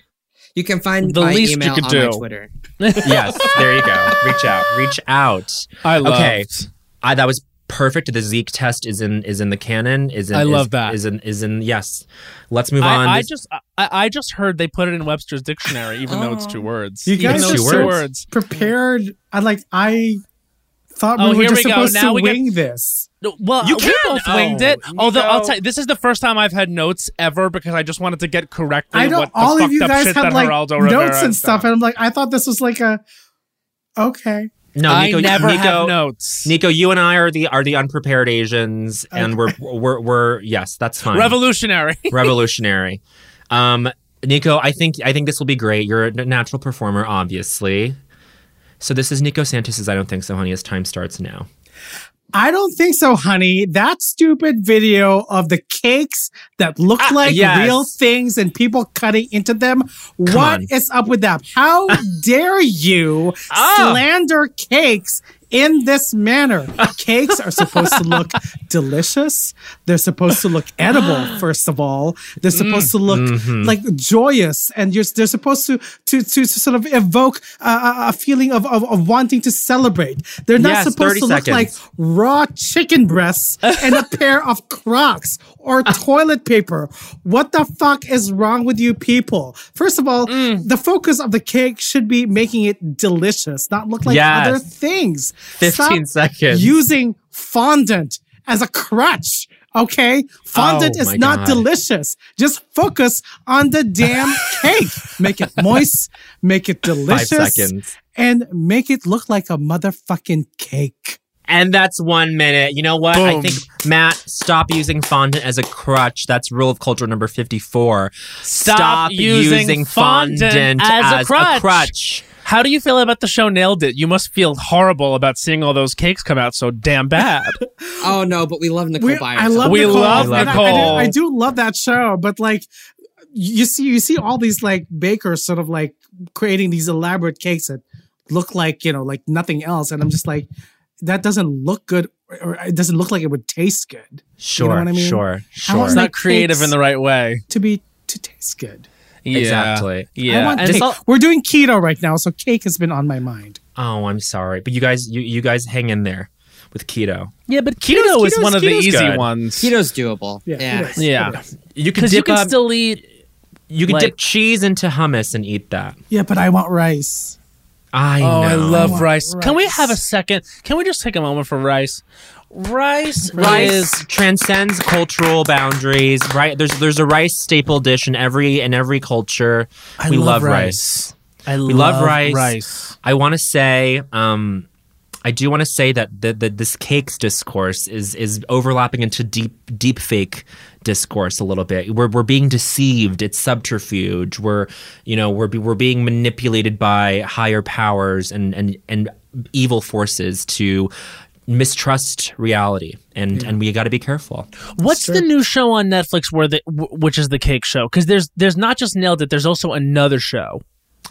S4: You can find
S1: The
S4: my
S1: least you
S4: email
S1: could
S4: on
S1: do.
S4: my Twitter.
S2: Yes. there you go. Reach out. Reach out.
S1: I love.
S2: Okay. I, that was perfect. The Zeke test is in is in the canon. Is in,
S1: I
S2: is-
S1: love that.
S2: Is in is in yes. Let's move on.
S1: I, I just I, I just heard they put it in Webster's dictionary, even though it's two oh. words.
S5: you guys
S1: though
S5: are
S2: two words.
S1: words.
S5: prepared. I like. I thought
S1: Oh,
S5: we were just
S1: we go.
S5: supposed
S1: Now
S5: to
S1: we get-
S5: wing this.
S1: No, Well,
S2: You
S1: we
S2: can.
S1: both winged it.
S2: Oh,
S1: Although I'll tell you, this is the first time I've had notes ever because I just wanted to get correctly
S5: I know
S1: what the
S5: all of you guys
S1: shit
S5: had like
S1: Geraldo
S5: notes
S1: Rivera
S5: and stuff,
S1: done.
S5: and I'm like, I thought this was like a okay.
S2: no,
S1: I
S2: Nico,
S1: never
S2: Nico,
S1: have notes.
S2: Nico, you and I are the are the unprepared Asians, and we're we're we're yes, that's fine.
S1: Revolutionary.
S2: revolutionary. Um, Nico, I think I think this will be great. You're a natural performer, obviously. So this is Nico Santos's I don't think so, honey. His time starts now.
S5: I don't think so, honey. That stupid video of the cakes that look
S2: Ah,
S5: like
S2: yes.
S5: real things and people cutting into them. What
S2: on.
S5: is up with that? How dare you
S2: Ah.
S5: slander cakes in this manner? cakes are supposed to look delicious. They're supposed to look edible, first of all. They're supposed to look
S2: Mm-hmm.
S5: like joyous and you're, they're supposed to, to, to, to sort of evoke a, a- feeling of, of, of wanting to celebrate. They're not
S2: Yes,
S5: supposed
S2: 30
S5: to look like raw chicken breasts and a pair of Crocs or toilet paper. What the fuck is wrong with you people? First of all,
S2: Mm.
S5: the focus of the cake should be making it delicious, not look like
S2: Yes.
S5: other things.
S2: 15
S5: Stop
S2: seconds.
S5: Using fondant as a crutch. Okay, fondant
S2: Oh,
S5: is not
S2: God.
S5: delicious. Just focus on the damn cake. Make it moist, make it
S2: Five
S5: delicious,
S2: seconds.
S5: and make it look like a motherfucking cake.
S2: And that's one minute. You know what? I think Matt, stop using fondant as a crutch. That's rule of culture number fifty-four.
S1: Stop using fondant as a crutch. How do you feel about the show Nailed It? You must feel horrible about seeing all those cakes come out so damn bad.
S4: Oh no, but we love Nicole
S5: We- I love
S1: We
S5: Nicole.
S1: love
S5: and I- I, do, I do love that show, but like you see, you see all these like bakers sort of like creating these elaborate cakes that look like you know like nothing else, and I'm just like, that doesn't look good, or it doesn't look like it would taste good
S2: Sure,
S5: what I mean?
S2: sure,
S5: How
S2: sure.
S1: it's
S5: that-
S1: not creative in the right way.
S5: to be to taste good.
S1: Yeah.
S2: Exactly.
S5: I
S1: Yeah.
S5: want
S1: And
S5: cake.
S2: all-
S5: We're doing keto right now, so cake has been on my mind.
S2: Oh, I'm sorry, but you guys, you you guys hang in there with keto.
S1: yeah, but
S2: Keto's-
S1: keto is
S2: keto's-
S1: one of the easy
S2: good.
S1: ones.
S4: Keto's doable.
S5: Yeah,
S4: Yeah.
S5: it is.
S1: Yeah.
S5: It is.
S2: You can
S1: Because you
S2: dip
S1: can
S2: up-
S1: still eat.
S2: you can
S1: like-
S2: dip cheese into hummus and eat that.
S5: yeah, but I want rice.
S2: I
S1: Oh,
S2: know.
S1: I love
S5: want
S1: rice. Can we have a second? Can we just take a moment for rice? Rice,
S2: Rice
S1: is
S2: transcends cultural boundaries. Right? There's there's a rice staple dish in every in every culture.
S1: I
S2: we
S1: love
S2: love, rice.
S1: I
S2: We love rice.
S1: Rice.
S2: I want to say, um, I do want to say that the, the, this cakes discourse is is overlapping into deep deep fake discourse a little bit. We're we're being deceived. It's subterfuge. We're you know we're be- we're being manipulated by higher powers and and and evil forces to mistrust reality and and we got to be careful
S1: What's the new show on Netflix where the w- which is the cake show? Because there's there's not just Nailed It. There's also another show.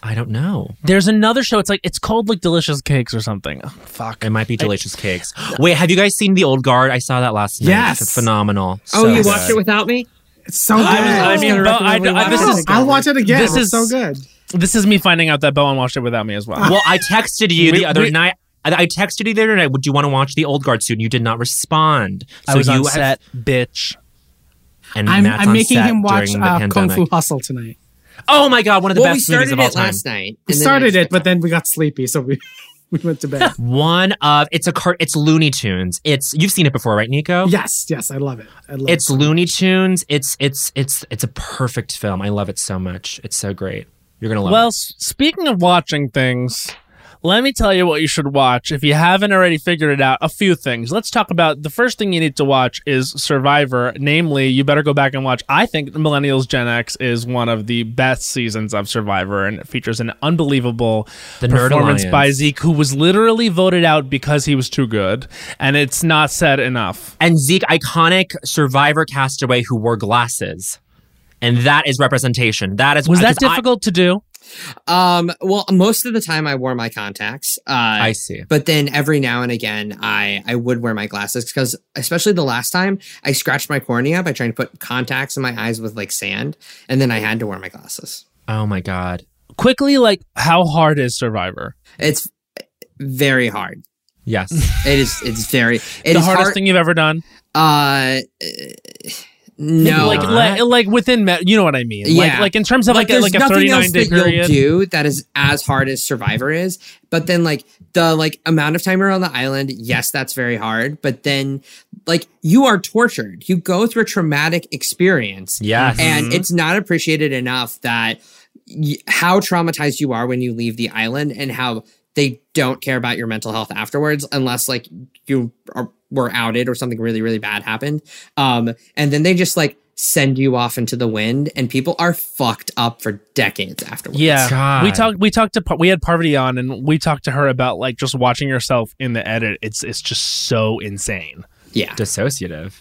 S2: i don't know
S1: There's another show. It's like it's called like Delicious Cakes or something. Oh, fuck.
S2: it might be delicious cakes wait have you guys seen the old guard i saw that last night
S5: Yes.
S2: It's phenomenal
S4: Oh,
S2: So
S4: you
S2: good.
S4: watched it without me?
S5: It's so good.
S1: I mean,
S4: gonna
S1: Bo,
S4: recommend
S1: I,
S4: we
S1: I,
S4: watch
S1: this
S4: it
S1: is
S4: together.
S5: I'll watch it again.
S1: This is-
S5: so good.
S1: this is me finding out that Bowen watched it without me as well.
S2: Well, I texted you
S1: We-
S2: the other
S1: we-
S2: night. I I texted you the other night. Would you want to watch the old guard soon? You did not respond. So
S1: I was
S2: you
S1: on
S2: have-
S1: set, bitch.
S2: and
S5: I'm,
S2: Matt's
S5: I'm
S2: on
S5: making
S2: set
S5: him watch
S2: during
S5: uh, Kung. Fu Hustle tonight.
S2: Oh my god, one of the
S4: well,
S2: best movies of all
S4: it
S2: time.
S4: last night.
S5: We started it, but then we got sleepy, so we we went to bed.
S2: One of it's a cart. It's Looney Tunes. It's you've seen it before, right, Nico?
S5: yes, yes, I love it. I love
S2: It's
S5: it.
S2: Looney Tunes. It's it's it's it's a perfect film. I love it so much. It's so great. You're gonna love
S1: Well,
S2: it.
S1: s- speaking of watching things, let me tell you what you should watch if you haven't already figured it out. A few things. Let's talk about the first thing you need to watch is Survivor. Namely, you better go back and watch. I think Millennials Gen X is one of the best seasons of Survivor, and it features an unbelievable
S2: The
S1: performance by Zeke, who was literally voted out because he was too good, and it's not said enough.
S2: And Zeke, iconic Survivor castaway who wore glasses, and that is representation. That is
S1: Was that
S2: because I-
S1: difficult to do?
S4: Um, well, most of the time I wore my contacts. Uh,
S2: I see.
S4: But then every now and again, I I would wear my glasses because, especially the last time, I scratched my cornea by trying to put contacts in my eyes with like sand, and then I had to wear my glasses.
S2: Oh my god.
S1: Quickly, like how hard is Survivor?
S4: It's very hard.
S2: Yes.
S4: It is. It's very. It
S1: the hardest
S4: hard.
S1: thing you've ever done?
S4: uh, no.
S1: like, like like within me- you know what I mean? Like
S4: Yeah.
S1: like in terms of like, a,
S4: there's
S1: like a
S4: nothing
S1: 39
S4: else
S1: day
S4: that
S1: period.
S4: you'll do that is as hard as Survivor is. But then like the like amount of time you're on the island, yes, that's very hard. But then like you are tortured. You go through a traumatic experience.
S2: Yeah,
S4: And mm-hmm. it's not appreciated enough that y- how traumatized you are when you leave the island and how they don't care about your mental health afterwards unless like you are, were outed or something really really bad happened um and then they just like send you off into the wind and people are fucked up for decades afterwards
S1: Yeah,
S2: God.
S1: we talked. We talked to we had Parvati on, and we talked to her about like just watching yourself in the edit. It's it's just so insane.
S4: yeah
S2: Dissociative.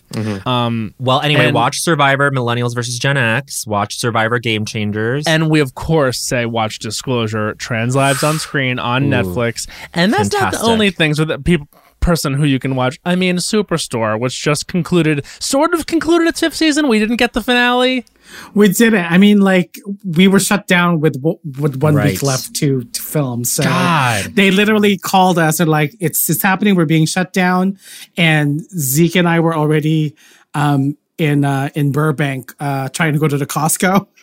S1: Um,
S2: Well, anyway,
S1: And-
S2: watch Survivor Millennials versus Gen X. Watch Survivor Game Changers.
S1: and we of course say watch Disclosure, Trans Lives on Screen on
S2: Ooh,
S1: Netflix, and that's not the only things with people person who you can watch. I mean, Superstore, which just concluded, sort of concluded its fifth season. We didn't get the finale.
S5: We did it. I mean, like we were shut down with w- with one
S2: Right.
S5: week left to to film. So
S2: God.
S5: they literally called us and like it's it's happening. We're being shut down, and Zeke and I were already um, in uh, in Burbank uh, trying to go to the Costco.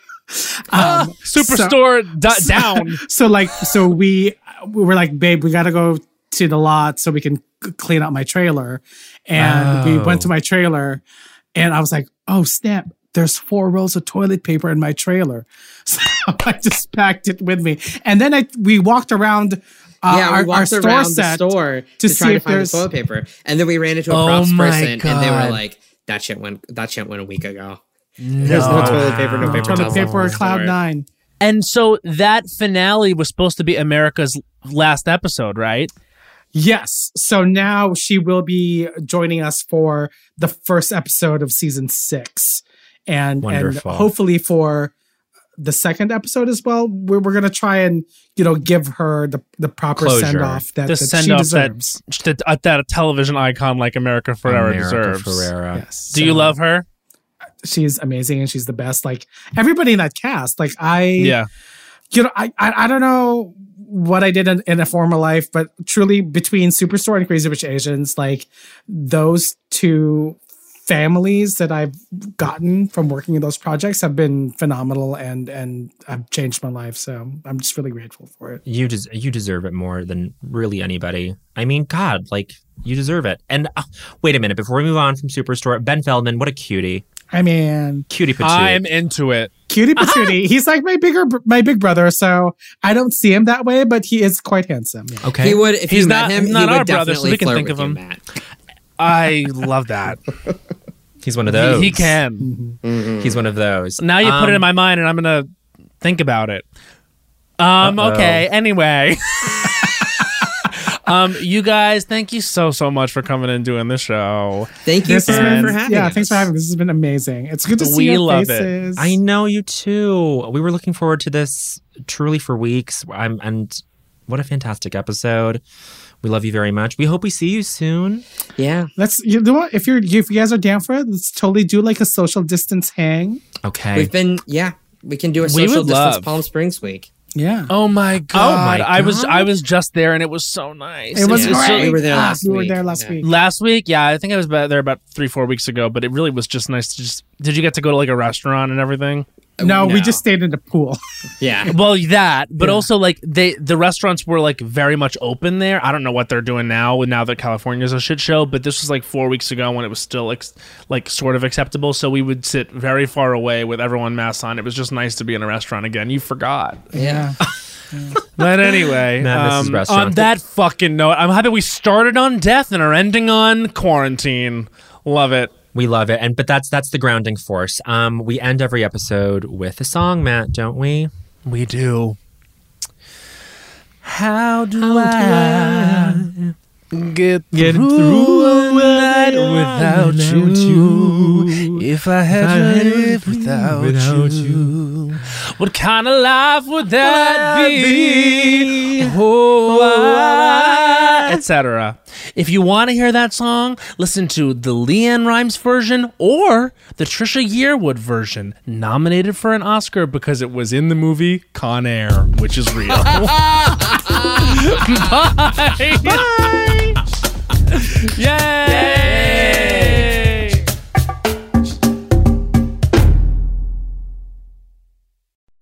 S5: Um,
S1: Superstore d- down.
S5: so like so we we were like babe we gotta go to the lot so we can c- clean up my trailer and we
S2: Oh.
S5: went to my trailer And I was like, oh snap, there's four rolls of toilet paper in my trailer. So I just packed it with me. And then I we walked around uh,
S4: yeah,
S5: our,
S4: we walked
S5: our store
S4: around
S5: set
S4: the store
S5: to
S4: to,
S5: see
S4: try to
S5: if
S4: find the toilet paper, and then we ran into a
S1: Oh
S4: props
S1: my
S4: person, and they were like, "That shit went. That shit went a week ago. There's no toilet paper, no paper
S5: toilet paper
S4: in
S5: or cloud
S4: store.
S5: nine.
S1: And so that finale was supposed to be America's last episode, right?
S5: Yes. So now she will be joining us for the first episode of season six. And, and hopefully for the second episode as well. We're, we're gonna try and, you know, give her the, the proper send off that,
S1: The
S5: that
S1: send
S5: she
S1: off
S5: deserves.
S1: that, that that a television icon like America Ferrera
S9: America
S1: deserves.
S9: Ferrera.
S5: Yes.
S1: Do you love her?
S5: Uh, she's amazing and she's the best. Like everybody in that cast. Like I
S1: Yeah.
S5: You know, I, I I don't know what I did in, in a former life, but truly between Superstore and Crazy Rich Asians, like those two families that I've gotten from working in those projects have been phenomenal and and have changed my life. So I'm just really grateful for it.
S9: You des- you deserve it more than really anybody. I mean, God, like you deserve it. And uh, wait a minute, before we move on from Superstore, Ben Feldman, what a cutie,
S5: I mean,
S9: cutie patootie.
S1: I'm into it.
S5: cutie patootie. He's like my bigger my big brother, so I don't see him that way, but he is quite handsome. yeah.
S9: okay.
S4: He would if
S1: He's
S4: you
S1: not-
S4: met him.
S1: not
S4: he
S1: our
S4: would
S1: brother, so we can think of him.
S4: Matt.
S1: I love that.
S9: He's one of those.
S1: he can.
S9: He's one of those.
S1: Now you put it
S9: Um,
S1: in my mind, and I'm gonna think about it. Um.
S9: Uh-oh.
S1: Okay. Anyway. um. You guys, thank you so so much for coming and doing the show.
S4: Thank you
S5: This
S4: so
S5: has
S4: much
S5: been
S4: for having
S5: yeah,
S4: us.
S5: thanks for having. This has been amazing. It's good to see you.
S1: We
S5: your
S1: love it.
S9: I know you too. We were looking forward to this truly for weeks. I'm, and what a fantastic episode. We love you very much. We hope we see you soon.
S4: Yeah.
S5: Let's you know what if you're if you guys are down for it, let's totally do like a social distance hang.
S9: Okay.
S4: We've been yeah. We can do a social distance
S1: love-
S4: Palm Springs week.
S5: Yeah.
S1: Oh my god!
S9: Oh my
S1: I was I was just there, and it was so nice.
S5: It was
S1: It was
S5: great.
S1: so-
S4: We were there last
S5: we were
S4: week.
S5: there last
S4: Yeah.
S5: week.
S1: Last week, yeah, I think I was about there about three, four weeks ago, but it really was just nice to just. Did you get to go to like a restaurant and everything?
S5: No, we just stayed in the pool.
S4: Yeah.
S1: Well, that, but
S5: Yeah.
S1: also like they, the restaurants were like very much open there. I don't know what they're doing now. Now that California's a shit show, but this was like four weeks ago when it was still ex- like sort of acceptable. So we would sit very far away with everyone masks on. It was just nice to be in a restaurant again. You forgot.
S5: Yeah.
S1: But anyway,
S9: Matt
S1: um, on that fucking note, I'm happy we started on death and are ending on quarantine. Love it.
S9: We love it. And but that's that's the grounding force. Um we end every episode with a song, Matt, don't we?
S1: We do. How do, I, get, through, a night without, you? If I had to live without, you, what kind of life would that be? Oh, I- etc. If you want to hear that song, listen to the LeAnn Rimes version or the Trisha Yearwood version, nominated for an Oscar because it was in the movie Con Air, which is real. Bye. Bye. Yay!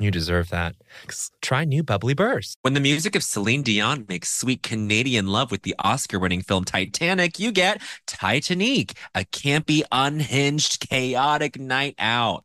S2: You deserve that. Try new bubly Burst. When the music of Celine Dion makes sweet Canadian love with the Oscar winning film Titanic, you get Titanic, a campy, unhinged, chaotic night out.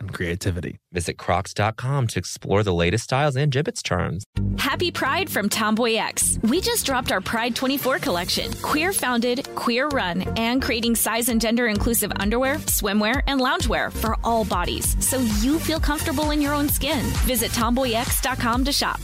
S1: and creativity.
S2: Visit crocs.com to explore the latest styles and Jibbitz charms.
S10: Happy Pride from Tomboy X. We just dropped our Pride 24 collection. Queer founded, queer run, and creating size and gender inclusive underwear, swimwear, and loungewear for all bodies so you feel comfortable in your own skin. Visit tomboyx.com to shop.